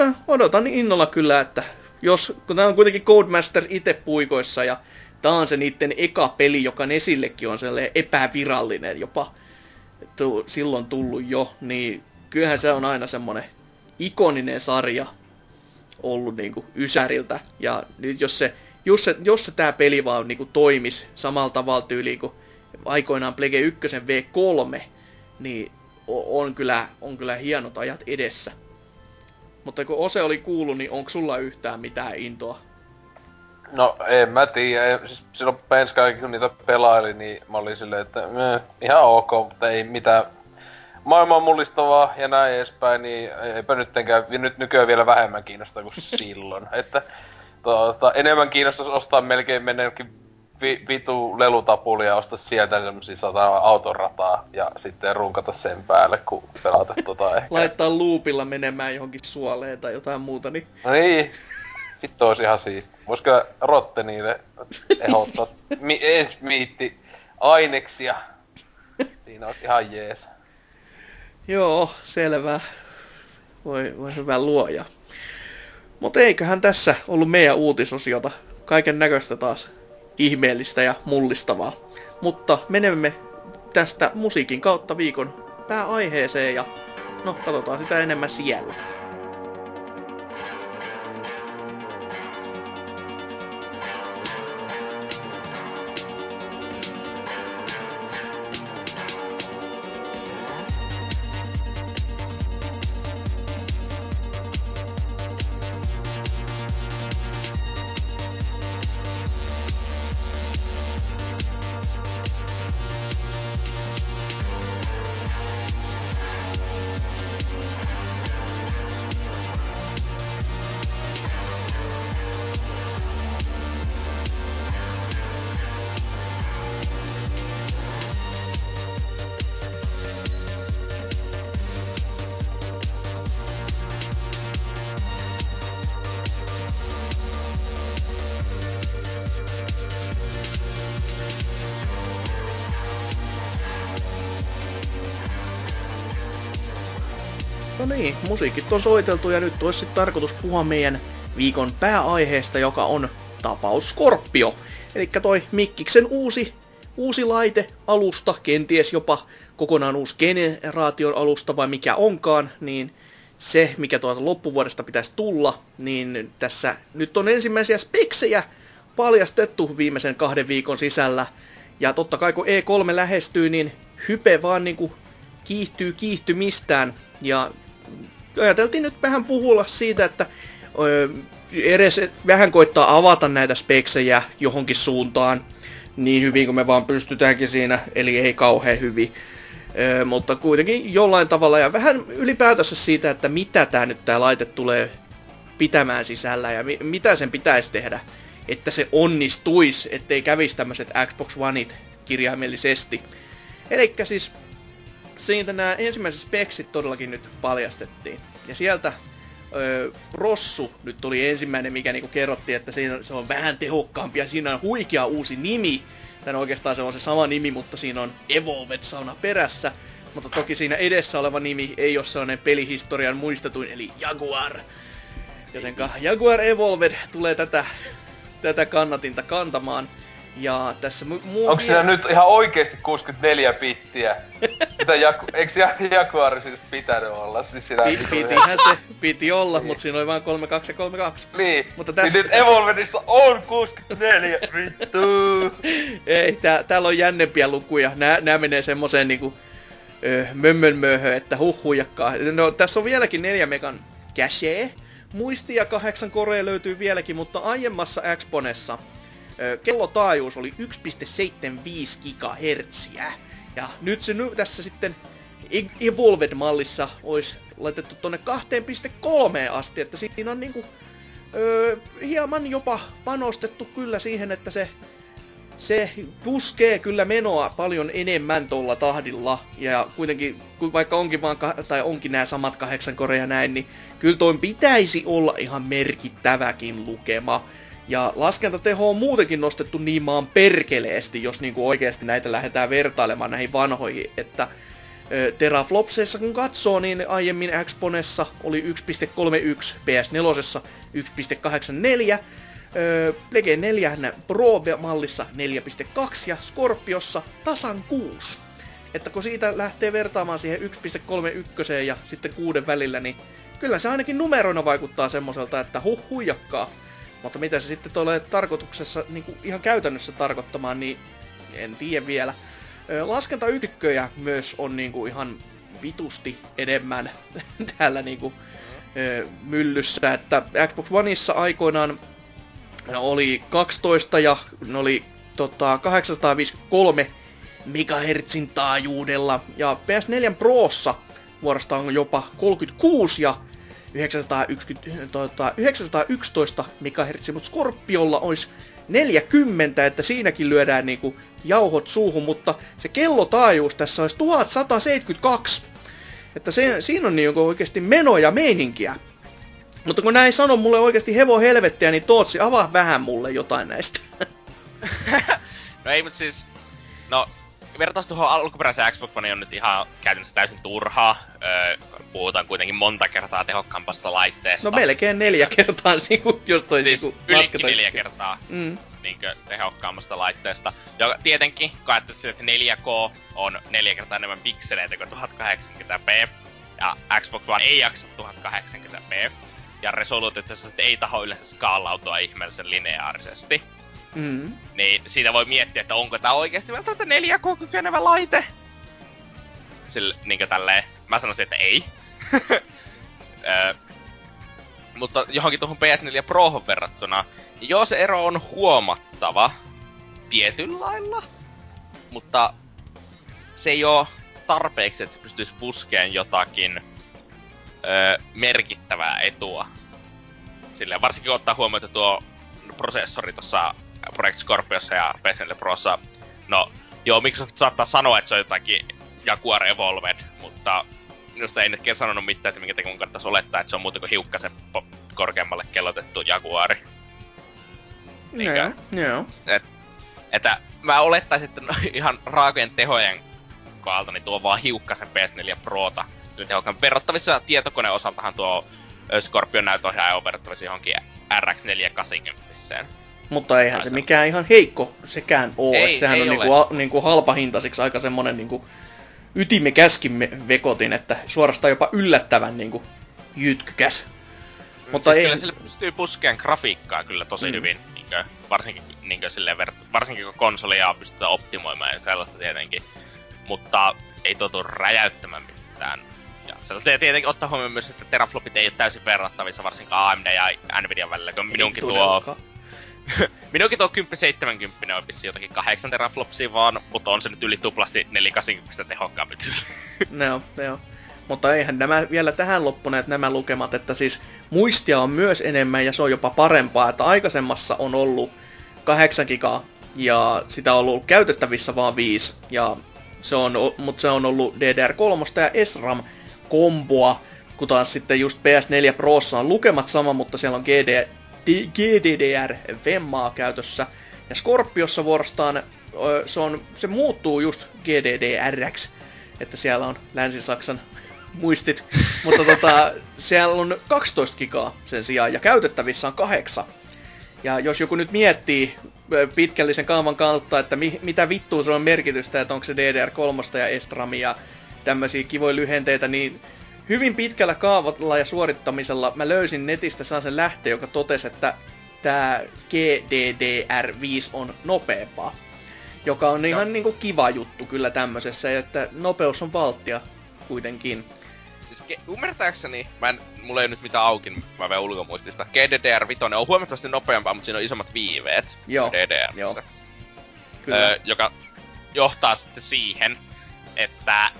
äh, odotan innolla kyllä, että jos, kun tämä on kuitenkin Codemaster itse puikoissa ja tämä on se niiden eka peli, joka Nesillekin on sellainen epävirallinen jopa tu, silloin tullut jo, niin kyllähän se on aina semmonen ikoninen sarja ollut niinku Ysäriltä. Ja nyt jos se, jos se, jos se tää peli vaan niinku toimis samalla tavalla tyyliin kuin aikoinaan Plege 1 V3, niin on kyllä, on kyllä hienot ajat edessä. Mutta kun Ose oli kuullut, niin onko sulla yhtään mitään intoa? No en mä tiedä. Siis silloin Penskai, kun niitä pelaili, niin mä olin silleen, että meh, ihan ok, mutta ei mitään maailman mullistavaa ja näin edespäin, niin eipä nyttenkään, nyt nykyään vielä vähemmän kiinnostaa kuin silloin. että tuota, enemmän kiinnostaisi ostaa melkein mennä vi, vitu lelutapuli ja ostaa sieltä semmosia sata autorataa ja sitten runkata sen päälle, kun pelata tota ehkä. Laittaa luupilla menemään johonkin suoleen tai jotain muuta, niin... No niin, vittu olisi ihan siisti. Voisiko Rotte niille ehdottaa mi, ens miitti aineksia? Siinä olisi ihan jees. Joo, selvä. Voi, voi hyvä luoja. Mutta eiköhän tässä ollut meidän uutisosiota. Kaiken näköistä taas ihmeellistä ja mullistavaa. Mutta menemme tästä musiikin kautta viikon pääaiheeseen ja no katsotaan sitä enemmän siellä. Musiikit on soiteltu ja nyt olisi sitten tarkoitus puhua meidän viikon pääaiheesta, joka on tapaus Scorpio. Eli toi Mikkiksen uusi, uusi laite, alusta, kenties jopa kokonaan uusi generaation alusta vai mikä onkaan, niin se, mikä tuolta loppuvuodesta pitäisi tulla, niin tässä nyt on ensimmäisiä speksejä paljastettu viimeisen kahden viikon sisällä. Ja totta kai kun E3 lähestyy, niin hype vaan niinku kiihtyy kiihtymistään. Ja ajateltiin nyt vähän puhua siitä, että ö, edes vähän koittaa avata näitä speksejä johonkin suuntaan niin hyvin kuin me vaan pystytäänkin siinä, eli ei kauhean hyvin. Ö, mutta kuitenkin jollain tavalla ja vähän ylipäätänsä siitä, että mitä tämä nyt tämä laite tulee pitämään sisällä ja mi- mitä sen pitäisi tehdä, että se onnistuisi, ettei kävisi tämmöiset Xbox Oneit kirjaimellisesti. Eli siis siitä nämä ensimmäiset speksit todellakin nyt paljastettiin. Ja sieltä ö, Rossu nyt tuli ensimmäinen, mikä niinku kerrottiin, että siinä, se on vähän tehokkaampi ja siinä on huikea uusi nimi. Tän oikeastaan se on se sama nimi, mutta siinä on Evolved-sauna perässä. Mutta toki siinä edessä oleva nimi ei ole sellainen pelihistorian muistetuin, eli Jaguar. Jotenka Jaguar Evolved tulee tätä, tätä kannatinta kantamaan. Ja tässä mu- muu... Onko siinä nyt ihan oikeesti 64 bittiä? Mitä Jaku... Eiks Jaguar siis pitänyt olla? Siis siinä Pi- pitihän se, piti olla, Niin. mutta siinä oli vain 32 ja 32. Niin, Mutta tässä- niin nyt tässä- Evolvedissa on 64, vittu! Ei, tää, täällä on jännempiä lukuja. Nää, nää menee semmoseen niinku ö, mömmönmöhö, että huhhujakkaa. No, tässä on vieläkin 4 megan cache. Muistia kahdeksan korea löytyy vieläkin, mutta aiemmassa Exponessa kellotaajuus oli 1,75 GHz. Ja nyt se nyt tässä sitten E- Evolved-mallissa olisi laitettu tonne 2,3 asti, että siinä on niinku öö, hieman jopa panostettu kyllä siihen, että se, se puskee kyllä menoa paljon enemmän tuolla tahdilla. Ja kuitenkin, vaikka onkin vaan, tai onkin nämä samat kahdeksan korea näin, niin kyllä toi pitäisi olla ihan merkittäväkin lukema. Ja laskentateho on muutenkin nostettu niin maan perkeleesti, jos niinku oikeasti näitä lähdetään vertailemaan näihin vanhoihin, että teraflopseissa kun katsoo, niin aiemmin Exponessa oli 1.31, PS4 1.84, ö, Plege 4 Pro-mallissa 4.2 ja Scorpiossa tasan 6. Että kun siitä lähtee vertaamaan siihen 1.31 ja sitten kuuden välillä, niin kyllä se ainakin numeroina vaikuttaa semmoiselta, että huh huijakkaa. Mutta mitä se sitten tulee tarkoituksessa niin kuin ihan käytännössä tarkoittamaan, niin en tiedä vielä. Laskentayksikköjä myös on niin kuin ihan vitusti enemmän täällä niin kuin, myllyssä, että Xbox Oneissa aikoinaan oli 12 ja ne oli tota, 853 megahertsin taajuudella ja PS4 Prossa vuorostaan on jopa 36 ja 990, tota, 911 MHz, mutta Scorpiolla olisi 40, että siinäkin lyödään niinku jauhot suuhun, mutta se kellotaajuus tässä olisi 1172. Että se, siinä on niinku oikeasti meno ja meininkiä. Mutta kun näin sano mulle oikeasti hevo helvettiä, niin Tootsi, avaa vähän mulle jotain näistä. no ei, mutta siis... No, vertaus tuohon alkuperäiseen Xbox One on nyt ihan käytännössä täysin turhaa. Öö, puhutaan kuitenkin monta kertaa tehokkaampasta laitteesta. No melkein neljä kertaa, jos toi Siis niinku lasketaan. neljä kertaa Mm. niinkö tehokkaammasta laitteesta. Ja tietenkin, kun ajattelet että 4K on neljä kertaa enemmän pikseleitä kuin 1080p, ja Xbox One ei jaksa 1080p, ja resoluutiossa sitten ei taho yleensä skaalautua ihmeellisen lineaarisesti, Mm. niin siitä voi miettiä, että onko tämä oikeasti välttämättä 4K kykenevä laite. Sille, niinkö tälleen, mä sanoisin, että ei. Ö, mutta johonkin tuohon PS4 Prohon verrattuna, se ero on huomattava tietyllä lailla, mutta se ei oo tarpeeksi, että se pystyisi puskeen jotakin ö, merkittävää etua. Silleen, varsinkin kun ottaa huomioon, että tuo prosessori tuossa Project Scorpiossa ja PS4 Prossa, no joo, Microsoft saattaa sanoa, että se on jotakin Jaguar Evolved, mutta minusta ei nytkin sanonut mitään, että minkä takia mun kannattaisi olettaa, että se on muuta kuin hiukkasen korkeammalle kellotettu Jaguari. Joo, joo. Et, että mä olettaisin, että no, ihan raakojen tehojen kohdalta niin tuo vaan hiukkasen PS4 Prota pystynyt tehokkaan. Verrattavissa tietokoneen osaltahan tuo Scorpion näytöohjaaja on verrattavissa johonkin RX 480. Mutta eihän se mikään ihan heikko sekään ole. Ei, Sehän ei on ole. niinku, a, niinku halpahintaisiksi aika semmonen niinku ytimekäskin me- vekotin, että suorastaan jopa yllättävän niinku jytkykäs. Mutta Mutta siis ei- kyllä sille pystyy puskeen grafiikkaa kyllä tosi Mm. mm. hyvin, niinkö, varsinkin, niinkö silleen, ver- varsinkin kun konsolia pystytään optimoimaan ja sellaista tietenkin. Mutta ei tuo tuu räjäyttämään mitään. Ja ja tietenkin ottaa huomioon myös, että teraflopit ei ole täysin verrattavissa varsinkaan AMD ja Nvidia välillä, kun minunkin tuo. minunkin tuo 1070 on vissiin jotakin 8 teraflopsia vaan, mutta on se nyt yli tuplasti 480 tehokkaampi tyyli. Ne on, ne on. Mutta eihän nämä vielä tähän loppuneet nämä lukemat, että siis muistia on myös enemmän ja se on jopa parempaa, että aikaisemmassa on ollut 8 gigaa ja sitä on ollut käytettävissä vaan 5 ja se on, mutta se on ollut DDR3 ja SRAM komboa, kun taas sitten just PS4 Prossa on lukemat sama, mutta siellä on GD, D- GDDR Vemmaa käytössä. Ja Scorpiossa vuorostaan se, on, se muuttuu just GDDRX, että siellä on Länsi-Saksan muistit. Mutta tota, siellä on 12 gigaa sen sijaan ja käytettävissä on kahdeksan. Ja jos joku nyt miettii pitkällisen kaavan kautta, että mi, mitä vittua se on merkitystä, että onko se DDR3 ja SRAM ja tämmöisiä kivoja lyhenteitä, niin hyvin pitkällä kaavalla ja suorittamisella mä löysin netistä sen lähteen, joka totesi, että tämä GDDR5 on nopeampaa. Joka on ihan niinku kiva juttu kyllä tämmöisessä, että nopeus on valttia kuitenkin. Siis ke- ymmärtääkseni, mä en, mulla ei nyt mitään auki, mä vein ulkomuistista. GDDR5 on huomattavasti nopeampaa, mutta siinä on isommat viiveet Joo, DDRissä. joo. Kyllä. Öö, joka johtaa sitten siihen, että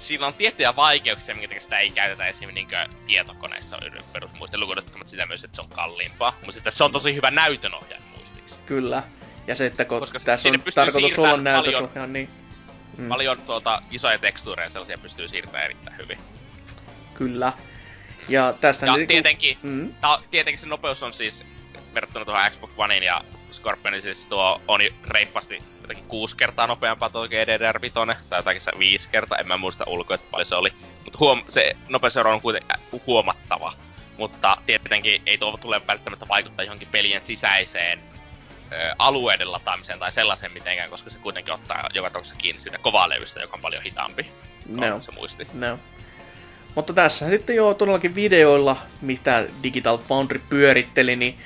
sillä on tiettyjä vaikeuksia, minkä sitä ei käytetä esimerkiksi niin tietokoneissa perusmuistin lukunottamatta sitä myös, että se on kalliimpaa. Mutta sitten se on tosi hyvä näytönohjaaja muistiksi. Kyllä. Ja se, että kun Koska tässä on tarkoitus olla näytösohjaaja, niin... Mm, Paljon tuota, isoja tekstuureja sellaisia pystyy siirtämään erittäin hyvin. Kyllä. Ja tästä Ja niinku- tietenkin, Mm, ta, tietenkin se nopeus on siis verrattuna tuohon Xbox Onein ja Scorpionin siis tuo on reippaasti jotakin kuusi kertaa nopeampaa tuo GDDR5, tai jotakin se viisi kertaa, en mä muista ulkoa, että paljon se oli. Mutta huom- se nopeusero on kuitenkin ä- huomattava. Mutta tietenkin ei tuo tule välttämättä vaikuttaa johonkin pelien sisäiseen ö, alueiden lataamiseen tai sellaiseen mitenkään, koska se kuitenkin ottaa joka tapauksessa kiinni siitä kovalevystä, joka on paljon hitaampi. on se muisti. No. Mutta tässä sitten jo todellakin videoilla, mitä Digital Foundry pyöritteli, niin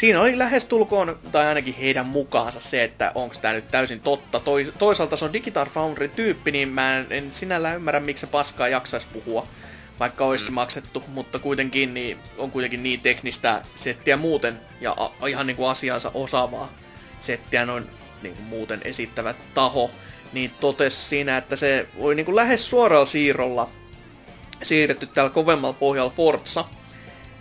siinä oli lähestulkoon, tai ainakin heidän mukaansa se, että onko tämä nyt täysin totta. Toi, toisaalta se on Digital Foundry tyyppi, niin mä en, en sinällään ymmärrä, miksi se paskaa jaksaisi puhua, vaikka olisikin Mm. maksettu, mutta kuitenkin niin, on kuitenkin niin teknistä settiä muuten, ja a, ihan niin kuin asiansa osaavaa settiä noin niin kuin muuten esittävät taho, niin totesi siinä, että se oli niin kuin lähes suoralla siirrolla siirretty täällä kovemmalla pohjalla Forza.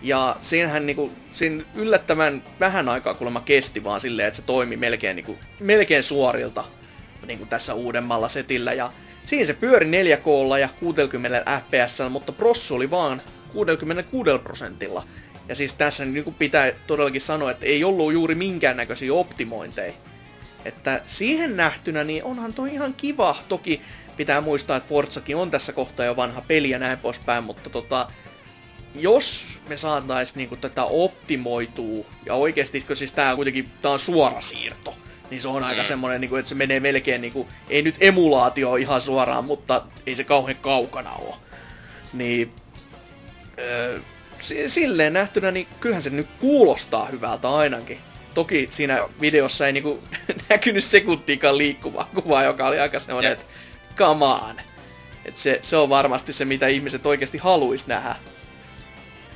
Ja siinähän niinku, siinä yllättävän vähän aikaa kuulemma kesti vaan silleen, että se toimi melkein, niinku, melkein suorilta niinku tässä uudemmalla setillä. Ja siinä se pyöri 4Klla ja 60 fps, mutta prossu oli vaan 66 prosentilla. Ja siis tässä niinku pitää todellakin sanoa, että ei ollut juuri minkäännäköisiä optimointeja. Että siihen nähtynä, niin onhan toi ihan kiva. Toki pitää muistaa, että Forzakin on tässä kohtaa jo vanha peli ja näin poispäin, mutta tota, jos me saatais niinku tätä optimoitua, ja oikeesti, kun siis tää on kuitenkin tää on suora siirto, niin se on aika Mm. semmonen, niinku, että se menee melkein niinku, ei nyt emulaatio ihan suoraan, mutta ei se kauhean kaukana oo. Niin, öö, si- silleen nähtynä, niin kyllähän se nyt kuulostaa hyvältä ainakin. Toki siinä videossa ei niinku näkynyt sekuntiikaan liikkuvaa kuvaa, joka oli aika semmonen, Jep. että come on. Et se, se on varmasti se, mitä ihmiset oikeasti haluais nähdä.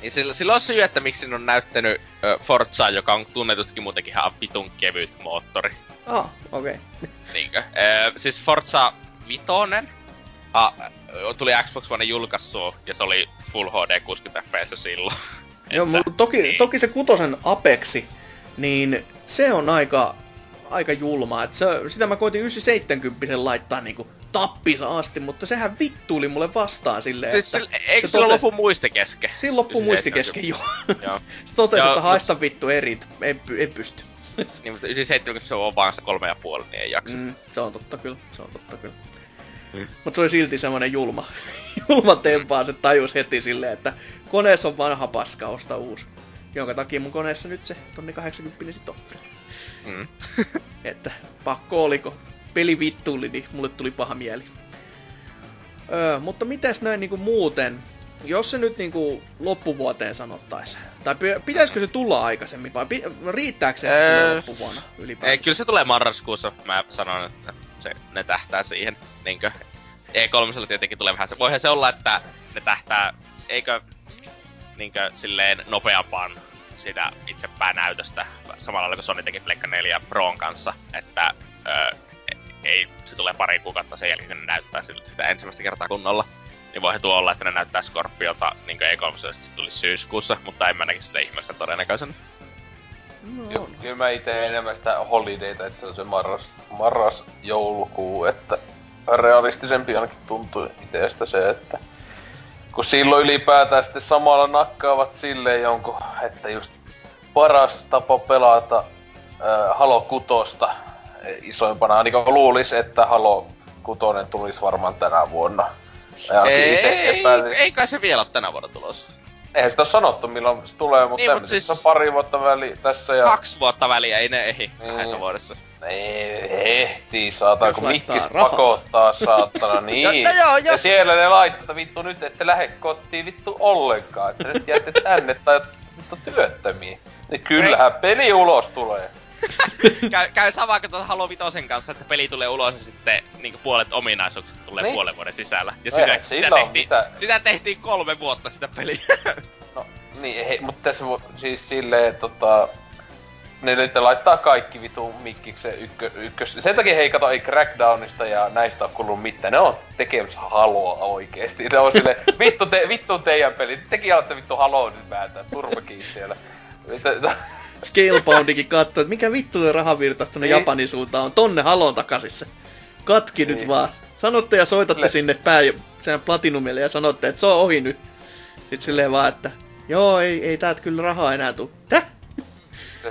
Niin sillä, sillä on syy, että miksi siinä on näyttänyt ö, Forzaa, joka on tunnetutkin muutenkin ihan vitun kevyt moottori. Ah, okei. Okay. Niinkö? Ö, siis Forza Vitoinen a, ö, tuli Xbox One julkaissua, ja se oli Full HD 60 fps silloin. Joo, mutta toki, niin. toki se kutosen Apexi, niin se on aika, aika julma. Et se, sitä mä koitin 970 laittaa niinku tappisa asti, mutta sehän vittuili mulle vastaan silleen, Siis että... sillä, eikö se sillä totes- lopu muiste kesken? Siinä loppuu muisti 970. kesken, joo. Joo. se totesi, että haista vittu erit, en, en pysty. Niin, mutta yli 70 se on vaan se kolme ja puoli, niin ei jaksa. Mm. Mm, se on totta kyllä, se on totta kyllä. Mutta se oli silti semmonen julma, julma tempaa, se tajus heti silleen, että koneessa on vanha paska, osta uusi. Jonka takia mun koneessa nyt se tonni 80 sit on. Mm. että pakko oliko. Peli vittuuli, niin mulle tuli paha mieli. Öö, mutta mitäs näin niinku muuten? Jos se nyt niinku loppuvuoteen sanottais, tai pitäisikö se tulla aikaisemmin, vai riittääkö se, tulee loppuvuonna ylipäätään? Ei, kyllä se tulee marraskuussa, mä sanon, että se, ne tähtää siihen. Niinkö, E3 tietenkin tulee vähän se. Voihan se olla, että ne tähtää, eikö niinkö silleen nopeampaan sitä itse päänäytöstä samalla lailla kuin Sony teki Pleikka 4 Proon kanssa, että ö, ei, se tulee pari kuukautta sen jälkeen, kun ne näyttää sitä ensimmäistä kertaa kunnolla. Niin voihan tuo olla, että ne näyttää Scorpiota niin E3, se tuli syyskuussa, mutta en mä näkisi sitä ihmeessä todennäköisenä. No, kyllä mä itse enemmän sitä holidayta, että se on se marras, marras joulukuu, että realistisempi ainakin tuntuu itsestä se, että kun silloin ylipäätään sitten samalla nakkaavat silleen jonkun, että just paras tapa pelata äh, Halo Kutosta isoimpana, niin luulis, että Halo Kutonen tulisi varmaan tänä vuonna. ei, ei, ei kai se vielä ole tänä vuonna tulossa. Eihän sitä sanottu milloin se tulee, mutta, niin, mutta siis... on pari vuotta väli tässä ja... Kaksi vuotta väliä, ei ne ehdi niin. kahdessa vuodessa. Ei ehtii, saatana, kun mikkis rahaa. pakottaa, saatana, niin. no, no joo, jos... Ja siellä ne laittaa, vittu nyt ette lähde kotiin vittu ollenkaan, että nyt jäätte tänne tai vittu työttömiä. Niin kyllähän ei. peli ulos tulee. käy, käy sama kuin tuon Halo Vitosen kanssa, että peli tulee ulos ja sitten niin puolet ominaisuuksista tulee niin. puolen vuoden sisällä. Ja no sitä, sitä, tehtiin, sitä tehtiin kolme vuotta sitä peliä. no niin, hei, mutta tässä siis silleen, tota, ne nyt laittaa kaikki vitu mikkiksen ykkö, ykkös. Sen takia hei kato, ei Crackdownista ja näistä ole kuullut mitään. Ne on tekemässä haloa oikeesti. Ne on sille, vittu, te, vittu teidän peli. Tekin alatte vittu haloa nyt vääntää. Turvakin siellä. Scaleboundikin katsoo, että mikä vittu tuo rahavirta tonne niin. Japanin suuntaan on. Tonne halon takasissa. Katki niin. nyt vaan. Sanotte ja soitatte Le- sinne pää, sen Platinumille ja sanotte, että se on ohi nyt. Sitten silleen vaan, että joo, ei, ei täältä kyllä rahaa enää tuu. Täh?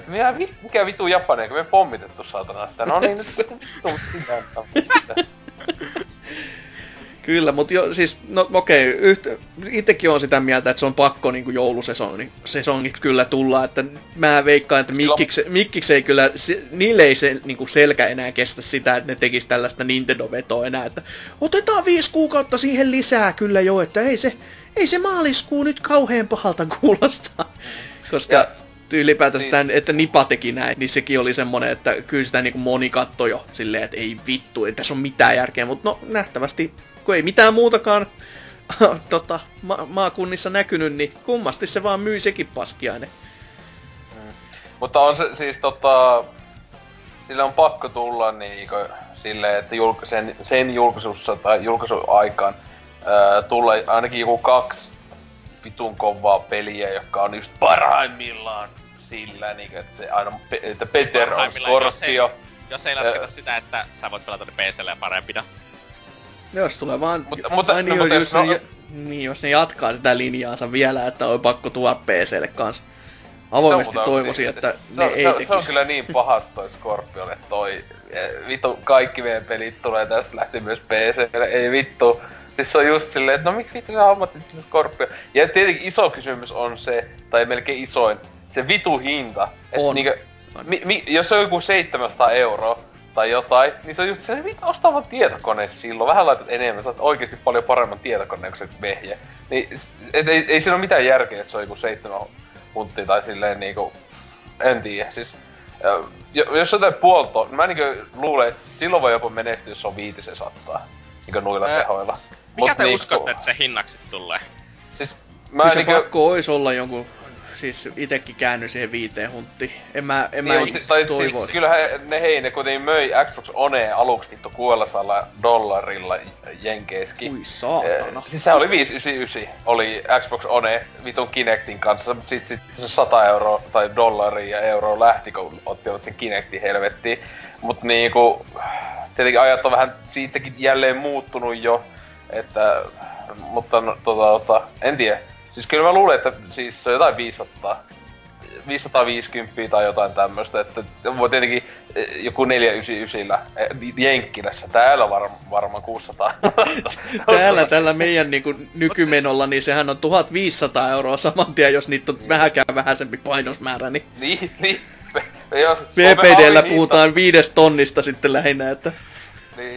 mikä, mikä vitu Japani, kun me pommitettu saatana sitä. No niin, nyt vittu sinä Kyllä, mutta jo, siis, no okei, yhtä, itsekin on sitä mieltä, että se on pakko niin kuin joulusesongit kyllä tulla, että mä veikkaan, että Mikkiksi, Mikkiksi ei kyllä, se, niille ei se niin kuin selkä enää kestä sitä, että ne tekis tällaista Nintendo-vetoa enää, että otetaan viisi kuukautta siihen lisää kyllä jo, että ei se, ei se maaliskuu nyt kauhean pahalta kuulostaa. Koska ja ylipäätänsä niin. tämän, että Nipa teki näin, niin sekin oli semmonen, että kyllä sitä niin moni kattoi jo silleen, että ei vittu, ei tässä ole mitään järkeä, mutta no nähtävästi, kun ei mitään muutakaan tota, ma- maakunnissa näkynyt, niin kummasti se vaan myy sekin paskiainen. Mm. Mutta on se siis tota, sille on pakko tulla niin silleen, että julk- sen, sen julkaisussa tai julkaisuaikaan ää, tulee ainakin joku kaksi vitun kovaa peliä, jotka on just parhaimmillaan sillä, niin kuin, että se aina, että Peter on Scorpio. Jos ei, jos ei lasketa sitä, että sä voit pelata ne PClle ja parempina. Jos tulee vaan... Mutta, mutta, no, mutta jos, no, ne, niin, jos ne jatkaa sitä linjaansa vielä, että on pakko tuoda PClle kanssa. Avoimesti no, toivoisin, että se, ne se, ei se, se on kyllä niin pahas toi Scorpion, että toi... Eh, vittu, kaikki meidän pelit tulee tästä lähti myös PClle, ei vittu. Siis se on just silleen, että no miksi vittu sä hommat Scorpio? Ja tietenkin iso kysymys on se, tai melkein isoin, se vitu hinta. On. Niinkö, mi, mi, jos se on joku 700 euroa tai jotain, niin se on just se, mitä ostaa vaan tietokone silloin. Vähän laitat enemmän, saat oikeesti paljon paremman tietokoneen kuin se vehje. Niin, et, ei, ei siinä ole mitään järkeä, että se on joku 7 hunttia tai silleen niinku, en tiedä. Siis, jos on jotain puolto, niin mä niinku luulen, että silloin voi jopa menehtyä, jos on viitisen sattaa. Niinku noilla Ää, tehoilla. Mikä Mut te niinku, uskotte, että se hinnaksi tulee? Siis mä Kyllä se niinku... pakko ois olla jonkun siis itekin käänny siihen viiteen hunttiin. En mä, en niin, mä mutta, tai toivo. Siis, kyllähän ne hei, ne kuitenkin möi Xbox One aluksi vittu 600 dollarilla jenkeeski. Ui saatana. Eh, siis se oli 599, oli Xbox One vitun Kinectin kanssa, mutta sit, sit se 100 euroa tai dollaria ja euroa lähti, kun ottivat sen Kinectin helvettiin. Mut niinku, tietenkin ajat on vähän siitäkin jälleen muuttunut jo, että, mutta no, tota, tota, en tiedä Siis kyllä mä luulen, että siis se on jotain 500 550 tai jotain tämmöstä, että voi tietenkin eh, joku 499 eh, Jenkkilässä, täällä var, varmaan 600. Täällä tällä meidän niinku nykymenolla, niin sehän on 1500 euroa saman tien, jos niitä on Niin. vähäkään vähäisempi painosmäärä, niin niin, niin. Jos VPDllä puhutaan viides tonnista sitten lähinnä, että Niin.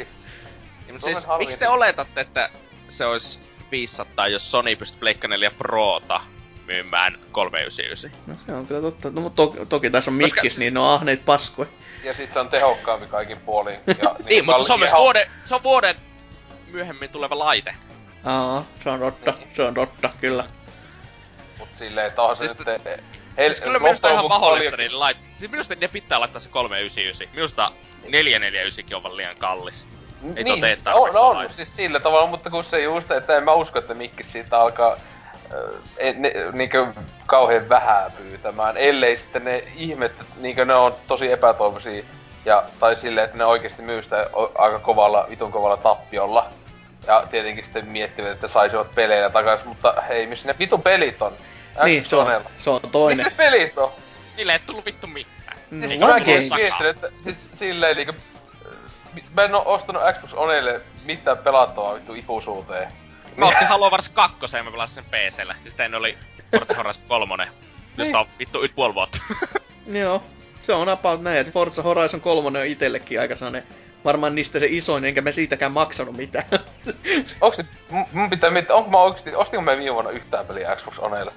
Niin, mutta siis, miksi te oletatte, että se olisi 500, jos Sony pystyy Pleikka 4 Prota myymään 399? no se on kyllä totta. No mutta to- toki tässä on Koska mikkis, siis- niin ne on ahneet paskoja. Ja sit se on tehokkaampi kaikin puolin. Ja, Niin, mutta se on myös ihan- vuoden, se on vuoden myöhemmin tuleva laite. Aa, se on totta, Niin. se on totta, kyllä. Mut silleen, että onhan se Siis nyt... Heil, Siis kyllä minusta on ihan mahdollista paljon- niin lait... Siis minusta ne pitää laittaa se 399. Minusta 449 on vaan liian kallis. Ei niin, siis on, on laite. siis sillä tavalla, mutta kun se just, että en mä usko, että mikki siitä alkaa äh, ne, niinkö kauhean vähää pyytämään, ellei sitten ne ihmet, niinkö ne on tosi epätoivoisia, ja, tai silleen, että ne oikeasti myy sitä aika kovalla, vitun kovalla tappiolla. Ja tietenkin sitten miettivät, että saisivat pelejä takaisin, mutta hei, missä ne vitun pelit on? Niin, se on, se on Missä toinen. ne pelit on? Niille ei tullut vittu mitään. No, Siis what mäkin siis silleen niinku... Mä en oo ostanut Xbox Onelle mitään pelattavaa vittu ikuisuuteen. Mä ostin Halo Wars 2 ja mä pelasin sen PCllä. Siis ennen oli Forza Horizon 3. Josta on vittu yt puoli vuotta. Joo, se on about näin, että Forza Horizon 3 on itsellekin aika sellainen, varmaan niistä se isoin, enkä mä siitäkään maksanut mitään. Onks nyt, mun pitää miettiä, onko mä oikeesti, ostinko mä viime vuonna yhtään peliä Xbox Onelle?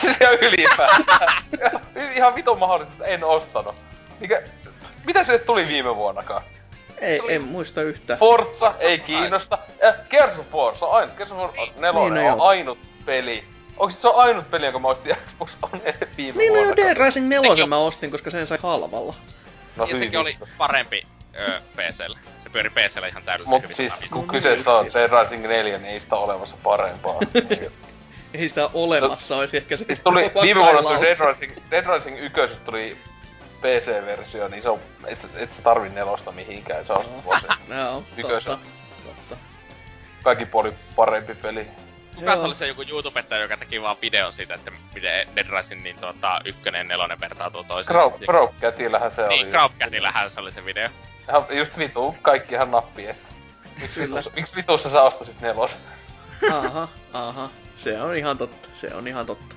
siis ihan ylipäätään. ihan vitun mahdollista, että en ostanut. Mikä, mitä se tuli viime vuonnakaan? Ei, Se oli- en muista yhtään. Forza ei kiinnosta. Äh, Gears of War, se on ainut. Gears of War 4 Niin, no on ainut peli. Onko se on ainut peli, jonka mä ostin Xbox Onelle viime Niin, no vuonna? Dead Rising 4 Sekin on- mä ostin, koska sen sai halvalla. No ja hyvin sekin oli parempi öö, PCllä. Se pyöri PCllä ihan täydellisen Mut siis, kun No kyseessä on justiinsa. Dead Rising 4, niin ei sitä ole olemassa parempaa. Niin. Ei sitä olemassa olisi ehkä se siis tuli, viime vuonna tuli Dead. Rising, Dead Rising 1 tuli PC-versio, niin se on, et, et sä tarvi nelosta mihinkään, se on Ykösen. totta. totta. kaikki puoli parempi peli. Kuka se oli se joku YouTubettaja, joka teki vaan videon siitä, että miten Dead Rising niin tuota, ykkönen ja nelonen vertautuu toisiinsa. Crowd, Crowd Catillähän se Niin, oli. Crowdcatillähän se oli se video. Ihan just vitu, kaikki ihan nappi estä. Miksi vitussa, miksi vitussa sä ostasit nelos? Aha, aha. Se on ihan totta, se on ihan totta.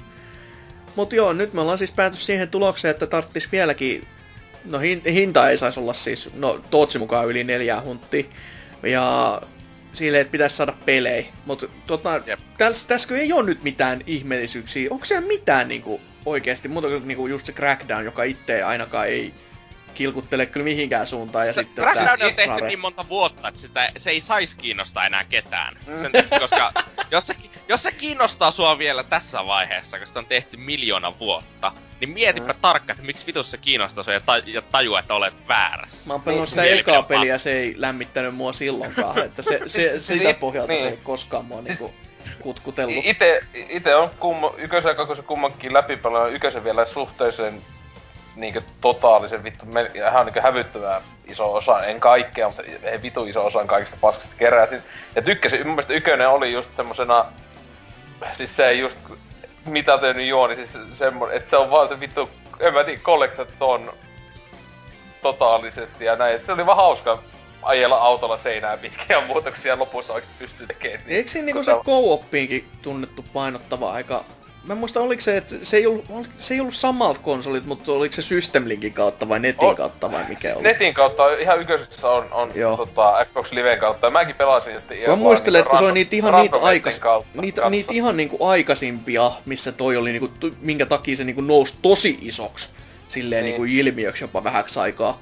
Mut joo, nyt me ollaan siis pääty siihen tulokseen, että tarttis vieläkin... No hin, hinta ei saisi olla siis, no Tootsi mukaan yli neljää hunttia. Ja silleen, että pitäisi saada pelejä. Mut tota, Jep. täs, ei ole nyt mitään ihmeellisyyksiä. Onko siellä mitään niinku oikeesti, muuta kuin niinku just se Crackdown, joka itse ainakaan ei kilkuttele kyllä mihinkään suuntaan. Ja se sitten Crackdown on tehty niin monta vuotta, että sitä, se ei saisi kiinnostaa enää ketään. Sen, koska jos se, jos se kiinnostaa sua vielä tässä vaiheessa, koska sitä on tehty miljoona vuotta, niin mietipä Mm. tarkkaan, että miksi vitus se kiinnostaa sua ja, ta- ja tajua, että olet väärässä. Mä oon pelannut Niin, sitä ekaa peliä, se ei lämmittänyt mua silloinkaan. Että se, se, Siis- sitä siis- pohjalta se niin. ei koskaan mua niinku kutkutellut. Ite, ite on kummo, ykösen ja kakosen kummankin läpipelannut ykösen vielä suhteellisen niinkö totaalisen vittu, me, ihan niinkö hävyttävää iso osa, en kaikkea, mutta ei vitu iso osa kaikista paskasta keräsin. Ja tykkäsin, mun mielestä ykönen oli just semmosena, siis se ei just mitätöinyt juoni, siis semmonen, että se on vaan se vittu, en mä tiedä, collectathon totaalisesti ja näin, et se oli vaan hauska ajella autolla seinää pitkin ja muutoksia lopussa oikeesti pystyy tekemään. niin- Eikö siinä niinku se co-oppiinkin tunnettu painottava aika... Mä en muista, oliko se, että se ei ollut, ol- se ei ollut samalta konsolit, mutta oliko se System Linkin kautta vai netin On. kautta vai mikä oli? Netin kautta ihan yköisessä on, on Joo. tota, Xbox Liven kautta. Ja mäkin pelasin, että Mä muistelen, että kun se oli niitä ihan niitä, aikas, kautta, niitä, niitä ihan niinku aikaisimpia, missä toi oli niinku, minkä takia se niinku nousi tosi isoksi. Silleen Niin. niinku ilmiöksi jopa vähäksi aikaa.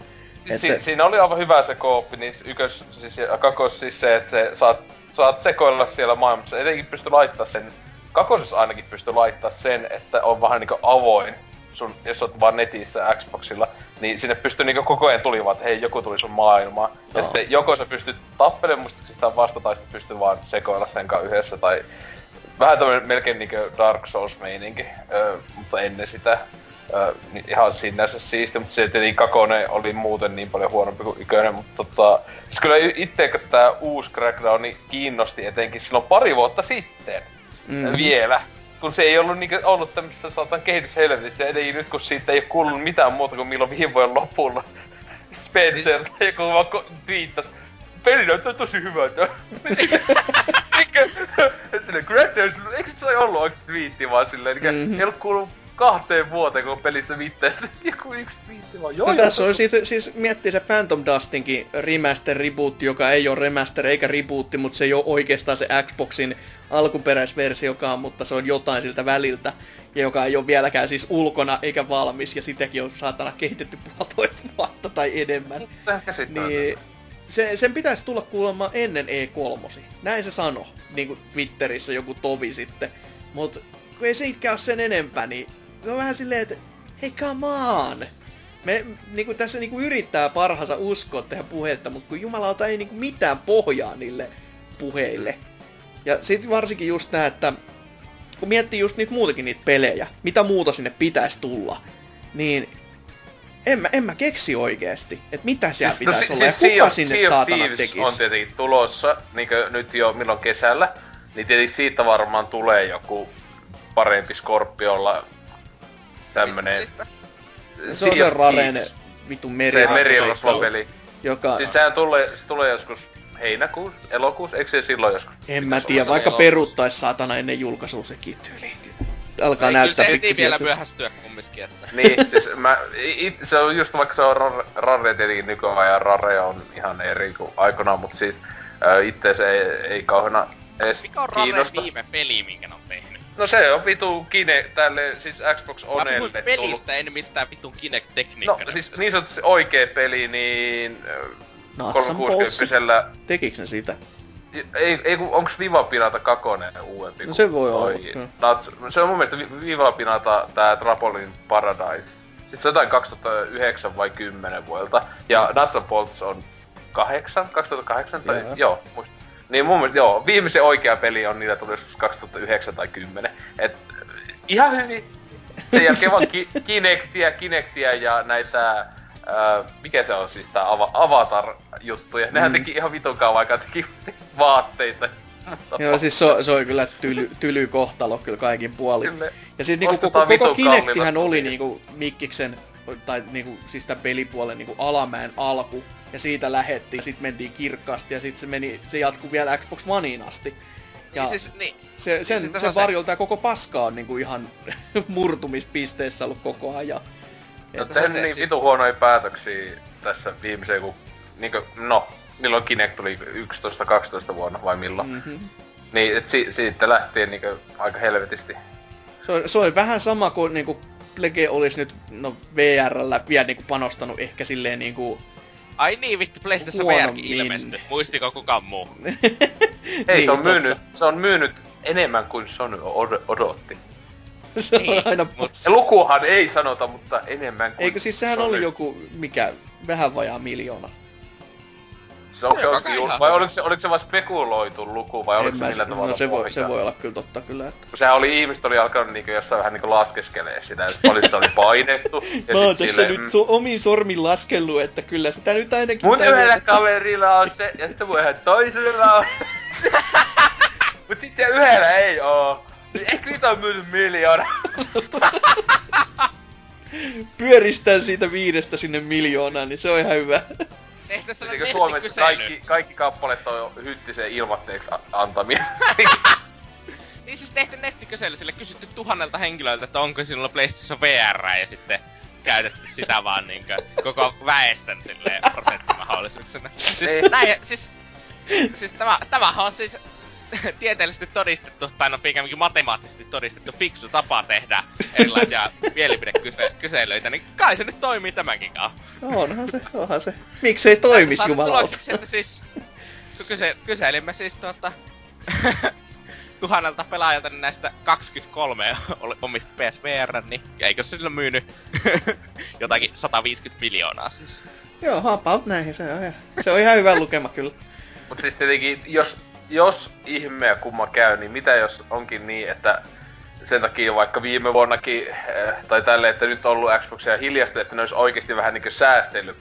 Si- Että, siinä oli aivan hyvä se kooppi, niin ykkös, siis, kakos siis se, että se saat, saat sekoilla siellä maailmassa. Etenkin pysty laittaa sen, kakosessa ainakin pysty laittaa sen, että on vähän niinku avoin sun, jos oot vaan netissä Xboxilla, niin sinne pystyy niinku koko ajan tuli vaan, että hei, joku tuli sun maailmaan. Ja Joo. sitten joko sä pystyt tappelemaan sitä vasta, tai sitten pystyy vaan sekoilla sen kanssa yhdessä, tai vähän tämmönen melkein niinku Dark Souls-meininki, öö, mutta ennen sitä. Öö, niin ihan sinänsä siisti, mutta se tietenkin kakone oli muuten niin paljon huonompi kuin ykönen, mutta tota... Siis kyllä itse, kun tää uusi Crackdown niin kiinnosti etenkin silloin pari vuotta sitten mm, vielä. kun se ei ollut niinku ollut tämmöisessä saatan kehityshelvetissä, eli nyt kun siitä ei ole kuulunut mitään muuta kuin milloin viime vuoden lopulla Spencer tai joku vaan twiittas, peli näyttää tosi hyvältä. Eikö, eikö se ollut oikeesti twiitti vaan silleen, mm-hmm. Mhm. ei ollut kuullut kahteen vuoteen, kun pelistä mitään. Joku yksi twiitti vaan, joo, No tässä on siitä, siis miettii se Phantom Dustinkin remaster rebootti, joka ei ole remaster eikä rebootti, mutta se ei ole oikeastaan se Xboxin alkuperäisversiokaan, mutta se on jotain siltä väliltä. Ja joka ei ole vieläkään siis ulkona eikä valmis, ja sitäkin on saatana kehitetty puolitoista vuotta tai enemmän. Se käsittämätöntä. Niin se, sen pitäisi tulla kuulemma ennen E3. Näin se sano, niin kuin Twitterissä joku tovi sitten. Mutta kun ei siitäkään ole sen enempää, niin se on vähän silleen, että hei come on! Me niin kuin tässä niin kuin yrittää parhaansa uskoa tehdä puhetta, mutta kun jumalauta ei niin kuin mitään pohjaa niille puheille. Ja sitten varsinkin just nää, että kun miettii just niitä muutakin niitä pelejä, mitä muuta sinne pitäisi tulla, niin en mä, en mä keksi oikeesti, että mitä siellä siis, pitäisi si- olla ja siis kuka Sea of- sinne of saatana tekisi. on tietenkin tulossa, niinkö nyt jo milloin kesällä. Niin tietenkin siitä varmaan tulee joku parempi Scorpiolla tämmönen... Se on se Raren Thieves. vitun Se meri meriorosvopeli. joka... Siis sehän tulee, se tulee joskus heinäkuussa, elokuussa, eikö se silloin joskus? En mä tiedä, vaikka peruttais saatana ennen julkaisua sekin tyyli. Alkaa Ei, kyllä näyttää se heti vielä myöhästyä kumminkin, että... Niin, siis mä, it, se on just vaikka se on Rare, Rare tietenkin nykyajan Rare on ihan eri kuin aikanaan, mutta siis itse se ei, ei kauheena edes Mikä on Raren kiinnosta. viime peli, minkä ne on tehnyt? No se on vitu Kine tälle, siis Xbox Mä Onelle pelistä, en mistään vitun No Kinect-tekniikkaa. siis niin sanotusti oikee peli, niin polsi. 360 Tekiks ne sitä? ei, ei kun onks Viva Pinata kakonen uudempi? No se voi olla, toi kyllä. Nuts, se on mun mielestä Vi- Viva Pinata tää Trapolin Paradise. Siis se on jotain 2009 vai 10 vuodelta. Ja Nuts and Bolts on 8, 2008 tai. Joo. joo, muist. Niin mun mielestä joo, viimeisen oikea peli on niitä tuli joskus 2009 tai 10. Et ihan hyvin. Sen jälkeen vaan ki- Kinectia, Kinectia ja näitä Ää, mikä se on siis tää ava- Avatar-juttuja? Nehän Mm. teki ihan vitun kauan aikaa, teki vaatteita. Joo, siis se, on- se oli kyllä tyly, tyly kohtalo kyllä kaikin puolin. Kyllä. Ja siis niinku koko, koko Kinectihän oli niinku Mikkiksen, tai niinku siis tämän pelipuolen niinku alamäen alku. Ja siitä lähettiin, sit mentiin kirkkaasti ja sit se meni, se jatkuu vielä Xbox Oneen asti. Ja Niin siis, niin. se, sen, siis sen on se- varjolta tää koko paska on niinku ihan murtumispisteessä ollut koko ajan. No, tehnyt se niin siis- vitu huonoja päätöksiä tässä viimeiseen, kun niinkö, no, milloin Kinect tuli 11-12 vuonna vai milloin. Mm. Mm-hmm. Niin, et si- siitä lähtien niinkö aika helvetisti. Se, on, se on vähän sama kuin niinku Plege olisi nyt no, VRllä vielä niinku panostanut ehkä silleen niinku... Ai niin, vittu, PlayStation. VRkin ilmestyi. Muistiko kukaan muu? Ei, Niin, se on totta. myynyt, se on myynyt enemmän kuin Sony od- odotti. se on Niin, aina mut pois. Ja lukuhan ei sanota, mutta enemmän kuin Eikö siis sehän Sony. oli joku, mikä, vähän vajaa miljoona. Se onko se oikein ihan jul- vai oliko se, oliko se vaan spekuloitu luku vai oliko En se mä, millä tavalla no se voi, se voi olla kyllä totta kyllä, että... Kun sehän oli, ihmiset oli alkanut niinku jossain vähän niinku laskeskelee sitä, että paljon sitä oli painettu. Ja Mä oon tässä silleen, nyt so, omin sormin laskellut, että kyllä sitä nyt ainakin... Mun yhdellä kaverilla on se, ja sitten mun yhdellä toisella on Mut sitten yhdellä ei oo. Niin Ehkä niitä on myyty miljoona. Pyöristän siitä viidestä sinne miljoonaan, niin se on ihan hyvä. Tehtäisiin Eikö sellainen Suomessa nettikysely. kaikki, kaikki kappaleet on hyttisen ilmatteeksi antamia? Niin siis tehty nettikysely, sille kysytty tuhannelta henkilöltä, että onko sinulla PlayStation VR ja sitten käytetty sitä vaan niinkö koko väestön silleen prosenttimahdollisuuksena. Siis näin, siis, siis tämä, tämähän on siis tieteellisesti todistettu, tai no pikemminkin matemaattisesti todistettu fiksu tapa tehdä erilaisia mielipidekyselyitä, niin kai se nyt toimii tämänkin kanssa. No, onhan se, onhan se. Miksei toimis Saatu jumalauta? että siis, kun kyse, kyselimme siis tuota, tuhannelta pelaajalta, niin näistä 23 oli- omisti PSVR, niin eikö se silloin myynyt jotakin 150 miljoonaa siis. Joo, about näihin, se on ihan, se on ihan hyvä lukema kyllä. Mut siis tietenkin, jos, jos ihmeä kumma käy, niin mitä jos onkin niin, että sen takia vaikka viime vuonnakin, eh, tai tälle, että nyt on ollut Xboxia hiljasta, että ne olisi oikeasti vähän niinkö säästellyt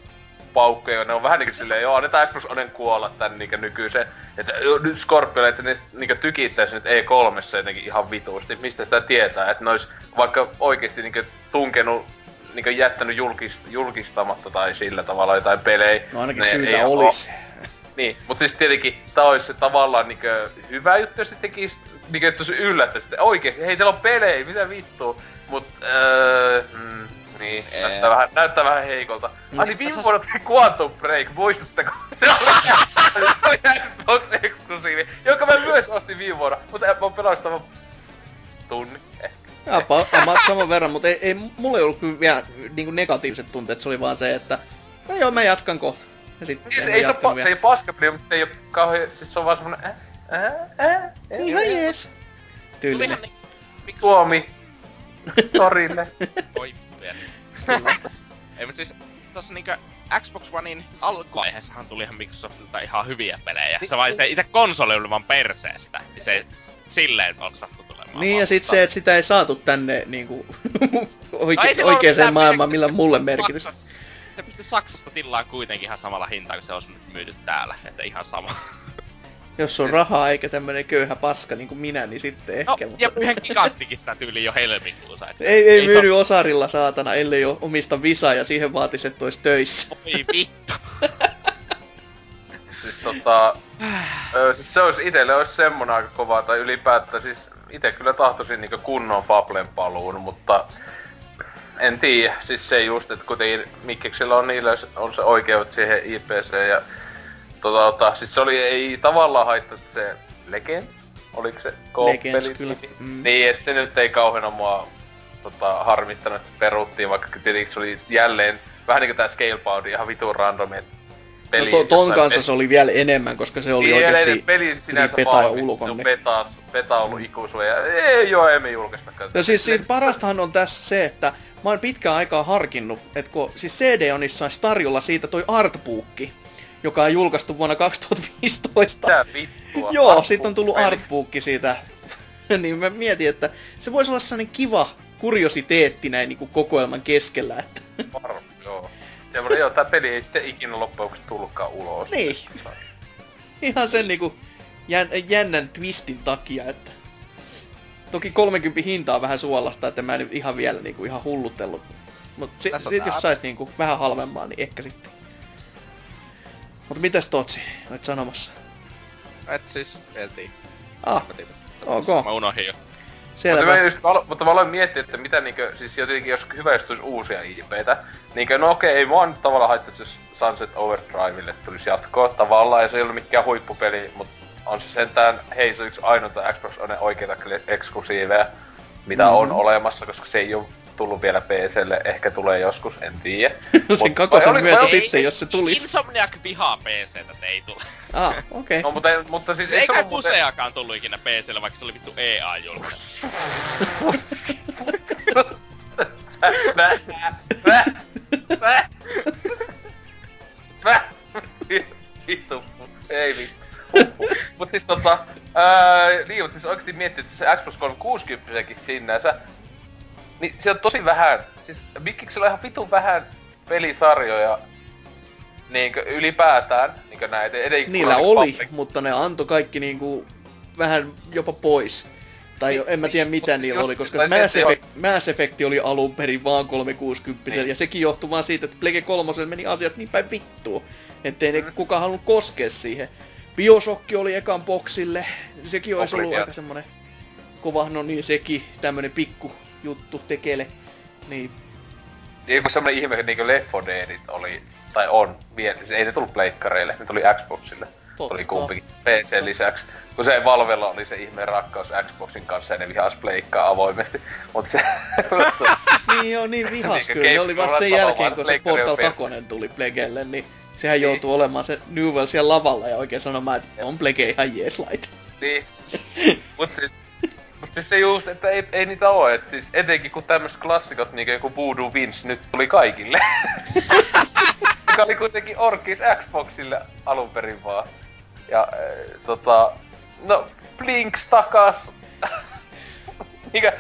paukkuja, ne on vähän niinkö silleen, joo, annetaan Xbox Onen kuolla tän niinkö nykyisen, että nyt Scorpio, että ne niinku tykittäisi nyt E3 jotenkin ihan vituusti, mistä sitä tietää, että ne olisi vaikka oikeesti niinku tunkenut niinku jättänyt julkist, julkistamatta tai sillä tavalla jotain pelejä. No ainakin ne syytä ei olisi. Niin, mutta siis tietenkin tää olisi se tavallaan niinku hyvä juttu, jos se tekis, niinku että se yllättäisi, että oikeesti, hei teillä on pelejä, mitä vittua. Mut, öö, mm, niin, Ee. näyttää vähän, näyttää vähän heikolta. Mm. Ai niin, viime vuonna tuli Quantum Break, muistatteko? Se oli, Xbox eksklusiivi, jonka mä myös ostin viime vuonna, mutta mä oon pelannut sitä vaan tunni. ehkä. Apa, ama, saman verran, mutta ei, ei, mulla ei ollut kyllä vielä niin negatiiviset tunteet, se oli vaan se, että no joo, mä jatkan kohta. Siis ei se, se ei paska peli, mutta se ei oo kauhean, siis se on vaan semmonen äh, äh, äh, äh, Ihan jees. Tyylinen. Niin... Suomi, torille. vielä. Ei, mutta siis tossa niinkö Xbox Onein alkuvaiheessahan tulihan Microsoftilta ihan hyviä pelejä. Se vaan se itse konsoli oli vaan perseestä. Ja se silleen oksattu tulemaan. Niin ja sit se, että sitä ei saatu tänne niinku oike- No oikeeseen maailmaan, millä mulle merkitystä. Se pisti Saksasta tilaa kuitenkin ihan samalla hintaa, kun se olisi nyt myyty täällä. Että ihan sama. Jos on rahaa eikä tämmönen köyhä paska niin kuin minä, niin sitten No, ehkä. mutta... ja yhden giganttikin sitä tyyliin jo helmikuussa. Että Ei, ei se myydy osarilla saatana, ellei ole omista visaa ja siihen vaatisi, että olisi töissä. Voi vittu. Siis tota... Öö, siis se olisi itelle olisi semmonen aika kova, tai ylipäätään siis itse kyllä tahtoisin niinku kunnon Fablen paluun, mutta en tiedä, siis se just, että kuitenkin Mikkeksillä on niillä on se oikeus siihen IPC ja tota, siis se oli, ei tavallaan haittaa että se Legends, oliko se Legends, kyllä. Mm. Niin, että se nyt ei kauheena mua tota, harmittanut, että se peruttiin, vaikka tietenkin se oli jälleen vähän niinku tää Scalebound ihan vitun randomi, että No peli to, ton kanssa pe- se oli vielä enemmän, koska se oli niin, oikeasti eli peli sinänsä on niin- beta, beta ollut ikuisuuden ja ei joo, emme julkaistakaan. No siis siitä parastahan on tässä se, että mä oon pitkään aikaa harkinnut, että kun siis CD-onissa olisi tarjolla siitä toi artbookki, joka on julkaistu vuonna 2015. Mitä vittua? Joo, sit on tullut artbookki siitä. niin mä mietin, että se voisi olla sellainen kiva kuriositeetti näin niin kuin kokoelman keskellä. Että... Varmaan, joo. Semmoinen, joo, tää peli ei sitten ikinä loppujen tullutkaan ulos. Niin. Ihan sen niinku jän, jännän twistin takia, että... Toki 30 hintaa on vähän suolasta, että mä en nyt ihan vielä niinku ihan hullutellut. Mut on sit jos sais niinku vähän halvempaa, niin ehkä sitten. Mutta mitäs Totsi, olet sanomassa? Et siis, en tiedä. Ah, Mä tiedän. ok. Mä unohdin jo. Mutta selvä. mä, just, mutta mä aloin miettiä, että mitä niinkö, siis jotenkin jos hyvä jos tulisi uusia IPtä, niinkö, no okei, ei mua nyt tavallaan haittaisi, jos Sunset Overdrivelle tulisi jatkoa tavallaan, ja se ei ollut mikään huippupeli, mutta on se sentään, hei se on yksi ainoita Xbox One oikeita eksklusiiveja, mitä Mhm. on olemassa, koska se ei ole tullut vielä PClle, ehkä tulee joskus, en tiedä. No sen kakosen oli- myötä oli- sitten, jos se tulisi. Insomniac vihaa PCtä, että ei tule. Ah, okei. No mutta, mutta siis ei kai muuten- Fuseakaan tullut ikinä PClle, vaikka se oli vittu EA julkaisu. Mä, mä, mä, mä, vittu, ei vittu. Mut siis tota, ää, niin, mut siis oikeesti miettii, että se Xbox 360 sinänsä, niin se on tosi vähän, siis Mikkiksellä on ihan vitun vähän pelisarjoja, niinkö ylipäätään, niinkö näitä, ei Niillä kun oli, Public- mutta ne antoi kaikki niinku vähän jopa pois. Tai Niin, en mä tiedä niin, mitä mutta niillä just- oli, koska Mass, Effect, Mass Effect oli alun perin vaan 360 Niin. ja sekin johtui vaan siitä, että Plege 3 meni asiat niin päin vittuun, ettei ne Mm. kukaan halunnut koskea siihen. Bioshock oli ekan boksille, sekin olisi ollut aika semmonen kova, no niin sekin, tämmönen pikku juttu tekele. Niin, Joku semmonen ihme, niinku Left 4 Deadit oli, tai on, vielä, ei ne tullut pleikkareille, ne tuli Xboxille. totta. Tuli kumpikin PC lisäksi. Kun se Valvella oli se ihme rakkaus Xboxin kanssa ja ne vihas pleikkaa avoimesti. Mut se... Niin joo, niin vihas Niinkö kyllä. Ne oli vasta sen jälkeen, kun se Portal perse. 2 tuli Plegelle, niin sehän Niin. joutui olemaan se Newell siellä lavalla ja oikein sanomaan, että on Plege ihan jees laite. niin. Mut siis... Mut siis se just, että ei, ei niitä oo, et siis etenkin kun tämmöiset klassikot niinku joku Voodoo Vince nyt tuli kaikille. Joka oli kuitenkin Orkis Xboxille alun perin vaan. Ja äh, tota... No, Blinks takas. Mikä...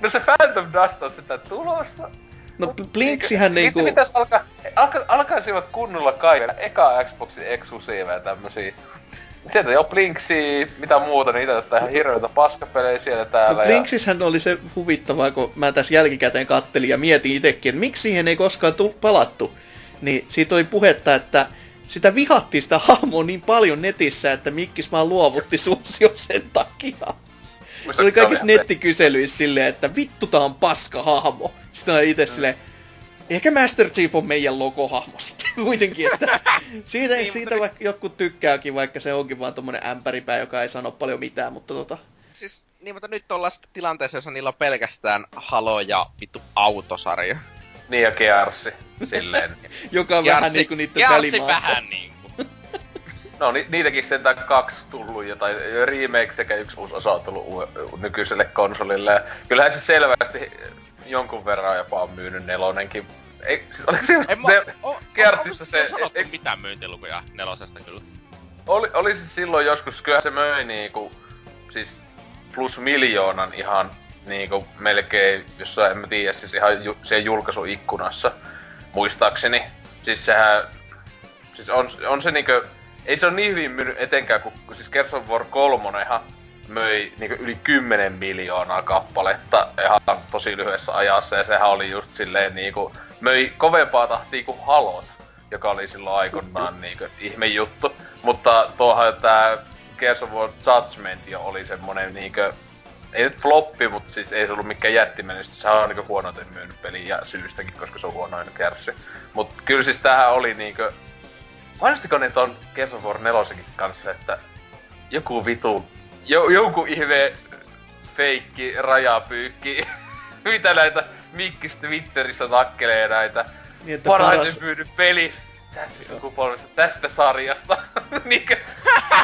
No se Phantom Dust on sitä tulossa. No Blinksihän niinku... Niitä pitäis alkaa, alka, alkaisivat kunnolla kaivella eka Xboxin eksklusiiveja tämmösiä Sieltä jo Blinksi, mitä muuta, niitä jotain ihan hirveitä paskapelejä siellä täällä. No Blinksishän ja... oli se huvittavaa, kun mä tässä jälkikäteen kattelin ja mietin itsekin, että miksi siihen ei koskaan tu- palattu. Niin siitä oli puhetta, että sitä vihattiin sitä hahmoa niin paljon netissä, että Mikkis vaan luovutti suosio sen takia. Se oli kaikissa nettikyselyissä silleen, että vittu tää on paska hahmo. Sitten on itse mm. silleen, ehkä Master Chief on meidän logohahmo sitten kuitenkin, että siitä, niin, siitä mutta... vaikka jotkut tykkääkin, vaikka se onkin vaan tommonen ämpäripää, joka ei sano paljon mitään, mutta tota... Siis, niin, mutta nyt ollaan sitten tilanteessa, jossa niillä on pelkästään Halo ja vittu autosarja. Niin ja Gearsi, silleen. joka on Gearsi, vähän niinku niitten Gearsi vähän niinku. No ni- niitäkin sentään kaksi tullut ja tai remake sekä yksi uusi osa on tullut u- nykyiselle konsolille. Ja kyllähän se selvästi jonkun verran jopa on myynyt nelonenkin. Ei, siis oliko se just en se, o, Gearsissa se... Ei mitään myyntilukuja nelosesta kyllä. Oli, oli se silloin joskus, kyllä se möi niinku, siis plus miljoonan ihan niinku melkein, jos en mä tiedä, siis ihan ju, siellä julkaisuikkunassa, muistaakseni. Siis sehän, siis on, on se niinku, ei se ole niin hyvin myynyt etenkään, kun siis Gears of War 3 möi niinku yli 10 miljoonaa kappaletta ihan tosi lyhyessä ajassa, ja sehän oli just silleen niinku, möi kovempaa tahtia kuin Halot, joka oli silloin aikoinaan niinku ihme juttu. Mutta tuohan tää Gears of War Judgment jo oli semmonen niinku, ei nyt floppi, mutta siis ei se ollut mikään jättimenestys. Sehän on niinku huonoiten myynyt peli ja syystäkin, koska se on huonoin kärsi. Mut kyllä siis tämähän oli niinku... Mainostiko ne ton Gears of War 4 kanssa, että joku vitu jo, joku ihme feikki rajapyykki. Mitä näitä Mikkis Twitterissä nakkelee näitä niin, parhaiten paras... myynyt peli tässä sukupolvessa, tästä sarjasta. Niinkö?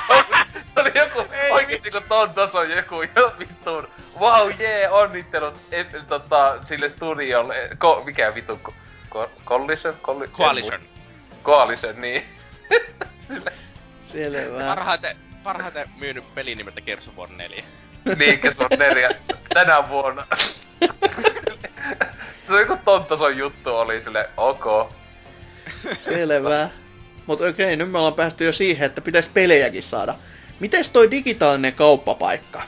oli joku oikeesti kun ton tason joku jo vittuun. Wow, jee, yeah, onnittelut et, tota, sille studiolle. Ko, mikä vittu? Ko, collision? Colli, Coalition. Coalition, niin. Selvä. Parhaiten, parhaiten myynyt peli nimeltä Gears of War 4. niin, Gears of 4 tänä vuonna. se on joku tason juttu oli sille ok. Selvä. Mut okei, okay, nyt me ollaan päästy jo siihen, että pitäisi pelejäkin saada. Mites toi digitaalinen kauppapaikka?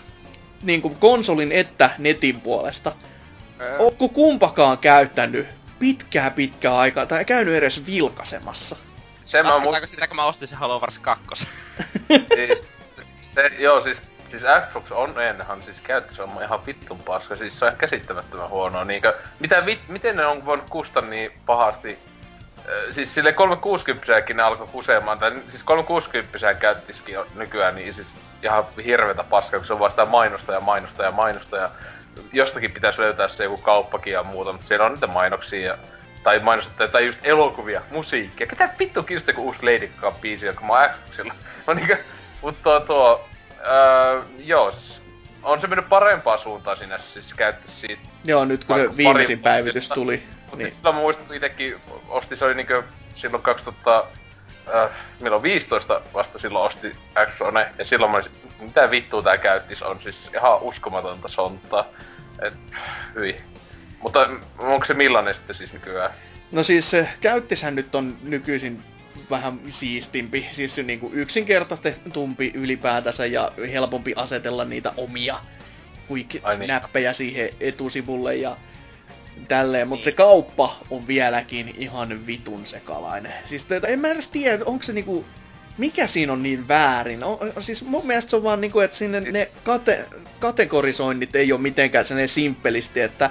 Niin kuin konsolin että netin puolesta. Ää... Ootko kumpakaan käyttänyt pitkää pitkää aikaa tai käynyt edes vilkasemassa? Sen mä mu- sitä, kun mä ostin se Halo Wars 2? Siis, se, joo, siis, siis Xbox on ennenhan siis käyttö, se on ihan vittun paska, siis se on käsittämättömän huonoa. Niinkö, mitä vit, miten ne on voinut kustaa niin pahasti? Siis sille 360 ne alkoi kusemaan, tai siis 360 käyttisikin jo nykyään, niin siis ihan hirvetä paskaa, kun se on vaan sitä mainosta ja mainosta ja mainosta. Ja jostakin pitäisi löytää se joku kauppakin ja muuta, mutta siellä on niitä mainoksia ja tai mainostettu, tai just elokuvia, musiikkia. Ketä vittu kiinnostaa kun uusi Lady Gaga biisi, joka mä oon Xboxilla. Mä niinkö, mut tuo, tuo öö, joo, siis on se mennyt parempaa suuntaan sinne, siis käytti siitä. Joo, nyt kun se viimeisin päivitys tuli. Mutta niin. silloin mä muistan, että itekin osti, se oli niinkö silloin 2000, äh, milloin 15 vasta silloin osti Xone, ja silloin mä olisin, mitä vittua tää käyttis, on siis ihan uskomatonta sontaa. Et, hyi. Mutta onko se millainen sitten siis nykyään? No siis se käyttishän nyt on nykyisin vähän siistimpi, siis se niinku yksinkertaistumpi ylipäätänsä ja helpompi asetella niitä omia quick-näppejä niin. siihen etusivulle ja tälleen, mutta niin. se kauppa on vieläkin ihan vitun sekalainen. Siis en mä edes tiedä, onko se niinku, mikä siinä on niin väärin. On, siis mun mielestä se on vaan niinku, että sinne ne kate, kategorisoinnit ei ole mitenkään sellainen simppelisti, että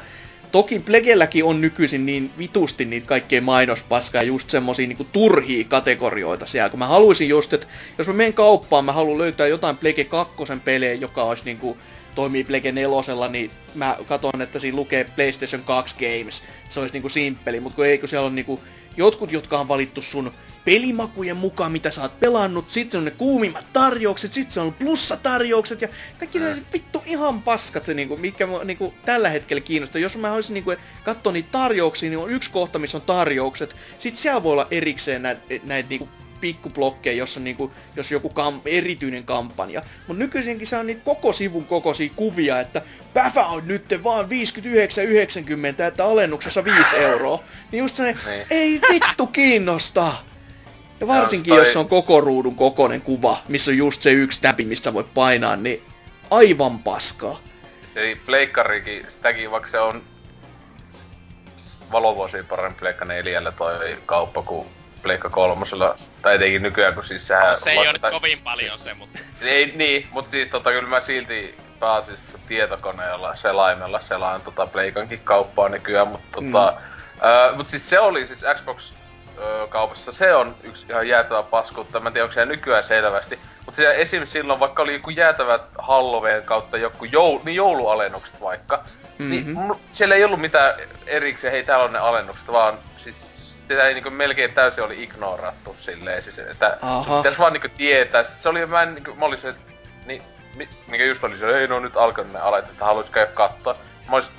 Toki Plegelläkin on nykyisin niin vitusti niitä kaikkea mainospaskaa ja just semmosia niinku turhia kategorioita siellä, kun mä haluaisin just, että jos mä menen kauppaan, mä haluan löytää jotain Plege 2 pelejä, joka olisi niinku toimii Plege 4, niin mä katson, että siinä lukee PlayStation 2 Games. Se olisi niinku simppeli, mutta kun ei, kun siellä on niinku jotkut, jotka on valittu sun pelimakujen mukaan, mitä sä oot pelannut, sit se on ne kuumimmat tarjoukset, sit se on plussatarjoukset ja kaikki mm. vittu ihan paskat, niinku, mikä niinku, tällä hetkellä kiinnostaa. Jos mä haluaisin niinku, katsoa niitä tarjouksia, niin on yksi kohta, missä on tarjoukset. Sit siellä voi olla erikseen näitä näit, niinku, pikkublokkeja, jossa on niinku, jos joku kam- erityinen kampanja. Mutta nykyisinkin se on niitä koko sivun kokoisia kuvia, että päfä on nyt vaan 59,90, että alennuksessa 5 euroa. Niin just se, niin. ei vittu kiinnosta. Ja varsinkin, Joo, toi- jos se on koko ruudun kokoinen kuva, missä on just se yksi täpi, mistä voit painaa, niin aivan paskaa. Eli pleikkarikin, sitäkin vaikka se on valovuosia parempi Pleikka neljällä toi kauppa kuin Pleikka kolmosella. Tai etenkin nykyään, kun siis sehän... No, se ei oo nyt kovin paljon se, mutta... Ei, niin, mutta siis tota, kyllä mä silti pääasiassa tietokoneella selaimella selaan tota Pleikankin kauppaa nykyään, mutta tota... Mm. mut siis se oli siis Xbox kaupassa, se on yksi ihan jäätävä paskuutta. Mä en tiedä, onko se nykyään selvästi. Mutta se esim. silloin, vaikka oli joku jäätävät Halloween kautta joku joul, niin joulualennukset vaikka, mm-hmm. niin mu- siellä ei ollut mitään erikseen, hei täällä on ne alennukset, vaan siis sitä ei niinku melkein täysin oli ignorattu silleen, siis että pitäis vaan niinku tietää. Siis Se oli, mä en niinku, mä olin se, että niin, mi, mikä just oli se, ei no nyt alkanut ne alet, että haluais käydä katsoa. Mä olis,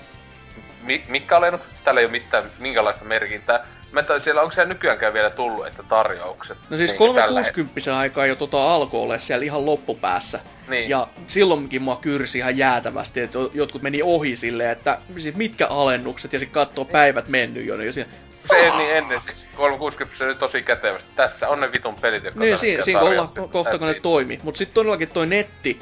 mi, mikä alennukset? Täällä ei oo mitään, minkälaista merkintää. Mä en siellä onko siellä nykyäänkään vielä tullut, että tarjoukset. No siis niinku tällä 360 aikaa jo tota alkoi olla siellä ihan loppupäässä. Niin. Ja silloinkin mua kyrsi ihan jäätävästi, että jotkut meni ohi silleen, että siis mitkä alennukset, ja sitten katsoo päivät mennyt jo, niin siinä, Se niin ennen, siis 360 se oli tosi kätevästi. Tässä on ne vitun pelit, jotka niin siinä, siinä olla kohta kun ne toimii. Mutta sitten todellakin toi netti,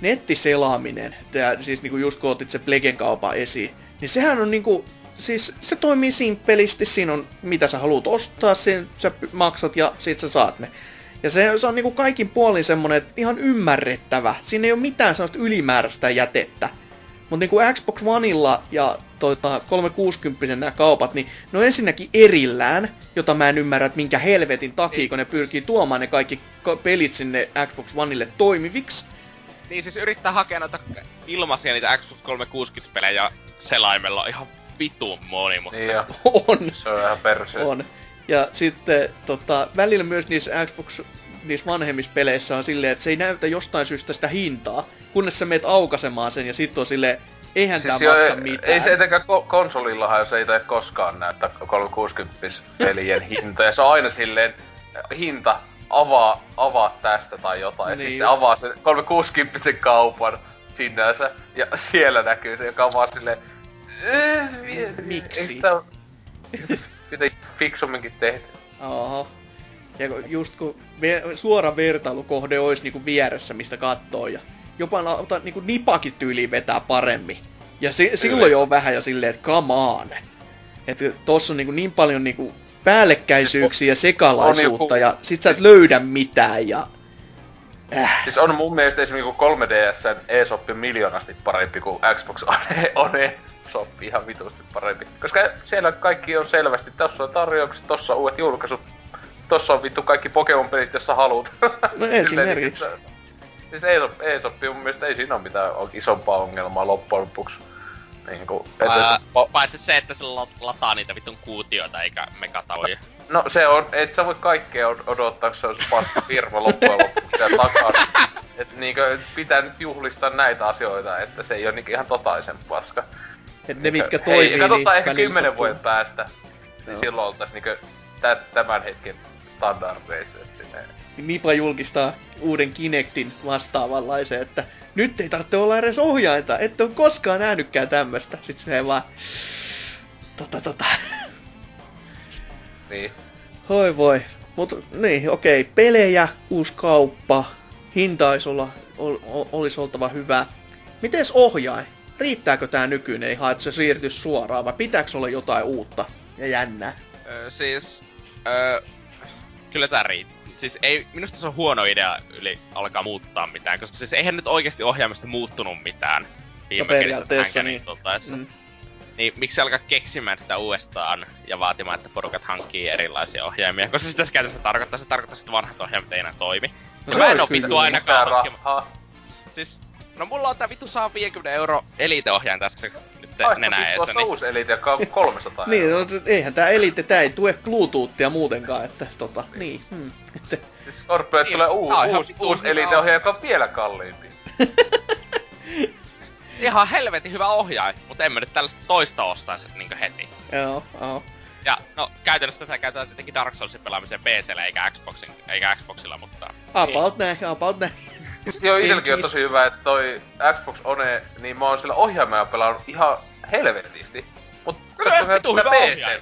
nettiselaaminen, tää, siis niinku just kun otit se Plegen kaupan esiin, niin sehän on niinku, siis se toimii simppelisti, siinä on mitä sä haluat ostaa, sen sä maksat ja sit sä saat ne. Ja se, se on niinku kaikin puolin semmonen että ihan ymmärrettävä. Siinä ei ole mitään sellaista ylimääräistä jätettä. Mutta niinku Xbox Oneilla ja tota, 360 nämä kaupat, niin ne on ensinnäkin erillään, jota mä en ymmärrä, että minkä helvetin takia, kun ne pyrkii tuomaan ne kaikki ka- pelit sinne Xbox Oneille toimiviksi. Niin siis yrittää hakea noita ilmaisia niitä Xbox 360-pelejä selaimella on ihan vitun monimutkaista. Niin On, se on ihan perse. on. Ja sitten tota, välillä myös niissä Xbox niissä vanhemmissa peleissä on silleen, että se ei näytä jostain syystä sitä hintaa, kunnes sä meet aukasemaan sen ja sitten on silleen, eihän siis tää maksa ei- mitään. Ei se etenkään ko- konsolillahan, jos ei tee koskaan näyttää 360 pelien hinta. Ja se on aina silleen, hinta, avaa, avaa tästä tai jotain. Ja Niin sit se just. avaa sen 360 kaupan sinänsä. Ja siellä näkyy se, joka on vaan silleen... "Eh, Miksi? Pitäis fiksumminkin tehdä. Oho. Ja just kun ve- suora vertailukohde olisi niinku vieressä, mistä kattoo, ja jopa ota, niinku nipakit tyyliin vetää paremmin. Ja si- silloin jo on vähän jo silleen, että come on. Että tossa on niinku niin paljon niinku päällekkäisyyksiä ja sekalaisuutta, On ja sit sä et löydä mitään, ja... Äh. Siis on mun mielestä esimerkiksi 3DSn eSoppi miljoonasti parempi kuin Xbox One, on eSoppi ihan vitusti parempi. Koska siellä kaikki on selvästi, tossa on tarjoukset, tossa on uudet julkaisut, tossa on vittu kaikki Pokemon-pelit, jos sä haluut. No esimerkiksi. Silleen, Siis eSoppi, eSoppi mun mielestä ei siinä ole mitään isompaa ongelmaa loppujen lopuksi. Niinku, että Ää, se, pa- paitsi se, että se la- lataa niitä vitun kuutioita eikä megataloja. no se on, et sä voi kaikkea od- odottaa, kun se on se paska firma loppujen lopuksi siellä takana. Et niinkö, pitää nyt juhlistaa näitä asioita, että se ei ole niinku ihan totaisen paska. Et ne, mitkä Hei, toimii, katsotaan niin ehkä välillä kymmenen vuoden päästä, niin Joo. silloin oltais niinkö tä- tämän hetken standardeissa. että ne- Nipa julkistaa uuden Kinectin vastaavanlaisen, että nyt ei tarvitse olla edes ohjainta, ette ole koskaan nähnytkään tämmöstä. Sitten se vaan... Tota tota. Niin. Hoi voi. Mut niin, okei. Pelejä, uusi kauppa, hinta olisi, olla, ol, ol, olisi oltava hyvä. Mites ohjain? Riittääkö tää nykyinen ihan, että se siirtyisi suoraan, vai pitääkö olla jotain uutta ja jännää? Öö, siis... Öö, kyllä tää riittää. Siis ei, minusta se on huono idea yli alkaa muuttaa mitään, koska siis eihän nyt oikeasti ohjaamista muuttunut mitään viime No periaatteessa niin. niin. Tultaessa. Mm. Niin miksi alkaa keksimään sitä uudestaan ja vaatimaan, että porukat hankkii erilaisia ohjaimia? Koska sitä se käytännössä tarkoittaa, se tarkoittaa, että vanhat ohjaimet ei enää toimi. No se mä en oo vittu kyllä. ainakaan rahaa. Siis, no mulla on tää vittu saa 50 euro elite-ohjaaja tässä nyt nenä eessä, niin... uusi elite, joka on 300 Niin, euroa. no, eihän tää Elite, tää ei tue Bluetoothia muutenkaan, että tota, niin. Hmm. Että, Siis Scorpiolle Niin, tulee uusi, on ihan uusi, uusi hyvä elite joka on vielä kalliimpi. Ihan helvetin hyvä ohjaaja, mutta en mä nyt tällaista toista ostaisi niinku heti. joo, joo. Ja no käytännössä tätä käytetään tietenkin Dark Soulsin pelaamiseen PCllä eikä Xboxin, eikä Xboxilla, mutta... About näin, about näin. Joo, itselläkin on tosi hyvä, että toi Xbox One, niin mä oon sillä ohjaimella pelannut ihan helvetisti. Mut Kyllä, vittu hyvä ohjaaja.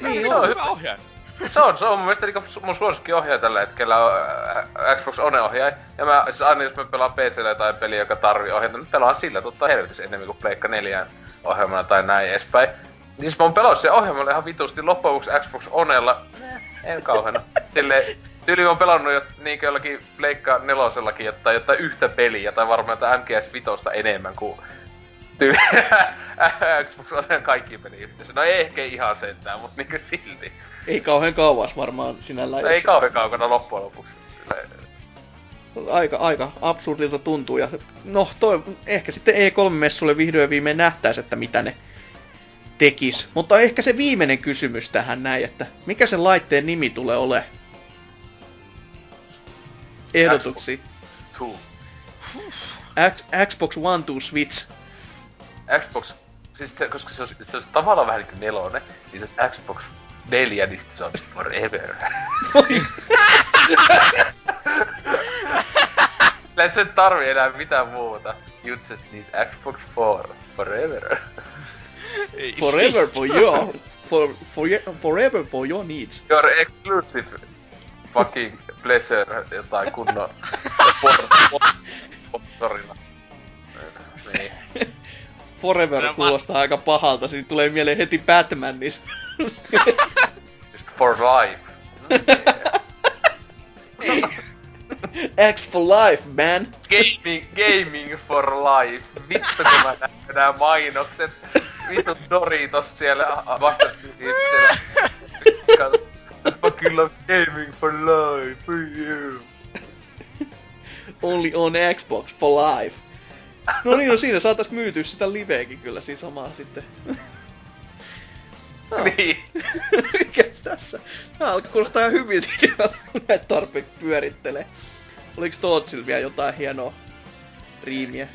Niin, se on. on hyvä ohjaaja. Se on, se on mun mielestä niinku mun suosikki ohjaaja tällä hetkellä on äh, Xbox One ohjaaja. Ja mä, siis aina jos mä pelaan PCllä tai peliä, joka tarvii ohjata, niin pelaan sillä totta helvetissä enemmän kuin Pleikka 4 ohjelmana tai näin edespäin. Niin siis mä oon pelannut sen ohjelmalla ihan vitusti loppujen lopuksi Xbox Onella. En kauheena. Sille tyyli on pelannut jo niin jollakin Pleikka nelosellakin, että jotain yhtä peliä tai varmaan jotain MGS Vitosta enemmän kuin tyyli Xbox Onella kaikki peli yhteensä. No ei ehkä ihan sentään, mutta niinku silti. Ei kauhean kauas varmaan sinällään. No ei kauhean kaukana loppujen lopuksi. Aika, aika absurdilta tuntuu. Ja, no, toi, ehkä sitten E3-messulle vihdoin viimein nähtäisi, että mitä ne tekis. Mutta ehkä se viimeinen kysymys tähän näin, että mikä sen laitteen nimi tulee ole? Ehdotuksi. X, Xbox One to Switch. Xbox, siis se, koska se olisi, se olisi tavallaan vähän niin kuin nelonen, niin se olisi Xbox 4, niin se on forever. Et sen tarvii enää mitään muuta. You just need Xbox 4 forever. Forever for your, for, for, forever for your needs. Your exclusive fucking pleasure jotain kunnon sponsorilla. Niin. Forever No, kuulostaa aika pahalta, siis tulee mieleen heti Batman, niin Just for life. X for life, man. Gaming, gaming for life. Vittu kun mä näen nää mainokset. Vittu Doritos siellä vasta siellä. I fucking love gaming for life. Yeah. Only on Xbox for life. No niin, no siinä saatais myytyä sitä liveäkin kyllä siinä samaa sitten. No. Niin. Mikäs tässä? Tää alkaa kuulostaa ihan hyvin idealta, kun näitä tarpeeksi pyörittelee. Oliks Tootsilla vielä jotain hienoa riimiä?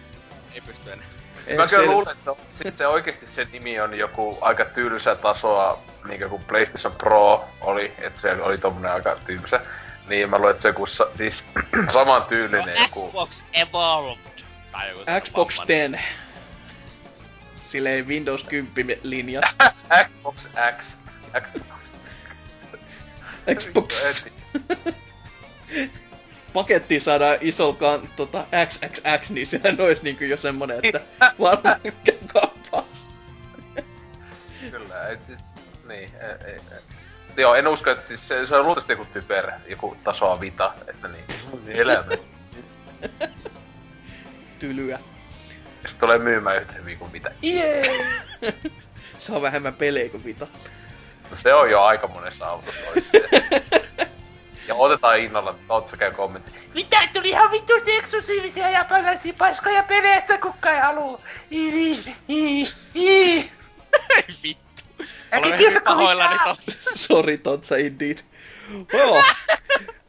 Ei pysty enää. Ei Mä kyllä sel- luulen, että sit se oikeesti se nimi on joku aika tylsä tasoa, niinku kuin PlayStation Pro oli, että se oli tommonen aika tylsä. Niin mä luulen, että se joku sa- siis saman tyylinen No, joku... Xbox Evolved. Tai joku Xbox vammainen. 10. Silleen Windows 10 linja. Xbox X. Xbox. Xbox. Pakettiin saadaan isolkaan tota XXX, niin sehän olisi niinku jo semmonen, että varmaan kauppaus. Kyllä, et siis... Niin, ei, ei, ei. Joo, en usko, että siis se, se on luultavasti joku typer, joku tasoa vita, että niin, niin elämä. Tylyä. Ja sit tulee myymään yhtä hyvin kuin mitä. Saa vähemmän pelejä kuin vita. No se on jo aika monessa autossa Ja otetaan innolla, Totsa käy kommentti. Mitä tuli ihan vittuisesti eksklusiivisia japanilaisia paskoja pelejä, että kukaan ei haluu. Ei vittu. Olen hyvin pahoillani tossa. Sori Totsa indeed. Joo.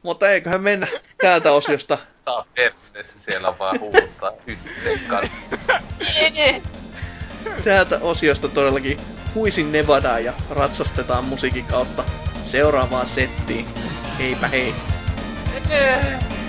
Mutta eiköhän mennä täältä osiosta. Tää perseessä siellä vaan huutaa yhteen kanssa. Täältä osiosta todellakin huisin Nevadaa ja ratsastetaan musiikin kautta seuraavaan settiin. Heipä hei. Tervepä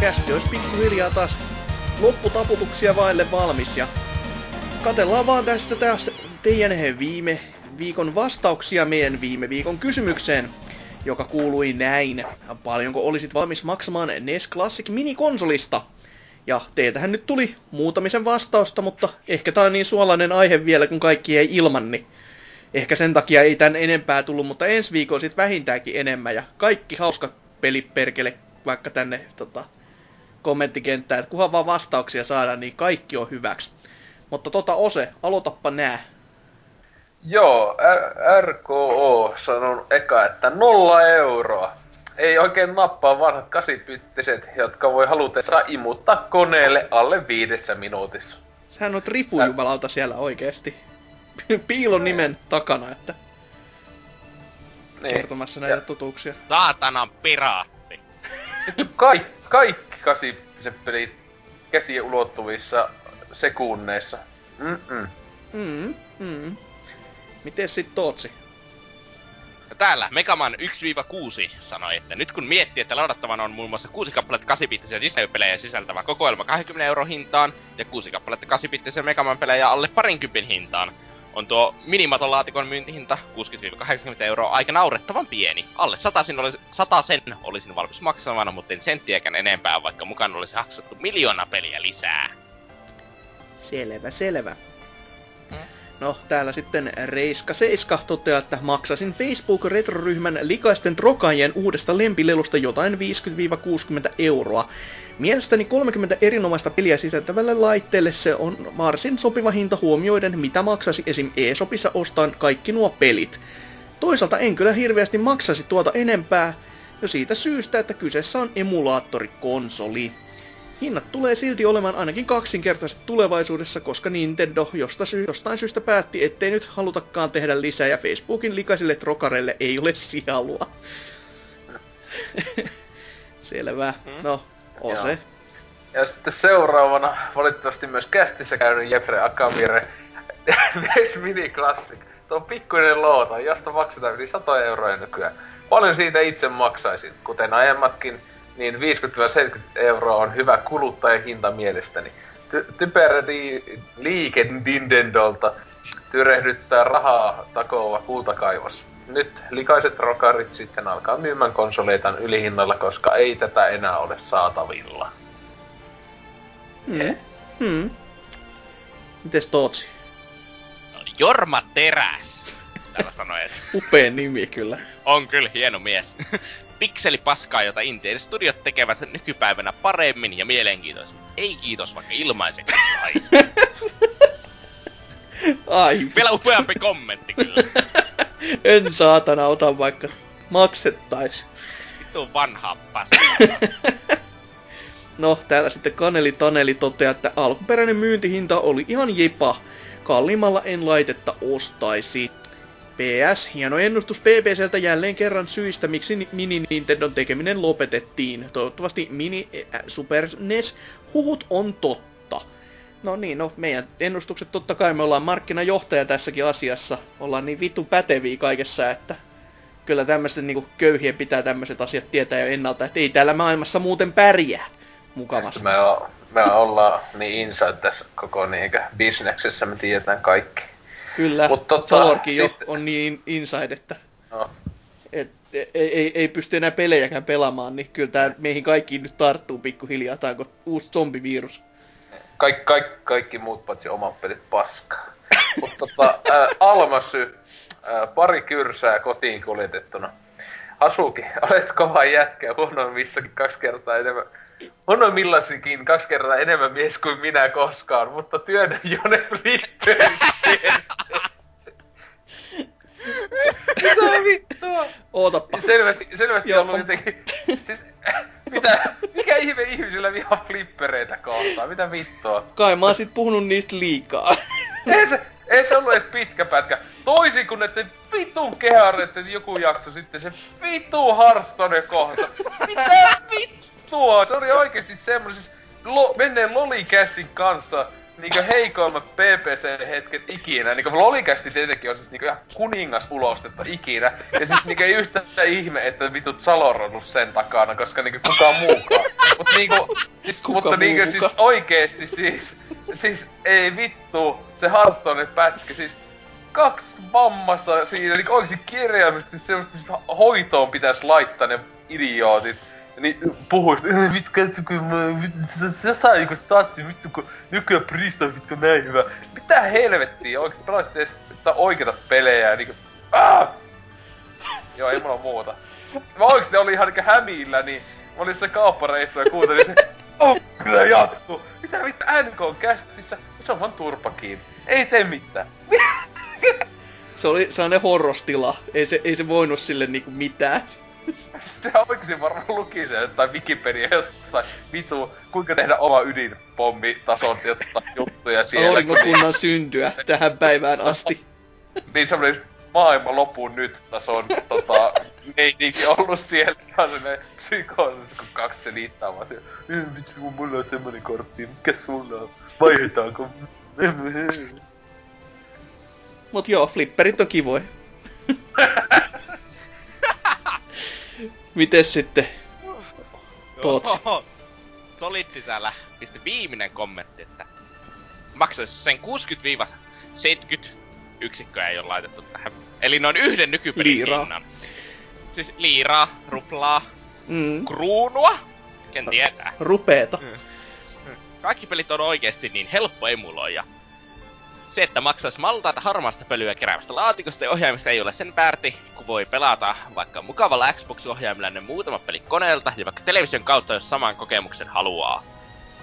kästi olisi pikkuhiljaa taas lopputaputuksia vaille valmis ja katellaan vaan tästä taas teidän viime viikon vastauksia meidän viime viikon kysymykseen, joka kuului näin. Paljonko olisit valmis maksamaan NES Classic minikonsolista? Ja teiltähän nyt tuli muutamisen vastausta, mutta ehkä tää on niin suolainen aihe vielä, kun kaikki ei ilman, niin ehkä sen takia ei tän enempää tullut, mutta ensi viikolla sitten vähintäänkin enemmän ja kaikki hauskat pelit perkele vaikka tänne tota, kommenttikenttään, että kunhan vaan vastauksia saadaan, niin kaikki on hyväksi. Mutta tota Ose, aloitappa nää. Joo, R- RKO sanon eka, että nolla euroa. Ei oikein nappaa vanhat kasipyttiset, jotka voi halutessa imuttaa koneelle alle viidessä minuutissa. Sähän on rifujumalauta siellä oikeesti. Piilon nimen takana, että Niin. kertomassa näitä Ja totuuksia. Saatanan piraatti. Kaikki, kaikki kasipyttiset pelit käsien ulottuvissa sekunneissa. Mm-mm. Mm, mm. Miten sit Tootsi? Ja täällä Megaman 1-6 sanoi, että nyt kun miettii, että ladattavana on muun muassa 6 kappaletta 8 Disney-pelejä sisältävä kokoelma 20 euro hintaan ja 6 kappaletta 8 Megaman-pelejä alle parinkympin hintaan, on tuo minimatolaatikon myyntihinta 60-80 euroa aika naurettavan pieni. Alle satasin olisi, sen olisin valmis maksamana, mutta en senttiäkään enempää, vaikka mukaan olisi haksattu miljoona peliä lisää. Selvä, selvä. No, täällä sitten Reiska Seiska toteaa, että maksasin Facebook-retroryhmän likaisten trokajien uudesta lempilelusta jotain 50-60 euroa. Mielestäni 30 erinomaista peliä sisältävälle laitteelle se on varsin sopiva hinta huomioiden, mitä maksaisi esim. eShopissa ostaan kaikki nuo pelit. Toisaalta en kyllä hirveästi maksaisi tuota enempää, jo siitä syystä, että kyseessä on emulaattorikonsoli. Hinnat tulee silti olemaan ainakin kaksinkertaiset tulevaisuudessa, koska Nintendo josta sy- jostain syystä päätti, ettei nyt halutakaan tehdä lisää ja Facebookin likaisille trokareille ei ole sijalua. Selvä. No, Ose. Ja sitten seuraavana valitettavasti myös kästissä käynyt Jeffrey Akamire NES Mini Classic. Tuo on pikkuinen loota, josta maksetaan yli 100 euroa nykyään. Paljon siitä itse maksaisin, kuten aiemmatkin, niin 50-70 euroa on hyvä kuluttajahinta mielestäni. Ty- typerä di- liike Nintendolta tyrehdyttää rahaa takova kultakaivos. Nyt likaiset rokarit sitten alkaa myymään konsoleitaan ylihinnalla, koska ei tätä enää ole saatavilla. Hmm. Hmm. Mites Tootsi? No, Jorma Teräs. Täällä sanoi, että Upea nimi kyllä. on kyllä hieno mies. Pikselipaskaa, jota Intian studiot tekevät nykypäivänä paremmin ja mielenkiintoisemmin. Ei kiitos, vaikka ilmaiseksi saisi. Ai, Vielä upeampi kommentti kyllä. en saatana ota vaikka maksettais. Vittu vanhaa paskaa. No, täällä sitten Kaneli Taneli toteaa, että alkuperäinen myyntihinta oli ihan jepa. Kalliimmalla en laitetta ostaisi. PS, hieno ennustus BBCltä jälleen kerran syistä, miksi ni- Mini Nintendon tekeminen lopetettiin. Toivottavasti Mini Super NES huhut on totta. No niin, no meidän ennustukset totta kai me ollaan markkinajohtaja tässäkin asiassa. Ollaan niin vittu päteviä kaikessa, että kyllä tämmöisten niinku köyhien pitää tämmöiset asiat tietää jo ennalta, että ei täällä maailmassa muuten pärjää mukavasti. Me, o, me ollaan niin inside tässä koko niinkö bisneksessä, me tiedetään kaikki. Kyllä, Mut tota, Salorkin jo sit- on niin inside, että No, et, ei, ei, ei pysty enää pelejäkään pelaamaan, niin kyllä tää meihin kaikkiin nyt tarttuu pikkuhiljaa, on uusi zombivirus. Kaikki, kaikki, kaikki muut paitsi omat pelit paskaa. Mutta tota, ää, Almasy, ää, pari kyrsää kotiin kuljetettuna. Asuki, olet kova jätkä, huonoimmissakin kaksi kertaa enemmän, huonoimmillaisikin kaksi kertaa enemmän mies kuin minä koskaan, mutta työnnä Jone Flipperin Mitä vittua? Ootappa. Selvästi, selvästi Joo. ollut jotenkin... Siis, mitä, mikä ihme ihmisillä vihaa flippereitä kohtaan? Mitä vittua? Kai mä oon sit puhunut niistä liikaa. Ei se, ei se ollut edes pitkä pätkä. Toisin kuin näiden vitun kehareiden joku jakso sitten, se vitu Hearthstone kohta. Mitä vittua? Se oli oikeesti semmonen, siis lo, menneen Lolikästin kanssa niinkö heikoimmat PPC-hetket ikinä. Niinkö Lolikästi tietenkin on siis niinkö ihan kuningas ulostetta ikinä. Ja siis niinkö ei yhtään ihme, että vitut Salor on ollut sen takana, koska niinkö kukaan muukaan. Mut niinku, siis, Kuka mutta muu niinkö siis oikeesti siis, siis ei vittu, se Hearthstone pätkä, siis kaksi vammasta siinä, niin oikeesti kirjaimisesti semmoista siis hoitoon pitäisi laittaa ne idiootit. Niin puhuis, "Eh, vittu katsoko mä, vittu, sä, sä sai joku statsi, vittu kun nykyään Priest on vittu näin hyvä. Mitä helvettiä, oikeesti pelasit edes oikeita pelejä, niinku, aah! Joo, ei mulla muuta. Mä oikeesti olin ihan niinku hämillä, niin mä olin se kauppareissu ja kuuntelin se, oh, kyllä jatkuu. Mitä vittu NK on kästissä? Se on vaan turpa. Ei tee mitään. Se oli sellainen horrostila. Ei se, ei se voinut sille niinku mitään. Se oikeesti varmaan luki se tai Wikipedia jostain vitu, kuinka tehdä oma ydinpommitason jotain juttuja siellä. Aurinkokunnan syntyä tähän päivään asti. Niin semmonen maailman lopun nyt tason tota, meininki ollut siellä. Ihan semmonen psykoosis, kun kaksi selittää vaan siellä. "Eh, Vitsi, kun mulla on semmonen kortti, mikä sulla on? Vaihdetaanko? Mut joo, flipperit on kivoja. Mites sitten? Joo. Solitti täällä pisti viimeinen kommentti, että maksaisi sen 60-70 yksikköä ei ole laitettu tähän. Eli noin yhden nykypelin Liiraa. hinnan. Siis liiraa, ruplaa, Mm. kruunua, ken tietää. Rupeeta. Kaikki pelit on oikeesti niin helppo emuloida. Se, että maksaisi maltaita harmaasta pölyä keräävästä laatikosta ja ohjaimista ei ole sen väärti, kun voi pelata vaikka mukavalla Xbox-ohjaimella ne muutamat pelit koneelta ja vaikka television kautta, jos saman kokemuksen haluaa.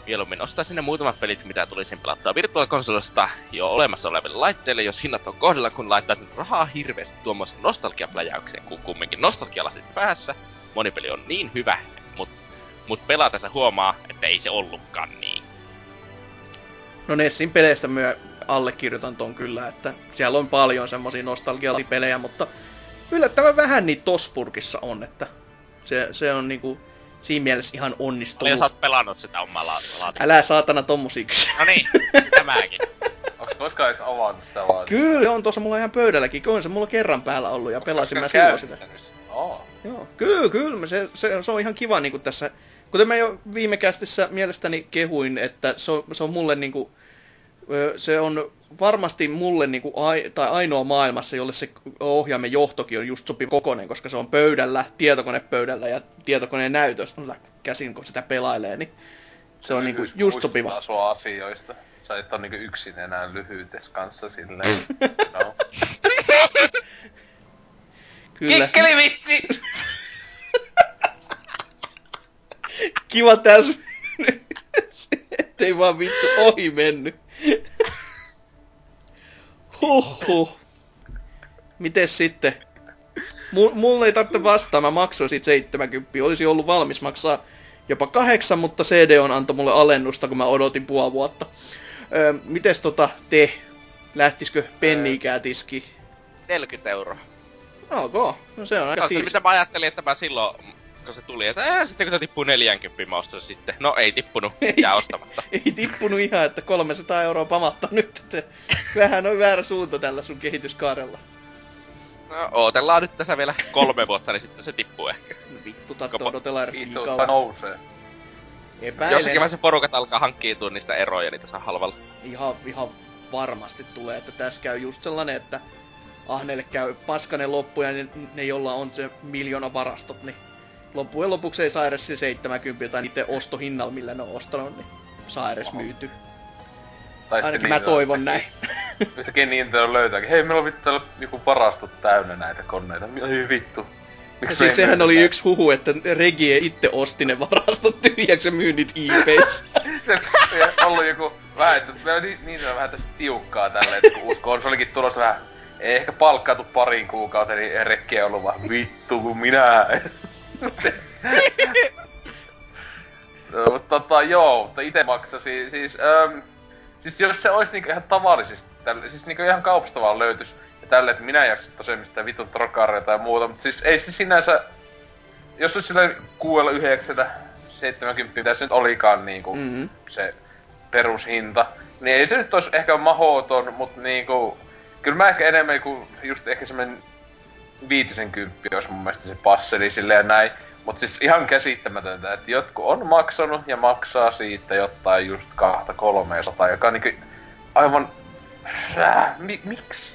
Mieluummin ostaisin ne muutamat pelit, mitä tulisin pelattua virtuaalikonsolista jo olemassa oleville laitteille, jos hinnat on kohdalla, kun laittaisin rahaa hirveästi tuommoisen nostalgiapläjäykseen, kun kumminkin nostalgialasit päässä. Moni peli on niin hyvä, mut, mut pelatessa huomaa, että ei se ollutkaan niin. No Nessin peleistä myö allekirjoitan ton kyllä, että siellä on paljon semmosia nostalgiapelejä, mutta yllättävän vähän niitä Tospurkissa on, että se, se on niinku siinä mielessä ihan Paljon onnistunut. sä oot pelannut sitä omaa la- laatikkoa? Älä saatana tommosiksi. No niin, tämäkin. Onks koskaan edes avannut sitä vaan? Kyllä, on tuossa mulla ihan pöydälläkin. On se mulla kerran päällä ollut ja pelasin mä silloin sitä. Oo. Joo, kyllä, kyllä. Se, se, se on ihan kiva niin tässä. Kuten mä jo viime kästissä mielestäni kehuin, että se on, se on mulle niin kuin, se on varmasti mulle niin kuin, ai, tai ainoa maailmassa, jolle se ohjaimen johtokin on just sopiva kokonen, koska se on pöydällä, tietokonepöydällä ja tietokoneen näytössä käsin, kun sitä pelailee, niin se on niin Lyhyys just sopiva. sua asioista. Sä et oo niinku yksin enää lyhyytes kanssa silleen. no. Kyllä. Kikkeli vitsi! Kiva tässä. Ettei vaan vittu ohi mennyt. Huhhuh. Mites sitten? M- mulle ei tarvitse vastaa, mä maksoin siitä 70. Olisi ollut valmis maksaa jopa kahdeksan, mutta CD on antoi mulle alennusta, kun mä odotin puoli vuotta. Öö, mites tota te? Lähtisikö penniikää tiski? 40 euroa. Ok, no se on Se aika on se, mitä mä ajattelin, että mä silloin, kun se tuli, että ää, sitten kun se tippuu 40, mä ostan sitten. No ei tippunut, jää ostamatta. ei tippunut ihan, että 300 euroa pamattaa nyt. Että vähän on väärä suunta tällä sun kehityskaarella. No ootellaan nyt tässä vielä kolme vuotta, niin sitten se tippuu ehkä. No vittu, tatto Kopa- odotellaan edes niin nousee. Epäilen. Jossakin vaiheessa porukat alkaa hankkiutua niistä eroja, niitä saa halvalla. Ihan, ihan varmasti tulee, että tässä käy just sellainen, että ahneille käy paskanen loppu ja ne, ne jolla on se miljoona varastot, niin loppujen lopuksi ei saa edes se 70 tai niiden ostohinnalla, millä ne on ostanut, niin saa edes Oho. myyty. Tai Ainakin sitten mä niin, toivon näin. Yhtäkkiä Nintendo löytääkin. Hei, meillä on vittu täällä joku varastot täynnä näitä koneita. Ai vittu. Ja siis ei sehän oli myönnetä? yksi huhu, että Regie itse osti ne varastot tyhjäksi ja myy niitä eBayssä. se, se on ollut joku vähän, että meillä on niin, niin se on vähän tästä tiukkaa tälleen, että kun uusi konsolikin tulossa vähän, ei ehkä palkkaatu pariin kuukauteen, niin rekki on ollut vaan vittu kun minä. No, mutta tota, joo, mutta ite maksasi, siis, ähm, siis jos se olisi niinku ihan tavallisesti, tälle, siis niinku ihan kaupasta vaan löytys, ja tälle, että minä jaksa tosiaan mistään vitun trokaria tai muuta, mutta siis ei se sinänsä, jos olisi sillä kuuella yhdeksällä, 70, mitä se nyt olikaan niinku, Mm-hmm. se perushinta. Niin ei se nyt olisi ehkä mahoton, mutta niinku... Kyllä mä ehkä enemmän kuin just ehkä semmonen viitisen kymppi olisi mun mielestä se passeli silleen näin. Mut siis ihan käsittämätöntä, että jotkut on maksanut ja maksaa siitä jotain just kahta 300, joka on niinku aivan... Äh, mi- miksi?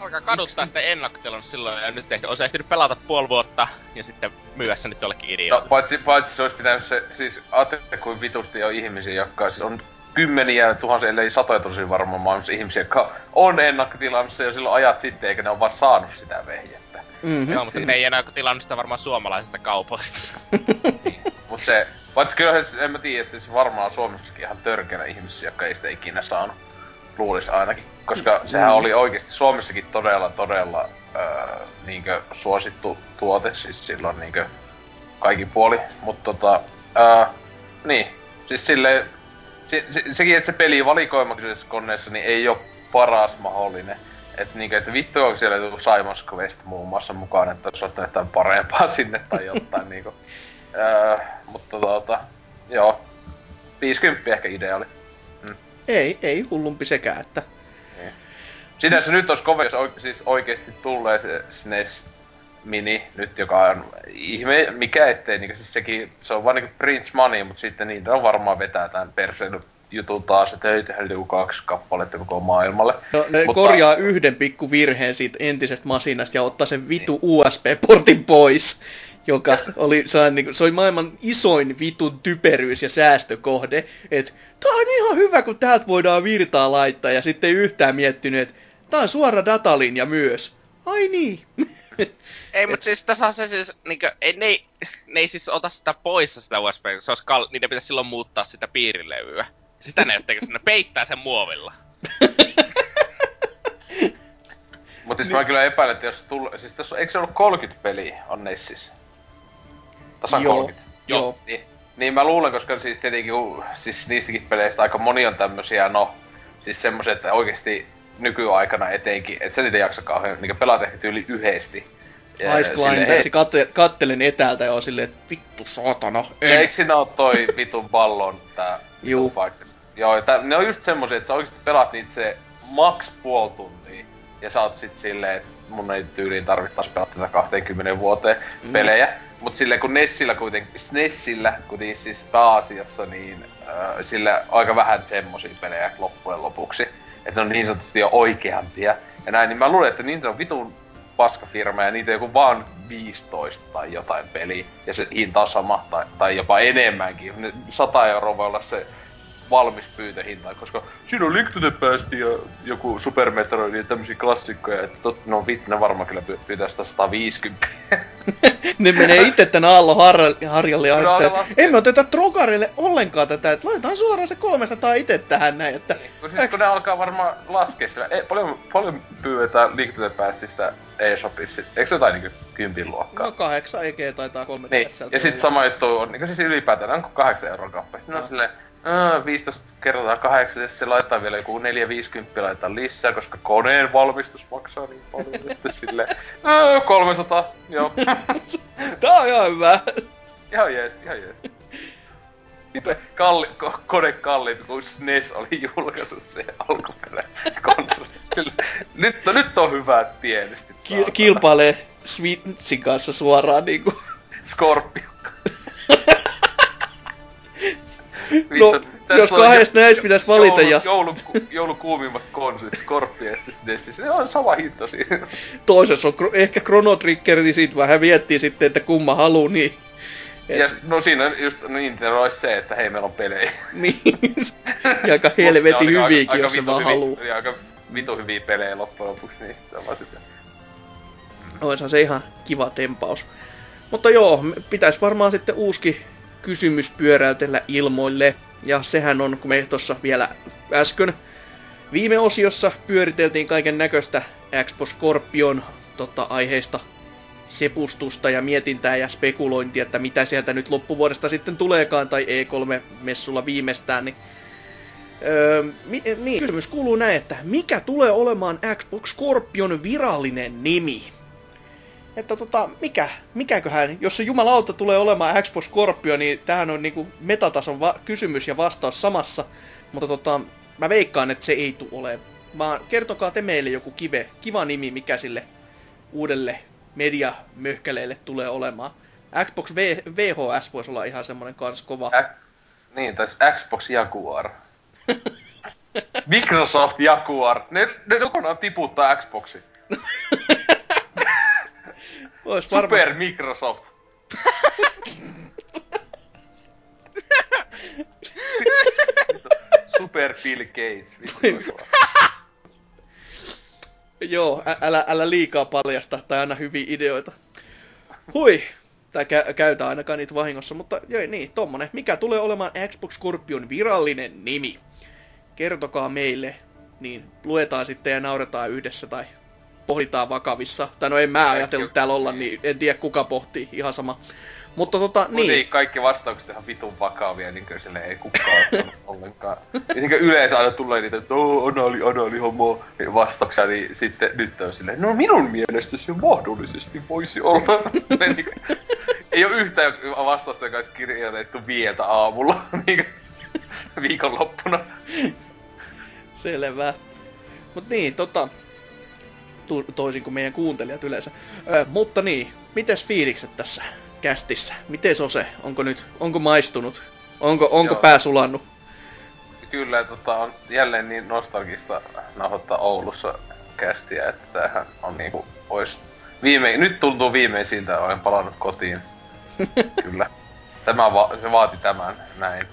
alkaa kaduttaa, että ennakkotilannut silloin ja nyt tehty. Olisi ehtinyt pelata puoli vuotta ja sitten myyä sen nyt jollekin No, idiolle. paitsi, paitsi se olisi pitänyt se, siis ajattelette kuin vitusti on ihmisiä, jotka siis on kymmeniä, tuhansia, ellei satoja tosi varmaan maailmassa ihmisiä, jotka on ennakkotilannut jo silloin ajat sitten, eikä ne ole vaan saanut sitä vehjettä. Mm-hmm. Joo, mutta ne ei enää tilannut sitä varmaan suomalaisista kaupoista. Niin. Mut se, paitsi kyllä en mä tiedä, että siis varmaan Suomessakin ihan törkeänä ihmisiä, jotka ei sitä ikinä saanut. Luulis ainakin. Koska sehän Mm. oli oikeasti Suomessakin todella, todella öö, niinkö suosittu tuote, siis silloin niinkö kaikin puoli. Mut tota, öö, niin, siis silleen, se, se, sekin, että se peli valikoima kyseisessä koneessa, niin ei ole paras mahdollinen. Et niinkö, että vittu onko siellä joku Simon's Quest muun muassa mukaan, että olisi ottanut jotain parempaa sinne tai jotain niinku. Öö, mutta tota, joo. 50 ehkä ideaali. Ei, ei hullumpi sekään, että Sinänsä nyt olisi kovin, jos oike- siis oikeesti tulee se SNES Mini nyt, joka on ihme, mikä ettei, niinku siis sekin, se on vaan niinku Prince Money, mutta sitten niin on varmaan vetää tämän perseen jutun taas, että ei tehdä joku kaksi kappaletta koko maailmalle. no, ne Mutta- korjaa yhden pikku virheen siitä entisestä masinasta ja ottaa sen vitu USB-portin pois, joka oli, sellainen, niin kuin, se oli maailman isoin vitun typeryys ja säästökohde, että tää on ihan hyvä, kun täältä voidaan virtaa laittaa, ja sitten ei yhtään miettinyt, että tää on suora datalinja myös. Ai niin. Ei, mutta siis tässä on se siis, niinkö, ei, ne, ei, ne ei siis ota sitä pois sitä USB, se olisi kal- niiden pitäisi silloin muuttaa sitä piirilevyä. Sitä ne etteikö ne peittää sen muovilla. Mutta siis mä kyllä epäilen, että jos tulee, siis tässä on, eikö se ollut 30 peliä on Nessissä? Tasan Joo. 30. Joo. Niin, niin mä luulen, koska siis tietenkin, kun- siis niissäkin peleistä aika moni on tämmösiä, no, siis semmoset, että oikeesti nykyaikana etenkin, että sen niitä jaksa kauhean, niin pelata ehkä tyyli yhdesti. Ice Climbers, katte, kattelen etäältä ja on silleen, että vittu saatana, ja en. eikö siinä oo toi vitun ballon tää Juu. vitun paikka? Joo, ja tää, ne on just semmosia, että sä oikeesti pelaat niitä se maks puoli tuntia. Ja sä oot sit silleen, että mun ei tyyliin tarvittais pelata tätä 20 vuoteen Mm. pelejä. Mut silleen kun Nessillä kuitenkin, Nessillä kuitenkin siis pääasiassa, niin äh, sillä aika vähän semmosia pelejä loppujen lopuksi. Että ne on niin sanotusti jo oikeampia. Ja näin, niin mä luulen, että niitä on vitun paskafirma ja niitä joku vaan 15 tai jotain peliä. Ja se hinta on sama tai, tai jopa enemmänkin. Ne 100 euroa voi olla se valmis pyytöhinta, koska siinä on Link to the Past ja joku Super Metroid ja tämmösiä klassikkoja, että tot, no vittu, ne varmaan kyllä py- pyytää sitä 150. ne menee itse tän Aallon har- harjalle ja No, että emme oteta Trogarille ollenkaan tätä, että laitetaan suoraan se 300 itse tähän näin, että kun siis kun ne alkaa varmaan laskea sillä, e, paljon, paljon pyydetään Link to the Pastista eShopissa, eikö se jotain niinku kympin luokkaa? no 8 EG taitaa 3 Niin, ja sit sama juttu on, niin siis ylipäätään, onko 8 euron kappale? No. on silleen, "Aa, 15 kertaa 8, ja sitten laittaa vielä joku 450 laittaa lisää, koska koneen valmistus maksaa niin paljon. silleen, "Aa, 300, joo. Tää on ihan hyvä. ihan jees, ihan jees. Kalli, ko, kone kalliimpi, kun SNES oli julkaissut se alkuperäinen konsoli. Nyt, no, nyt on hyvät tienestit. Ki- kilpailee Switchin kanssa suoraan niinku. Scorpio. No, jos kahdesta näistä pitäisi valita joulu, ja Joulun, joulun kuumimmat konsolit, Scorpio ja sitten SNES, se on sama hinta siinä. toisessa on ehkä Chrono Trigger, niin sit vähän miettii sitten, että kumma halu, niin... Et, Ja no siinä just Nintendo olisi se, että hei meillä on pelejä. niin. ja aika helvetin ne hyviäkin, aika, jos se vaan haluu. Ja aika vitu hyviä pelejä loppujen lopuksi, niin se on vaan sitä. Oishan se ihan kiva tempaus. Mutta joo, pitäisi varmaan sitten uuski kysymys pyöräytellä ilmoille. Ja sehän on, kun me tuossa vielä äsken viime osiossa pyöriteltiin kaiken näköistä Xbox Scorpion tota, aiheista sepustusta ja mietintää ja spekulointia, että mitä sieltä nyt loppuvuodesta sitten tuleekaan, tai E3-messulla viimeistään, niin Öö, mi- niin, kysymys kuuluu näin, että mikä tulee olemaan Xbox Scorpion virallinen nimi? Että tota, mikä, mikäköhän, jos se jumalauta tulee olemaan Xbox Scorpio, niin tämähän on niinku metatason va- kysymys ja vastaus samassa. Mutta tota, mä veikkaan, että se ei tule olemaan. Vaan kertokaa te meille joku kive, kiva nimi, mikä sille uudelle mediamöhkäleelle tulee olemaan. Xbox v- VHS voisi olla ihan semmonen kans kova. Ä- niin, tai Xbox Jaguar. Microsoft Jaguar. Ne, ne kokonaan tiputtaa Xboxi. Ois varmaan... Super Microsoft. Super Bill Gates. Vittu, Joo, ä- älä, älä liikaa paljasta tai anna hyviä ideoita. Hui, tai kä- käytä ainakaan niitä vahingossa, mutta joo, niin, tommonen. Mikä tulee olemaan Xbox Scorpion virallinen nimi? Kertokaa meille, niin luetaan sitten ja nauretaan yhdessä tai pohditaan vakavissa. Tai no en mä ajatellut täällä olla, niin en tiedä kuka pohtii, ihan sama. Mutta tota, Niin. niin. kaikki vastaukset ihan vitun vakavia, niin kuin sille ei kukaan ottanut ollenkaan. Ja niin kuin yleensä aina tulee niitä, että oh, anali, anali, homo vastauksia, niin sitten nyt on silleen, no minun mielestä se mahdollisesti voisi olla. niin ei ole yhtään vastausta, joka olisi kirjoitettu vieltä aamulla, niin kuin viikonloppuna. Selvä. Mut niin, tota, tu- toisin kuin meidän kuuntelijat yleensä. Ö, mutta niin, mites fiilikset tässä kästissä? Miten on se? Onko nyt, onko maistunut? Onko, onko Joo. pää sulannut? Kyllä tota, on jälleen niin nostalgista nauhoittaa Oulussa kästiä, että tämähän on niinku, ois viime, nyt tuntuu että olen palannut kotiin. Kyllä. Tämä va- se vaati tämän, näin.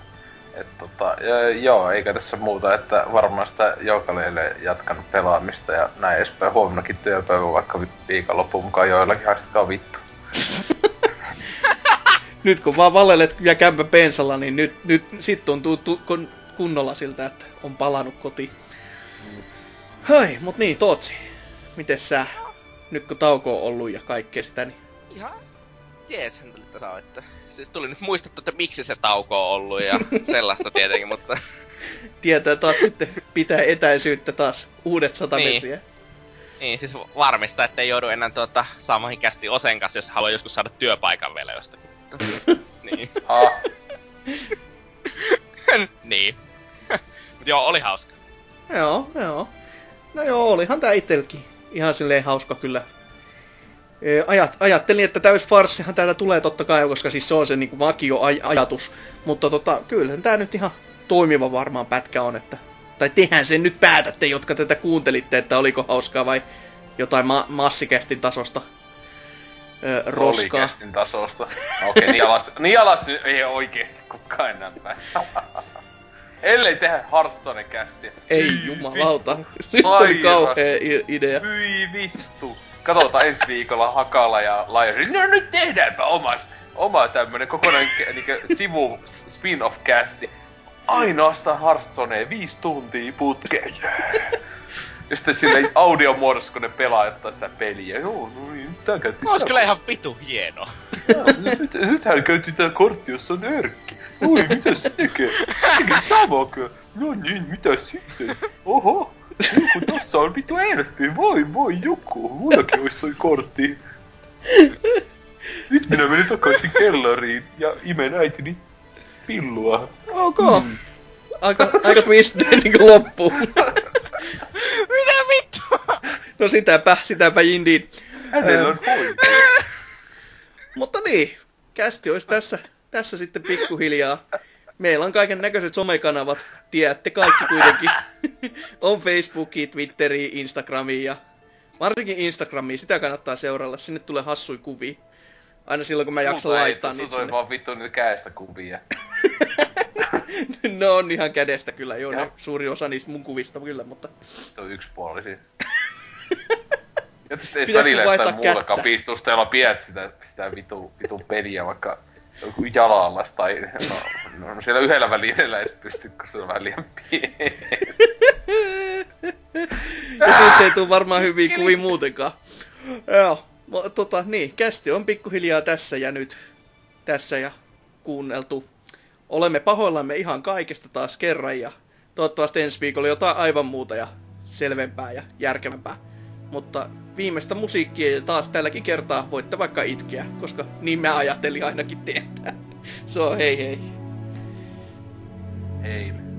Et tota, ja, joo, eikä tässä muuta, että varmaan sitä joukaleille jatkanut pelaamista ja näin edespäin. Huomennakin työpäivä vaikka vi- viikonloppuun mukaan joillakin haistakaa vittu. Nyt kun vaan valelet ja kämpä pensalla, niin nyt, nyt sit tuntuu tu- kun, kunnolla siltä, että on palannut kotiin. Hei, mut niin, Tootsi. Mites sä? Nyt kun tauko on ollut ja kaikkea sitä, niin Ihan jees hän tuli että Siis tuli nyt muistettu, että miksi se tauko on ollut ja sellaista tietenkin, mutta tietää taas sitten pitää etäisyyttä taas uudet sata Niin. metriä. niin siis varmistaa, ettei joudu enää tuota saamaan kästi Osen kanssa, jos haluaa joskus saada työpaikan vielä jostakin. niin. Ah, niin. Mut joo, oli hauska. Joo, joo. No joo, olihan tää itselläkin ihan silleen hauska kyllä. Ee, Ajat, ajattelin, että täys farssihan täältä tulee totta kai, koska siis se on se niinku vakio aj- ajatus. Mutta tota, kyllä tää nyt ihan toimiva varmaan pätkä on, että... Tai tehän sen nyt päätätte, jotka tätä kuuntelitte, että oliko hauskaa vai jotain ma- massikästin tasosta öö, roskaa. Kästin tasosta. No Okei, niin alas, niin alas nyt ei oikeesti kukaan enää. Ellei tehdä Hearthstone kästiä. Ei Hyi jumalauta. vittu. Nyt oli Sairas. kauhea i- idea. Hyi vittu. Katsotaan ensi viikolla Hakala ja Lajari. No nyt tehdäänpä oma, oma tämmönen kokonainen niinkö sivu spin-off kästi. Ainoastaan Hearthstoneen viisi tuntia putkeen. Ja sitten sille audiomuodossa, kun ne pelaajattaa sitä peliä. Joo, no niin, tää käytti Ois kyllä ihan vitu hieno. Joo, nyt, nythän käytiin tää kortti, jossa on örkki. Oi, mitä se tekee? Tekee samako? No niin, mitä sitten? Oho, kun tossa on vittu elfi, voi voi joku, mullakin ois toi kortti. Nyt minä menen takaisin kellariin ja imen äitini pillua. Ok. Aika, aika twistinen niinku loppuun. Mitä vittua? No sitäpä, sitäpä indeed. On. Mutta niin, kästi olisi tässä, tässä sitten pikkuhiljaa. Meillä on kaiken näköiset somekanavat, tiedätte kaikki kuitenkin. on Facebooki, Twitteri, Instagrami ja varsinkin Instagrami, sitä kannattaa seuralla. Sinne tulee hassui kuvia. Aina silloin kun mä jaksan ei, laittaa tossa niitä sinne. vaan vittu niitä käestä kuvia. ne on ihan kädestä kyllä, joo, ne suuri osa niistä mun kuvista kyllä, mutta... Se on yksipuolisia. Ja sitten ei välillä jotain muutakaan kättä? piistusta, jolla pidät sitä, sitä vitu, vitu peliä vaikka joku jalalla tai no, no, siellä yhdellä välineellä ei pysty, kun se on vähän liian pieni. ja siitä ei tule varmaan hyviä kuvia muutenkaan. Joo, tota, niin, kästi on pikkuhiljaa tässä ja nyt. Tässä ja kuunneltu. Olemme pahoillamme ihan kaikesta taas kerran ja toivottavasti ensi viikolla jotain aivan muuta ja selvempää ja järkevämpää. Mutta viimeistä musiikkia taas tälläkin kertaa voitte vaikka itkeä, koska niin mä ajattelin ainakin tehdä. Se on hei hei. Ei.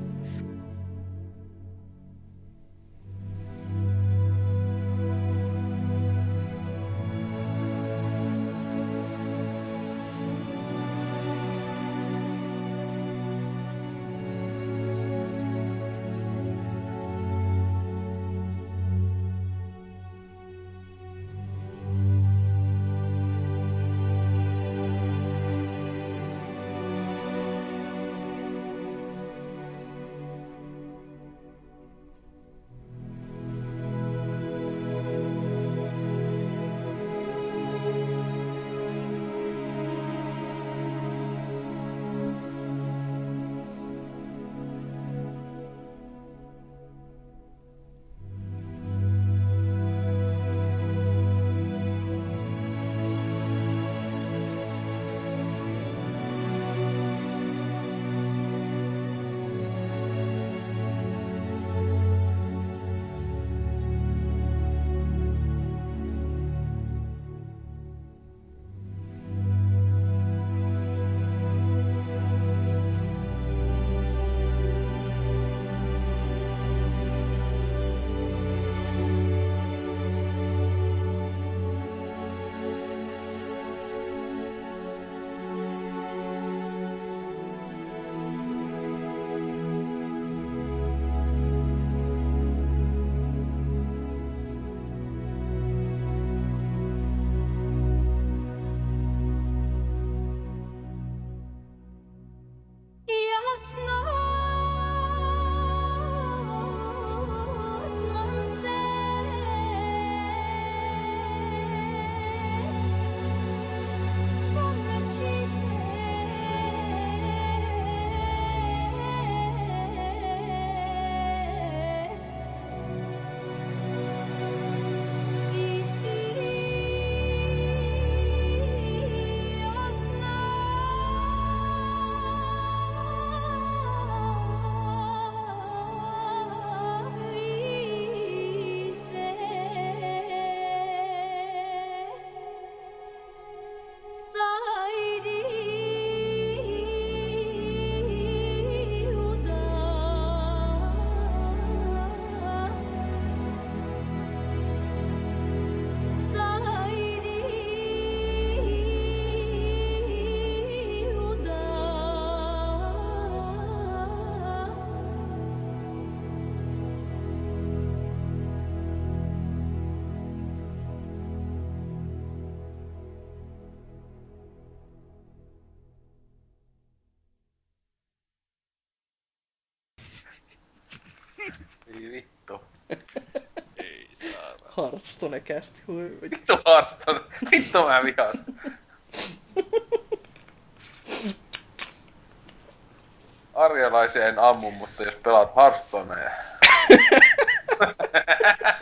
Ei vittu. Ei saa. Hearthstone kästi, voi. Vittu Hearthstone. Vittu mä vihaan. Arjalaisia en ammu, mutta jos pelaat Hearthstonea.